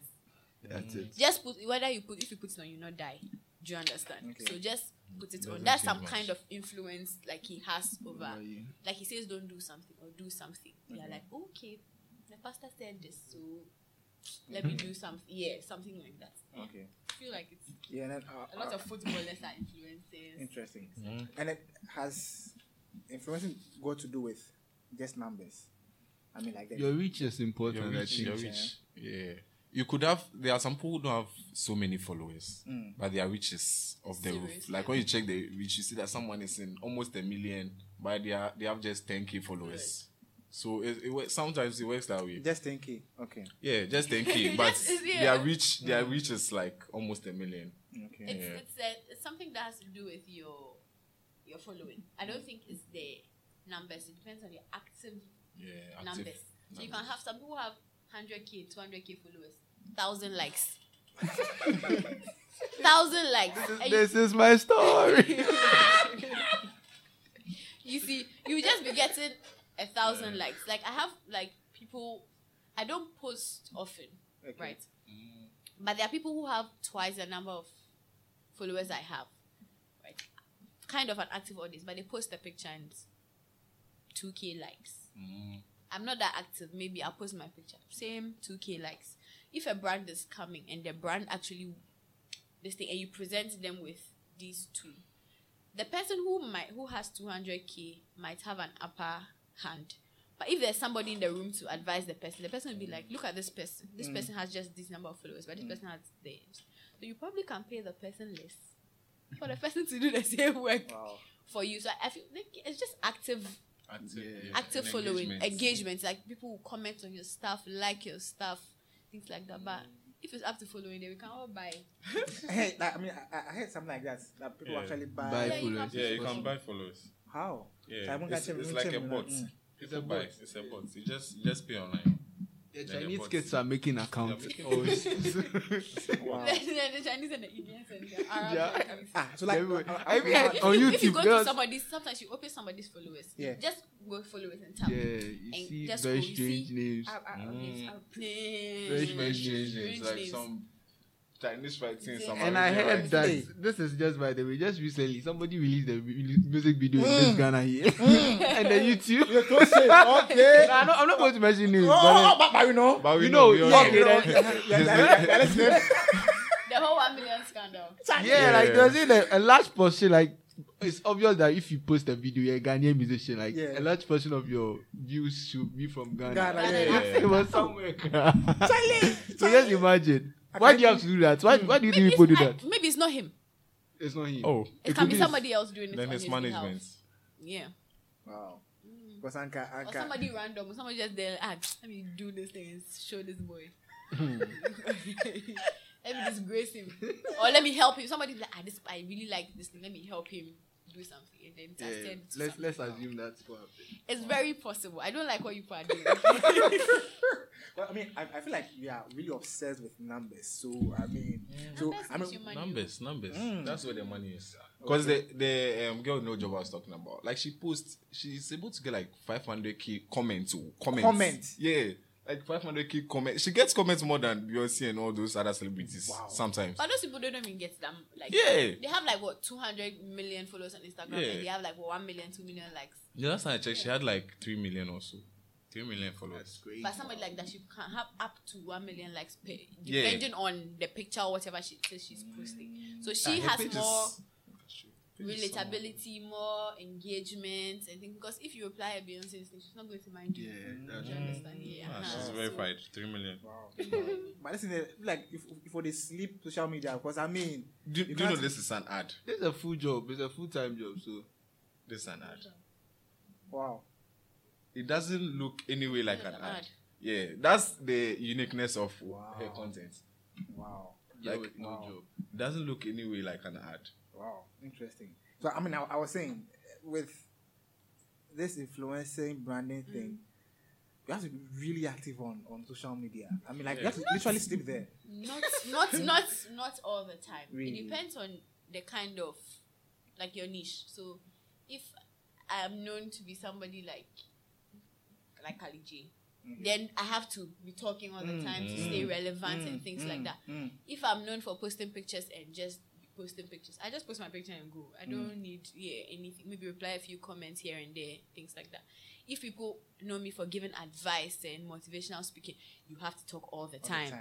Speaker 6: That's it.
Speaker 8: just put whether you put if you put it on you not die. Do you understand?
Speaker 2: Okay.
Speaker 8: So just put it on.
Speaker 9: Doesn't
Speaker 8: That's some
Speaker 9: much.
Speaker 8: kind of influence like he has over
Speaker 6: Over you.
Speaker 8: like he says don't do something or do something. You're like, okay, the pastor said this, so let me do something. Yeah, something like that.
Speaker 2: Okay.
Speaker 8: I feel like it's
Speaker 2: Yeah, and then uh,
Speaker 8: a lot
Speaker 2: uh,
Speaker 8: of footballers are influencers.
Speaker 2: interesting. And it has influencing got to do with just numbers. I mean, like the,
Speaker 6: Your reach is important.
Speaker 9: Your
Speaker 6: I
Speaker 9: reach,
Speaker 6: think.
Speaker 9: your reach. Yeah. You could have. There are some people who don't have so many followers, mm. but their reach is of the
Speaker 8: Serious,
Speaker 9: roof. Like when you check the reach, you see that someone is in almost a million, but they are they have just 10k followers. So it, it works- sometimes it works that way.
Speaker 2: just thinking. Okay.
Speaker 9: Yeah, just 10k, but
Speaker 8: Yes, yeah.
Speaker 9: their reach their mm. reach is like almost a million.
Speaker 2: Okay.
Speaker 8: It's
Speaker 9: Yeah.
Speaker 8: it's, a, it's something that has to do with your your following. I don't think it's the numbers. It depends on your active
Speaker 9: Yeah, active
Speaker 8: numbers. So you can have some people have 100k, 200k followers, thousand likes, thousand likes. And you,
Speaker 6: This is my story.
Speaker 8: you see, you just be getting a thousand likes. Like I have like people, I don't post often, right? Mm. But there are people who have twice the number of followers I have, right? Kind of an active audience, but they post a picture and 2k likes. Mm. I'm not that active. Maybe I'll post my picture. Same 2k likes. If a brand is coming and the brand actually this thing and you present them with these two, the person who might who has 200k might have an upper hand. But if there's somebody in the room to advise the person, the person will be like, "Look at this person. This mm. person has just this number of followers, but this mm. person has this." So you probably can pay the person less for the person to do the same work
Speaker 2: Wow.
Speaker 8: for you. So I feel like it's just active
Speaker 9: Active, yeah,
Speaker 8: active
Speaker 9: and
Speaker 8: following,
Speaker 9: engagement.
Speaker 8: engagement. Like people will comment on your stuff, like your stuff, things like that. But if it's up to following, then we can all buy.
Speaker 2: Hey, like, I mean, I, I heard something like that. That people
Speaker 9: Yeah.
Speaker 2: actually buy.
Speaker 6: Buy
Speaker 8: Yeah, you
Speaker 6: followers.
Speaker 8: can-
Speaker 9: Yeah, you can buy followers.
Speaker 2: How?
Speaker 9: Yeah,
Speaker 2: So I won't
Speaker 9: it's,
Speaker 2: catch
Speaker 9: it's like a
Speaker 2: him,
Speaker 9: bot.
Speaker 2: mm.
Speaker 9: It's a bot. It's a bot. You just you just pay online.
Speaker 6: The
Speaker 9: Then the
Speaker 6: Chinese kids are making accounts.
Speaker 9: making
Speaker 6: Oh,
Speaker 2: Wow.
Speaker 8: the Chinese and the Indians and the Arabs.
Speaker 6: Yeah.
Speaker 8: and.
Speaker 2: Ah, so like,
Speaker 6: Everywhere.
Speaker 2: uh, uh,
Speaker 6: I mean,
Speaker 2: uh,
Speaker 6: I- on
Speaker 8: if you
Speaker 6: YouTube,
Speaker 8: go
Speaker 6: girls-
Speaker 8: to somebody's, sometimes you open somebody's followers.
Speaker 2: Yeah.
Speaker 8: Just go followers and tap.
Speaker 6: yeah, you
Speaker 8: And
Speaker 6: see
Speaker 8: just
Speaker 6: very
Speaker 8: go, you
Speaker 6: strange
Speaker 8: see-
Speaker 6: names.
Speaker 8: Arab, Arab names, Arab names.
Speaker 6: Very
Speaker 9: Very strange
Speaker 8: Strange
Speaker 9: names, like
Speaker 8: names.
Speaker 9: some Chinese writing, some
Speaker 6: And I heard that
Speaker 2: Hey.
Speaker 6: this is just by the way, just recently somebody released a music video in this mm. Ghana here, mm. and the YouTube.
Speaker 2: You're close it. Okay.
Speaker 6: No, I'm, not, I'm not going to mention names,
Speaker 2: Oh,
Speaker 6: but
Speaker 2: but, but you know.
Speaker 9: But we
Speaker 6: you
Speaker 9: know,
Speaker 6: know,
Speaker 9: we all
Speaker 6: yeah,
Speaker 9: know.
Speaker 6: okay, then-.
Speaker 8: The whole one million scandal.
Speaker 6: yeah,
Speaker 9: Yeah.
Speaker 6: like there's a, a large portion, like it's obvious that if you post a video, you're a Ghanaian musician, like
Speaker 2: Yeah.
Speaker 6: a large portion of your views should be from Ghana.
Speaker 2: Ghana,
Speaker 8: yeah,
Speaker 6: Yeah,
Speaker 8: yeah.
Speaker 6: it was somewhere. so just imagine. Why do you have to do that? Why, why do you think
Speaker 8: Maybe
Speaker 6: people do that?
Speaker 8: Maybe it's not him.
Speaker 6: It's not him.
Speaker 9: Oh,
Speaker 8: It,
Speaker 6: It
Speaker 8: can be
Speaker 6: be
Speaker 8: somebody else doing it
Speaker 9: then
Speaker 8: on
Speaker 9: it's
Speaker 8: his
Speaker 9: management.
Speaker 8: behalf. Yeah.
Speaker 2: Wow. Because Anka,
Speaker 8: Or
Speaker 2: Anka.
Speaker 8: somebody random, or somebody just there, ah, let me do this thing and show this boy. let me disgrace him. or let me help him. Somebody like, ah, this, I really like this thing, let me help him do something. And then it
Speaker 6: Yeah,
Speaker 8: to
Speaker 6: let's let's assume that's what happened.
Speaker 8: It's very possible. I don't like what you people are doing.
Speaker 2: Well, I mean, I, I feel like we are really obsessed with numbers. So, I mean, so,
Speaker 8: Numbers
Speaker 2: I mean,
Speaker 8: you money.
Speaker 9: Numbers, numbers. That's where the money is. Because the the um, girl no job I was talking about, like she posts, she's able to get like 500k comments, oh, comments.
Speaker 2: Comments?
Speaker 9: Yeah, like 500k comments. She gets comments more than Beyonce and all those other celebrities.
Speaker 2: Wow.
Speaker 9: Sometimes.
Speaker 8: But those people don't even get them. Like,
Speaker 9: Yeah.
Speaker 8: they have like what 200 million followers on Instagram,
Speaker 9: Yeah.
Speaker 8: and they have like what, 1 million, 2 million likes.
Speaker 9: The last time I checked, she had like three million or so.
Speaker 12: Three million followers.
Speaker 6: Great.
Speaker 8: But somebody like that, she can have up to one million likes, per,
Speaker 12: Yeah.
Speaker 8: depending on the picture or whatever she says she's posting. So she
Speaker 12: her
Speaker 8: has more
Speaker 12: is small.
Speaker 8: relatability, more engagement, and things. Because if you apply a Beyonce thing, she's not going to mind you.
Speaker 6: Yeah, that's
Speaker 8: you understand? Yeah.
Speaker 12: Ah,
Speaker 8: uh-huh.
Speaker 12: she's
Speaker 8: So-
Speaker 12: verified. Three million.
Speaker 2: But listen, eh, like if if they sleep social media, because I mean,
Speaker 9: Do,
Speaker 2: You
Speaker 9: do you know this is an ad?
Speaker 6: This is a full job. It's a full time job. So
Speaker 9: This is an ad.
Speaker 2: wow.
Speaker 9: It doesn't look anyway like an
Speaker 8: An
Speaker 9: ad.
Speaker 8: ad.
Speaker 9: Yeah, that's the uniqueness of
Speaker 2: Wow.
Speaker 9: her content.
Speaker 2: Wow.
Speaker 9: Like,
Speaker 6: with no
Speaker 2: wow.
Speaker 6: job.
Speaker 9: It doesn't look anyway like an ad.
Speaker 2: Wow, interesting. So I mean, I, I was saying with this influencing branding mm. thing, you have to be really active on on social media. I mean, like you have to literally sleep there.
Speaker 8: not not not not all the time.
Speaker 2: Really?
Speaker 8: It depends on the kind of like your niche. So if I am known to be somebody like like Ali J, mm-hmm. then I have to be talking all the mm-hmm. time to stay mm-hmm. relevant and things like that.
Speaker 2: mm.
Speaker 8: If I'm known for posting pictures and just posting pictures, I just post my picture and go. I don't mm. need yeah anything. Maybe reply a few comments here and there, things like that. If people know me for giving advice and motivational speaking, you have to talk all the
Speaker 2: all the
Speaker 8: time.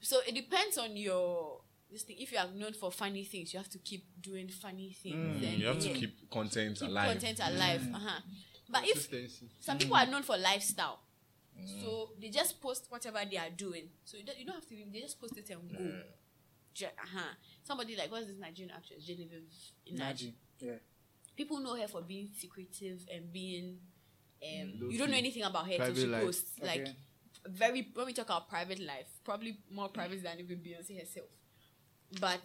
Speaker 8: So it depends on your this thing. If you are known for funny things, you have to keep doing funny things. Mm. And
Speaker 9: You have to keep content
Speaker 8: keep
Speaker 9: alive.
Speaker 8: content alive. Mm. Uh-huh. But if
Speaker 6: Consistency.
Speaker 8: some people are known for lifestyle, so they just post whatever they are doing. So you don't, you don't have to. They just post it and go. Je- uh-huh. Somebody like what's this Nigerian actress Genevieve
Speaker 2: Nnaji. Yeah.
Speaker 8: People know her for being secretive and being. Um, you don't know anything about her till she
Speaker 6: life.
Speaker 8: posts like very when we talk about private life, probably more private than even Beyonce herself. But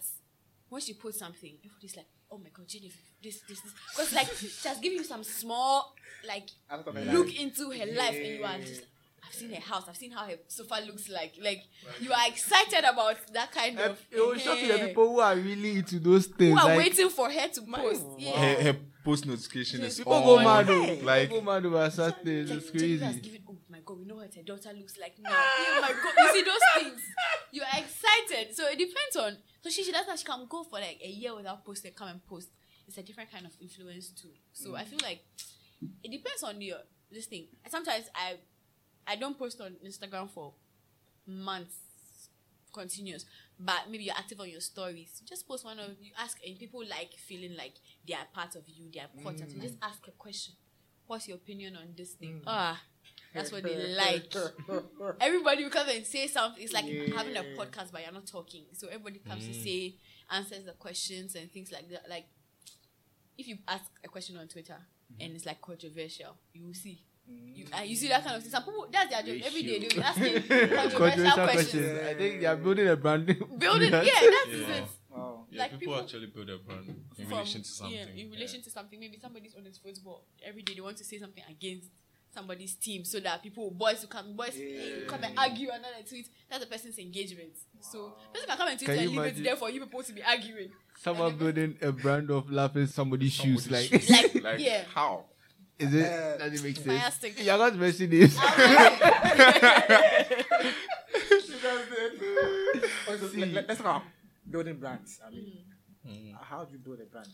Speaker 8: when she posts something, everybody's like, "Oh my God, Genevieve, this, this, this," because like she has given you some small like
Speaker 2: Out of her
Speaker 8: look
Speaker 2: life.
Speaker 8: into her life, and you are just. I've seen her house. I've seen how her sofa looks like. Like you are excited about that kind of.
Speaker 6: It will shock the people who are really into those things.
Speaker 8: who are
Speaker 6: like,
Speaker 8: waiting for her to post. Yeah.
Speaker 9: Her, her post notification is
Speaker 6: People
Speaker 9: on.
Speaker 6: go mad. oh.
Speaker 9: Like
Speaker 6: People go mad over such things.
Speaker 8: Like,
Speaker 6: It's
Speaker 8: Jennifer has
Speaker 6: crazy.
Speaker 8: given, oh my god, we know what her daughter looks like now. oh my god, you see those things. You are excited. So it depends on. So she, she does that. She can go for like a year without posting, come and post. It's a different kind of influence too. So I mm. feel like it depends on your this thing. Sometimes I I don't post on Instagram for months continuous but maybe you're active on your stories. Just post one of you ask and people like feeling like they are part of you they are important you. Mm. Just ask a question. What's your opinion on this thing? Mm. Ah that's what they like. Everybody will come and say something. It's like having a podcast but you're not talking. So everybody comes to mm. say answers the questions and things like that. Like if you ask a question on twitter and it's like controversial you will see you, uh, you see that kind of thing. Some people that's their job every day. They'll be asking controversial
Speaker 6: Controversial
Speaker 8: questions.
Speaker 6: questions. I think they are building a brand.
Speaker 8: Building, yeah, that's
Speaker 12: Yeah.
Speaker 8: it.
Speaker 2: Wow.
Speaker 12: Yeah,
Speaker 8: Like
Speaker 12: people,
Speaker 8: people-
Speaker 12: actually build a brand in
Speaker 8: From-
Speaker 12: relation to something.
Speaker 8: Yeah, in relation to something. Maybe somebody's on his football every day. They want to say something against somebody's team, so that people, boys, will come, boys, will come and argue another tweet. That's the person's engagement. So person can come and tweet
Speaker 6: Can
Speaker 8: and
Speaker 6: you
Speaker 8: leave it there for you people to be arguing.
Speaker 6: Someone building a brand of laughing somebody's shoes. Like,
Speaker 9: Somebody's
Speaker 8: Like.
Speaker 9: Like,
Speaker 8: yeah.
Speaker 9: how?
Speaker 6: is it?
Speaker 2: Uh,
Speaker 6: does it make sense?
Speaker 8: stick.
Speaker 6: You're not mentioning this.
Speaker 2: Let, let, us talk building brands. I mean, how do you build a brand?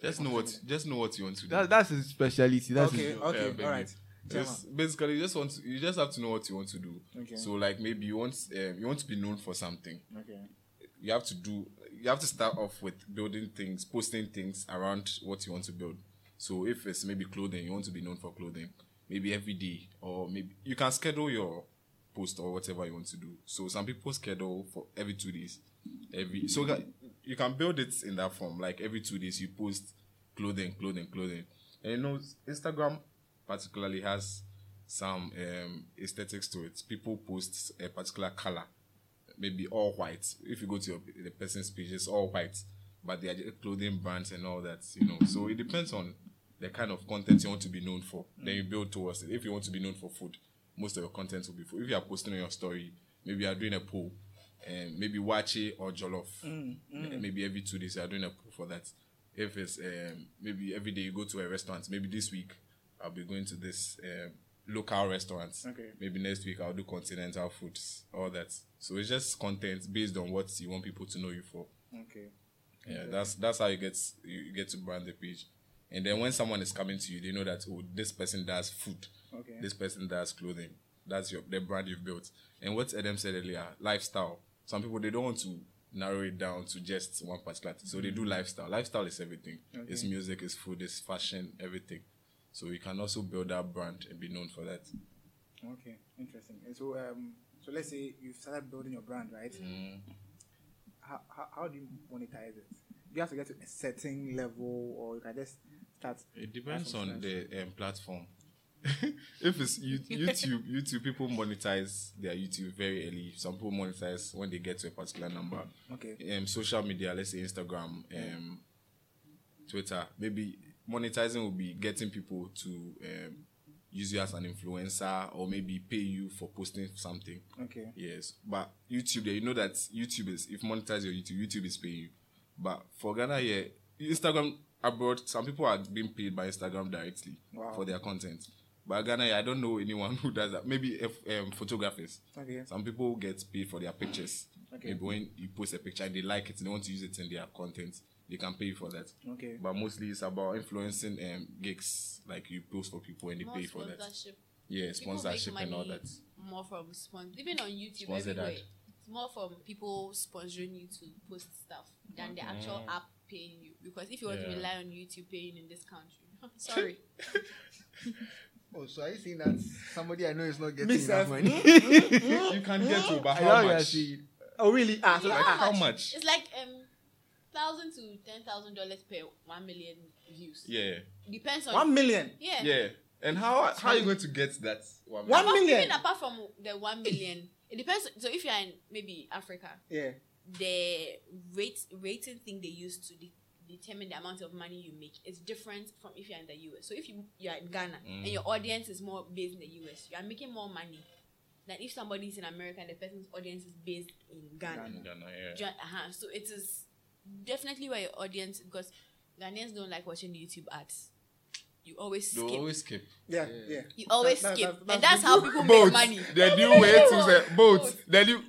Speaker 9: Just know what. Just know what you want to do.
Speaker 6: that, that's his speciality. That's
Speaker 2: okay,
Speaker 6: his
Speaker 2: okay,
Speaker 9: Yeah,
Speaker 2: all right.
Speaker 9: It's basically you just want to, you just have to know what you want to do.
Speaker 2: Okay.
Speaker 9: So like maybe you want um, you want to be known for something.
Speaker 2: Okay.
Speaker 9: You have to do you have to start off with building things, posting things around what you want to build. So if it's maybe clothing, you want to be known for clothing. Maybe every day or maybe you can schedule your post or whatever you want to do. So some people schedule for every two days. Every so you can build it in that form. Like every two days you post clothing, clothing, clothing. And you know Instagram particularly has some um, aesthetics to it. People post a particular color, maybe all white. If you go to your, the person's page, it's all white, but they are clothing brands and all that, you know. So it depends on the kind of content you want to be known for. Then you build towards it. If you want to be known for food, most of your content will be food. If you are posting on your story, maybe you are doing a poll, and maybe wache or jollof. Maybe every two days you are doing a poll for that. If it's um, maybe every day you go to a restaurant, maybe this week I'll be going to this um, local restaurants.
Speaker 2: Okay.
Speaker 9: Maybe next week I'll do continental foods, all that. So it's just content based on what you want people to know you for.
Speaker 2: Okay.
Speaker 9: Yeah, that's that's how you get you get to brand the page. And then when someone is coming to you, they know that oh, this person does food,
Speaker 2: Okay.
Speaker 9: this person does clothing. That's your the brand you've built. And what Edem said earlier, lifestyle. Some people they don't want to narrow it down to just one particular thing. So they do mm-hmm. lifestyle. Lifestyle is everything. It's
Speaker 2: Okay.
Speaker 9: music, it's food, it's fashion, everything. So we can also build that brand and be known for that.
Speaker 2: Okay, interesting. And so, um, so let's say you've started building your brand, right?
Speaker 9: Mm.
Speaker 2: How, how, how do you monetize it? Do you have to get to a certain level, or you can just start?
Speaker 9: It depends on
Speaker 2: scratch?
Speaker 9: the um, platform. if it's YouTube, YouTube people monetize their YouTube very early. Some people monetize when they get to a particular number.
Speaker 2: Okay.
Speaker 9: Um, social media, let's say Instagram, um, Twitter, maybe monetizing will be getting people to um, use you as an influencer or maybe pay you for posting something.
Speaker 2: Okay.
Speaker 9: Yes, but YouTube, there, you know that YouTube is if monetize your YouTube, YouTube is paying you. But for Ghana, yeah, Instagram abroad, some people are being paid by Instagram directly
Speaker 2: Wow.
Speaker 9: for their content. But Ghana, yeah, I don't know anyone who does that. Maybe if, um, photographers.
Speaker 2: Okay.
Speaker 9: Some people get paid for their pictures.
Speaker 2: Okay.
Speaker 9: Maybe when you post a picture and they like it and they want to use it in their content, they can pay you for that.
Speaker 2: Okay.
Speaker 9: But mostly it's about influencing um, gigs, like you post for people and they
Speaker 8: More
Speaker 9: pay for that. Yeah,
Speaker 8: People make
Speaker 9: sponsorship and all that.
Speaker 8: More from sponsor, even on YouTube,
Speaker 9: Sponsored
Speaker 8: everywhere.
Speaker 9: ad.
Speaker 8: It's more from people sponsoring you to post stuff than the actual app paying you. Because if you want to rely on YouTube paying in this country, sorry.
Speaker 6: Oh, so are you saying that somebody I know is not getting
Speaker 2: Miss
Speaker 6: enough money?
Speaker 9: you can get to, but how
Speaker 6: know you are
Speaker 9: much?
Speaker 2: Oh, really? Ah, so
Speaker 8: Yeah,
Speaker 9: Like how much?
Speaker 8: It's like um, thousand to ten thousand dollars per one million views.
Speaker 9: Yeah,
Speaker 8: Depends on
Speaker 2: one million.
Speaker 8: Yeah.
Speaker 9: yeah. And how how are you going to get that one?
Speaker 2: One
Speaker 8: Apart,
Speaker 2: million?
Speaker 8: Even apart from the one million, it depends. So if you're in maybe Africa,
Speaker 2: Yeah.
Speaker 8: the rate rating thing they use to de- determine the amount of money you make is different from if you're in the US. So if you you're in Ghana and your audience is more based in the US, you are making more money than if somebody's in America and the person's audience is based in Ghana.
Speaker 9: In Ghana, yeah.
Speaker 8: Ju- uh-huh. So it is definitely where your audience because Ghanaians don't like watching YouTube ads. You always
Speaker 9: They
Speaker 8: skip.
Speaker 9: always skip.
Speaker 2: Yeah. Yeah.
Speaker 8: you always
Speaker 2: That- that-
Speaker 8: skip,
Speaker 2: that-
Speaker 8: and that's how people make money.
Speaker 9: The new way to say boats. The new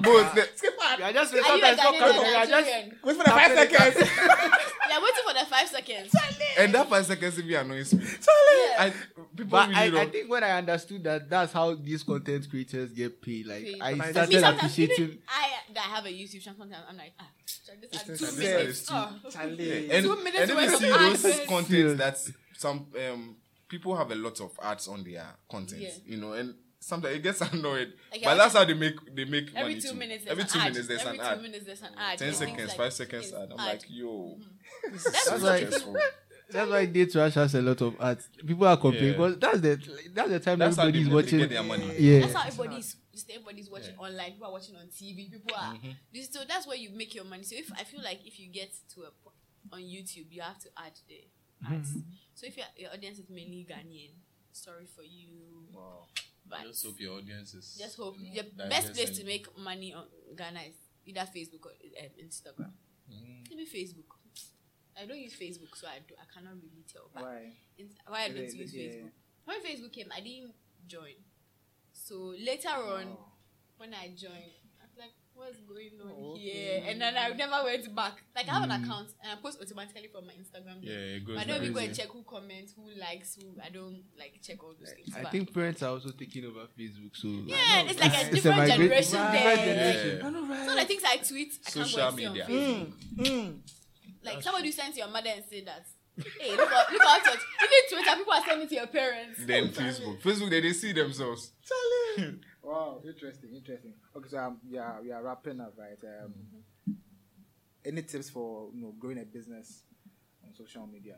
Speaker 9: boats. the-
Speaker 6: You are just
Speaker 8: Are you a
Speaker 6: sometimes not
Speaker 8: Ghanaian
Speaker 6: coming.
Speaker 8: or
Speaker 6: You are just
Speaker 8: Nigerian?
Speaker 2: Wait for the five seconds.
Speaker 8: They're waiting for the five seconds.
Speaker 9: And that five seconds if you annoys me.
Speaker 8: Yeah.
Speaker 9: I, people
Speaker 6: But
Speaker 9: really
Speaker 6: I, I
Speaker 9: don't.
Speaker 6: think when I understood that that's how these content creators get paid, like
Speaker 8: Paid.
Speaker 6: I
Speaker 2: But
Speaker 8: Me
Speaker 6: started
Speaker 8: sometimes
Speaker 6: appreciating.
Speaker 8: even I that have a YouTube channel. Sometimes I'm like, ah, this ad, two minutes. Oh.
Speaker 2: Charlie.
Speaker 9: and,
Speaker 8: Two minutes
Speaker 9: and if you see those
Speaker 8: ads.
Speaker 9: content that some um people have a lot of ads on their content,
Speaker 8: Yeah.
Speaker 9: you know, and sometimes it gets annoyed.
Speaker 8: Like,
Speaker 9: but that's how they make they make
Speaker 8: Every
Speaker 9: money
Speaker 8: two
Speaker 9: too.
Speaker 8: minutes, there's
Speaker 9: every
Speaker 8: an
Speaker 9: two
Speaker 8: ad.
Speaker 9: minutes there's
Speaker 8: Every
Speaker 9: an
Speaker 8: two
Speaker 9: ad.
Speaker 8: minutes, there's an mm. ad.
Speaker 9: Ten
Speaker 8: It
Speaker 9: seconds,
Speaker 8: like
Speaker 9: five seconds ad. I'm
Speaker 8: ad.
Speaker 9: like, yo, this mm-hmm.
Speaker 8: That's
Speaker 9: is so
Speaker 8: why-
Speaker 9: stressful.
Speaker 6: That's why Date Rush has a lot of ads. People are complaining
Speaker 9: Yeah.
Speaker 6: because that's the that's the time
Speaker 9: That's how
Speaker 6: everybody
Speaker 9: they,
Speaker 6: is
Speaker 9: they
Speaker 6: watching.
Speaker 9: get their money.
Speaker 6: Yeah.
Speaker 8: That's how everybody's everybody's watching online. People are watching on TV. People are.
Speaker 9: Mm-hmm.
Speaker 8: So that's where you make your money. So if I feel like if you get to a po- on YouTube, you have to add the ads. Mm-hmm. So if your, your audience is mainly Ghanaian, sorry for you.
Speaker 9: Wow.
Speaker 8: But
Speaker 9: just hope your audience is.
Speaker 8: just hope
Speaker 9: you know,
Speaker 8: the best place
Speaker 9: and-
Speaker 8: to make money on Ghana is either Facebook or um, Instagram.
Speaker 9: Mm.
Speaker 8: Maybe Facebook. I don't use Facebook, so I do, I cannot really tell. But
Speaker 2: Why?
Speaker 8: Inst- why I don't
Speaker 2: Yeah,
Speaker 8: use
Speaker 2: yeah.
Speaker 8: Facebook. When Facebook came, I didn't join. So later on,
Speaker 2: Oh.
Speaker 8: when I joined, I was like, what's going on
Speaker 2: Oh,
Speaker 8: here?
Speaker 2: okay.
Speaker 8: And then I never went back. Like I have an account and I post automatically from my Instagram.
Speaker 9: Yeah, it goes
Speaker 8: I don't even go and check who comments, who likes, who I don't like check all those things.
Speaker 6: I
Speaker 8: But-
Speaker 6: think parents are also taking over Facebook. So
Speaker 8: yeah, it's like a
Speaker 6: It's
Speaker 8: different
Speaker 6: migra-
Speaker 8: generation
Speaker 6: Right.
Speaker 8: there.
Speaker 6: generation.
Speaker 9: Yeah.
Speaker 2: I know, right?
Speaker 8: Some of the things I tweet, I
Speaker 9: Social
Speaker 8: can't go and see on
Speaker 9: media.
Speaker 8: Facebook.
Speaker 2: Mm.
Speaker 8: Like somebody sent to your mother and said that. Hey, look out, look out! Your, even Twitter, people are sending to your parents.
Speaker 9: Then Facebook. Facebook, they, they see themselves.
Speaker 2: Wow, interesting, interesting. Okay, so um, yeah, we are wrapping up, right? Um, any tips for you know growing a business on social media?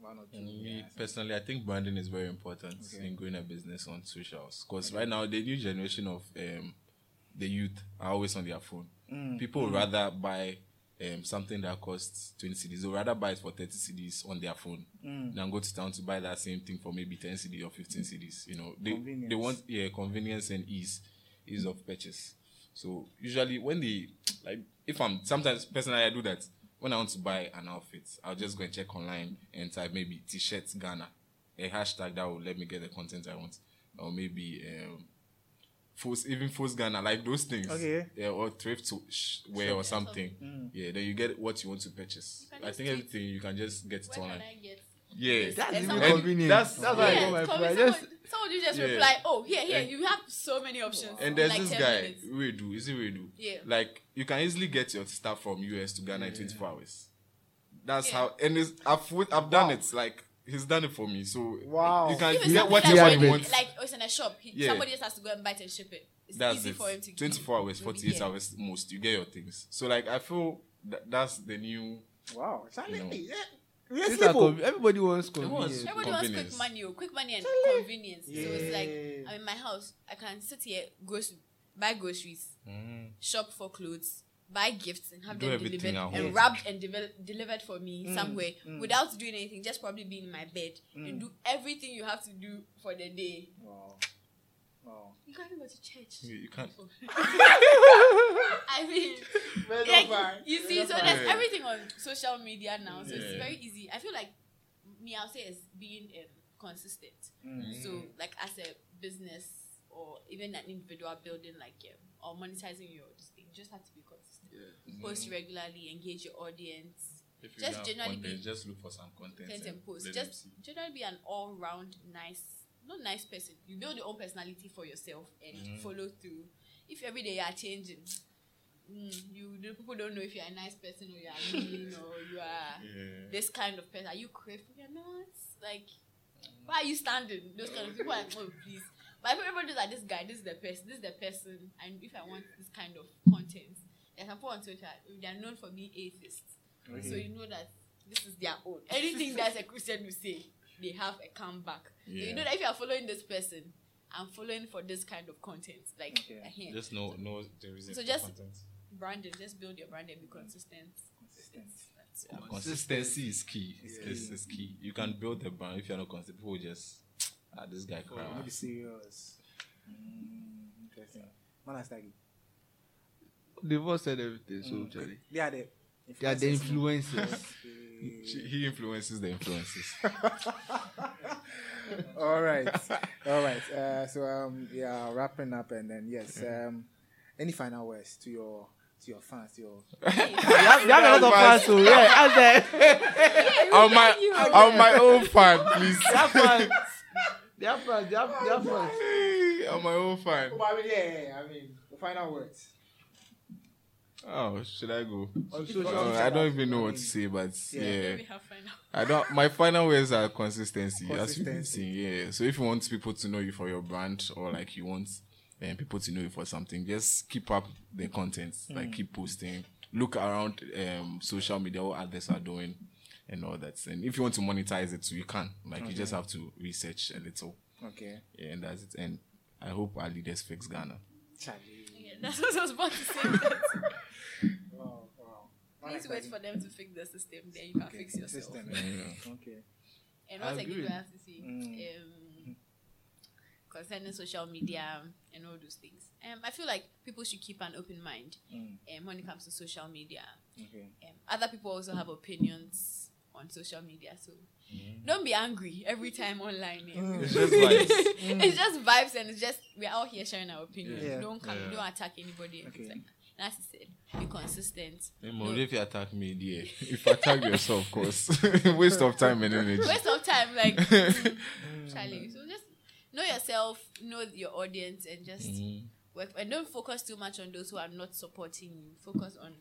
Speaker 2: One or two.
Speaker 9: Me
Speaker 2: yeah.
Speaker 9: personally, I think branding is very important
Speaker 2: Okay.
Speaker 9: in growing a business on socials. Because right now, the new generation of um, the youth are always on their phone.
Speaker 2: Mm.
Speaker 9: People would rather buy um, something that costs 20 cedis. Would rather buy it for 30 cedis on their phone
Speaker 2: Mm.
Speaker 9: than go to town to buy that same thing for maybe 10 cedis or 15 cedis. You know, they, they want yeah convenience and ease, ease of purchase. So usually when they like, if I'm sometimes personally I do that when I want to buy an outfit, I'll just go and check online and type maybe t-shirts Ghana, a hashtag that will let me get the content I want, or maybe um, Force, even Force Ghana, like those things.
Speaker 2: Okay.
Speaker 9: Yeah, or thrift to sh- wear or something. Mm. Yeah, then you get what you want to purchase. I think everything you can just get it online. Yeah,
Speaker 8: That's
Speaker 6: That's
Speaker 8: And
Speaker 6: even
Speaker 8: someone-
Speaker 6: convenient.
Speaker 9: That's-
Speaker 6: That's, how I
Speaker 8: Yeah,
Speaker 6: got my
Speaker 8: it's
Speaker 6: food.
Speaker 8: Someone, someone you just
Speaker 9: Yeah.
Speaker 8: reply, oh, here, here,
Speaker 9: And-
Speaker 8: you have so many options.
Speaker 9: And
Speaker 8: in
Speaker 9: there's
Speaker 8: like
Speaker 9: this
Speaker 8: 10
Speaker 9: guy,
Speaker 8: minutes.
Speaker 9: Redu. Is it Redu?
Speaker 8: Yeah.
Speaker 9: Like you can easily get your stuff from US to Ghana in 24 hours. That's
Speaker 8: Yeah.
Speaker 9: how, and it's, I've I've done it. Like he's done it for me. So
Speaker 2: Wow.
Speaker 9: you can
Speaker 8: If it's
Speaker 9: get
Speaker 8: something
Speaker 9: whatever
Speaker 8: like,
Speaker 9: you
Speaker 8: when-
Speaker 9: want.
Speaker 8: like oh, it's in a shop, he,
Speaker 9: Yeah.
Speaker 8: somebody else has to go and buy it and ship it. It's
Speaker 9: That's
Speaker 8: easy
Speaker 9: it.
Speaker 8: for him to
Speaker 9: 24 hours, 48
Speaker 8: get.
Speaker 9: hours most. You get your things. So like I feel that that's the new.
Speaker 2: Wow. Charlie,
Speaker 9: No.
Speaker 2: yeah.
Speaker 6: These are conv- everybody wants
Speaker 9: wants-
Speaker 6: convenience.
Speaker 8: Everybody wants quick money, oh, quick money and convenience. So it's like I'm in my house. I can sit here, grocery, buy groceries, mm. shop for clothes, buy gifts, and have
Speaker 9: Do
Speaker 8: them delivered and wrapped and devel- delivered for me somewhere without doing anything. Just probably being in my bed and do everything you have to do for the day.
Speaker 2: Wow. Wow.
Speaker 8: You can't even go to church.
Speaker 9: You, you can't.
Speaker 8: I mean, like, you see, so there's everything on social media now, so it's very easy. I feel like me, I'll say, is being um, consistent. So, like, as a business or even an individual building, like, um, or monetizing your this thing, you just have to be consistent. Post regularly, engage your audience,
Speaker 9: If
Speaker 8: Just generally
Speaker 9: content,
Speaker 8: be-
Speaker 9: just look for some content,
Speaker 8: content and post. Just generally be an all-round nice, not nice person. You build your own personality for yourself and
Speaker 9: Mm-hmm.
Speaker 8: follow through. If every day you are changing, mm, you the people don't know if you're a nice person or you are mean or you are
Speaker 9: Yeah.
Speaker 8: this kind of person. Are you crazy? You're not. Like, why are you standing? Those kind of people are like, oh please. But if everybody knows that this guy, this is the person, this is the person, and if I want this kind of content, there's some people on Twitter, they are known for being atheists. So you know that this is their own. Anything that a Christian will say, they have a comeback. So you know that if you are following this person, I'm following for this kind of content. Like,
Speaker 2: Okay.
Speaker 8: ahem.
Speaker 9: Just know, know the reason.
Speaker 8: So
Speaker 9: for
Speaker 8: just-
Speaker 9: content.
Speaker 8: branding, just build your brand and be consistent.
Speaker 2: Consistent.
Speaker 8: That's it.
Speaker 9: Consistency is key. It's, it's key. You can build a brand if you're not consistent. People will just, ah, this guy
Speaker 2: Oh,
Speaker 9: crap.
Speaker 2: maybe serious. Mm, interesting. Man, that's like
Speaker 6: They've all said everything, so Charlie.
Speaker 2: they are the
Speaker 6: They are the
Speaker 2: influencers.
Speaker 6: influencers.
Speaker 9: She- He influences the influences.
Speaker 2: all right, all right. Uh, so um, yeah, wrapping up, and then yes, um, any final words to your to your fans, to your
Speaker 6: You have you have a lot of fans, so yeah, ask them.
Speaker 9: on my on my own fan, please.
Speaker 6: They have fans. They have fans. They have, they have fans.
Speaker 9: on my own fan.
Speaker 2: Oh, I mean, yeah, yeah, yeah, I mean, the final words.
Speaker 9: Oh, should I go?
Speaker 6: On social
Speaker 9: Uh. I don't even know what to say, but
Speaker 2: Yeah.
Speaker 9: yeah.
Speaker 8: We have final.
Speaker 9: I don't. My final words are consistency. As you can
Speaker 2: Consistency.
Speaker 9: see, yeah. So if you want people to know you for your brand, or like you want um, people to know you for something, just keep up the content. Like keep posting. Look around um, social media, what others are doing, and all that. And if you want to monetize it, so you can. Like you just have to research a little.
Speaker 2: Okay,
Speaker 9: Yeah, and that's it. And I hope our leaders fix Ghana.
Speaker 2: Charlie.
Speaker 8: Yeah, that's what I was about to say.
Speaker 2: Wow, wow.
Speaker 8: Please wait for them to fix the system, then you can
Speaker 2: Okay,
Speaker 8: fix yourself.
Speaker 2: system.
Speaker 9: Yeah.
Speaker 2: Okay.
Speaker 8: And
Speaker 6: I
Speaker 8: what I
Speaker 6: agree.
Speaker 8: give you have to say
Speaker 2: Mm.
Speaker 8: um, concerning social media and all those things. Um, I feel like people should keep an open mind
Speaker 2: Mm.
Speaker 8: um, when it comes to social media.
Speaker 2: Okay.
Speaker 8: Um, other people also have opinions on social media, so
Speaker 2: Mm.
Speaker 8: don't be angry every time online. eh.
Speaker 9: It's just vibes.
Speaker 8: it's just vibes, and it's just we're all here sharing our opinions.
Speaker 2: Yeah.
Speaker 8: Don't come,
Speaker 9: Yeah.
Speaker 8: don't attack anybody. and
Speaker 2: Okay.
Speaker 8: things like that. And as I said, be consistent.
Speaker 9: Hey,
Speaker 8: No-
Speaker 9: if you attack me, dear. If you attack yourself, of course. Waste of time and energy.
Speaker 8: waste of time like mm, Charlie. So just know yourself, know your audience, and just
Speaker 9: Mm.
Speaker 8: work. And don't focus too much on those who are not supporting you. Focus on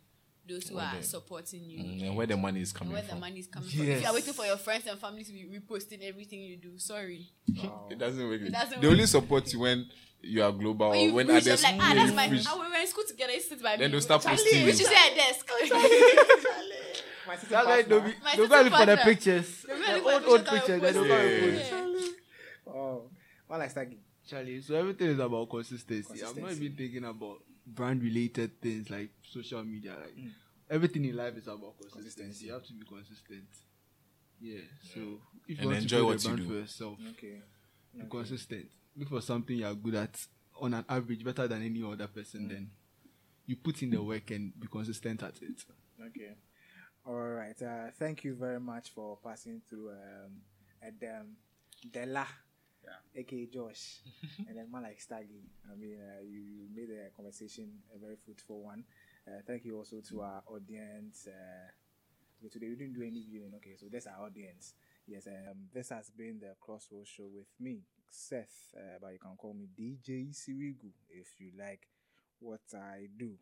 Speaker 8: those who are supporting you.
Speaker 9: Mm, and where the money is coming from.
Speaker 8: Where the money is coming from. If you are waiting for your friends and family to be reposting everything you do, sorry.
Speaker 9: It doesn't work.
Speaker 8: It doesn't
Speaker 9: they only support you when you are global
Speaker 8: When
Speaker 9: or
Speaker 8: you
Speaker 9: when
Speaker 8: reach,
Speaker 9: others
Speaker 8: I'm like, ah,
Speaker 9: when
Speaker 8: that's
Speaker 9: you
Speaker 8: my.
Speaker 9: reach.
Speaker 8: We were in school together. You sit by
Speaker 9: Then
Speaker 8: me.
Speaker 9: they'll start
Speaker 8: Charlie,
Speaker 9: posting
Speaker 8: We
Speaker 9: you.
Speaker 8: should sit at desk.
Speaker 2: My sister
Speaker 6: That's why
Speaker 2: partner.
Speaker 6: they'll be,
Speaker 8: My
Speaker 6: they'll
Speaker 8: sister
Speaker 6: go look for the
Speaker 8: partner.
Speaker 6: pictures.
Speaker 8: They'll go
Speaker 6: The
Speaker 8: look for
Speaker 6: old,
Speaker 8: the
Speaker 6: old
Speaker 8: pictures
Speaker 6: pictures.
Speaker 8: that
Speaker 6: They don't
Speaker 8: we
Speaker 6: go and
Speaker 9: post.
Speaker 6: post.
Speaker 8: Yeah.
Speaker 2: Oh, man, like Staggy.
Speaker 6: Charlie, so everything is about consistency. I'm not
Speaker 2: Consistency.
Speaker 6: even thinking about brand related things like social media. Like everything in life is about consistency.
Speaker 2: Consistency.
Speaker 6: You have to be consistent. Yeah. So if you
Speaker 9: And
Speaker 6: want
Speaker 9: enjoy
Speaker 6: to build
Speaker 9: what
Speaker 6: a
Speaker 9: you
Speaker 6: brand
Speaker 9: do.
Speaker 6: for yourself,
Speaker 2: Okay.
Speaker 6: be consistent. Look for something you are good at on an average, better than any other person. Then you put in the work and be consistent at it.
Speaker 2: Okay. All right. Uh, thank you very much for passing through um, Edem Dela. aka Josh, and then man like Staggy. I mean, uh, you, you made the conversation a very fruitful one. Uh, thank you also to our audience. Uh, today we didn't do any viewing. Okay, so that's our audience. Yes, um, this has been the Crossroads Show with me, Seth, uh, but you can call me DJ Sirigu if you like what I do.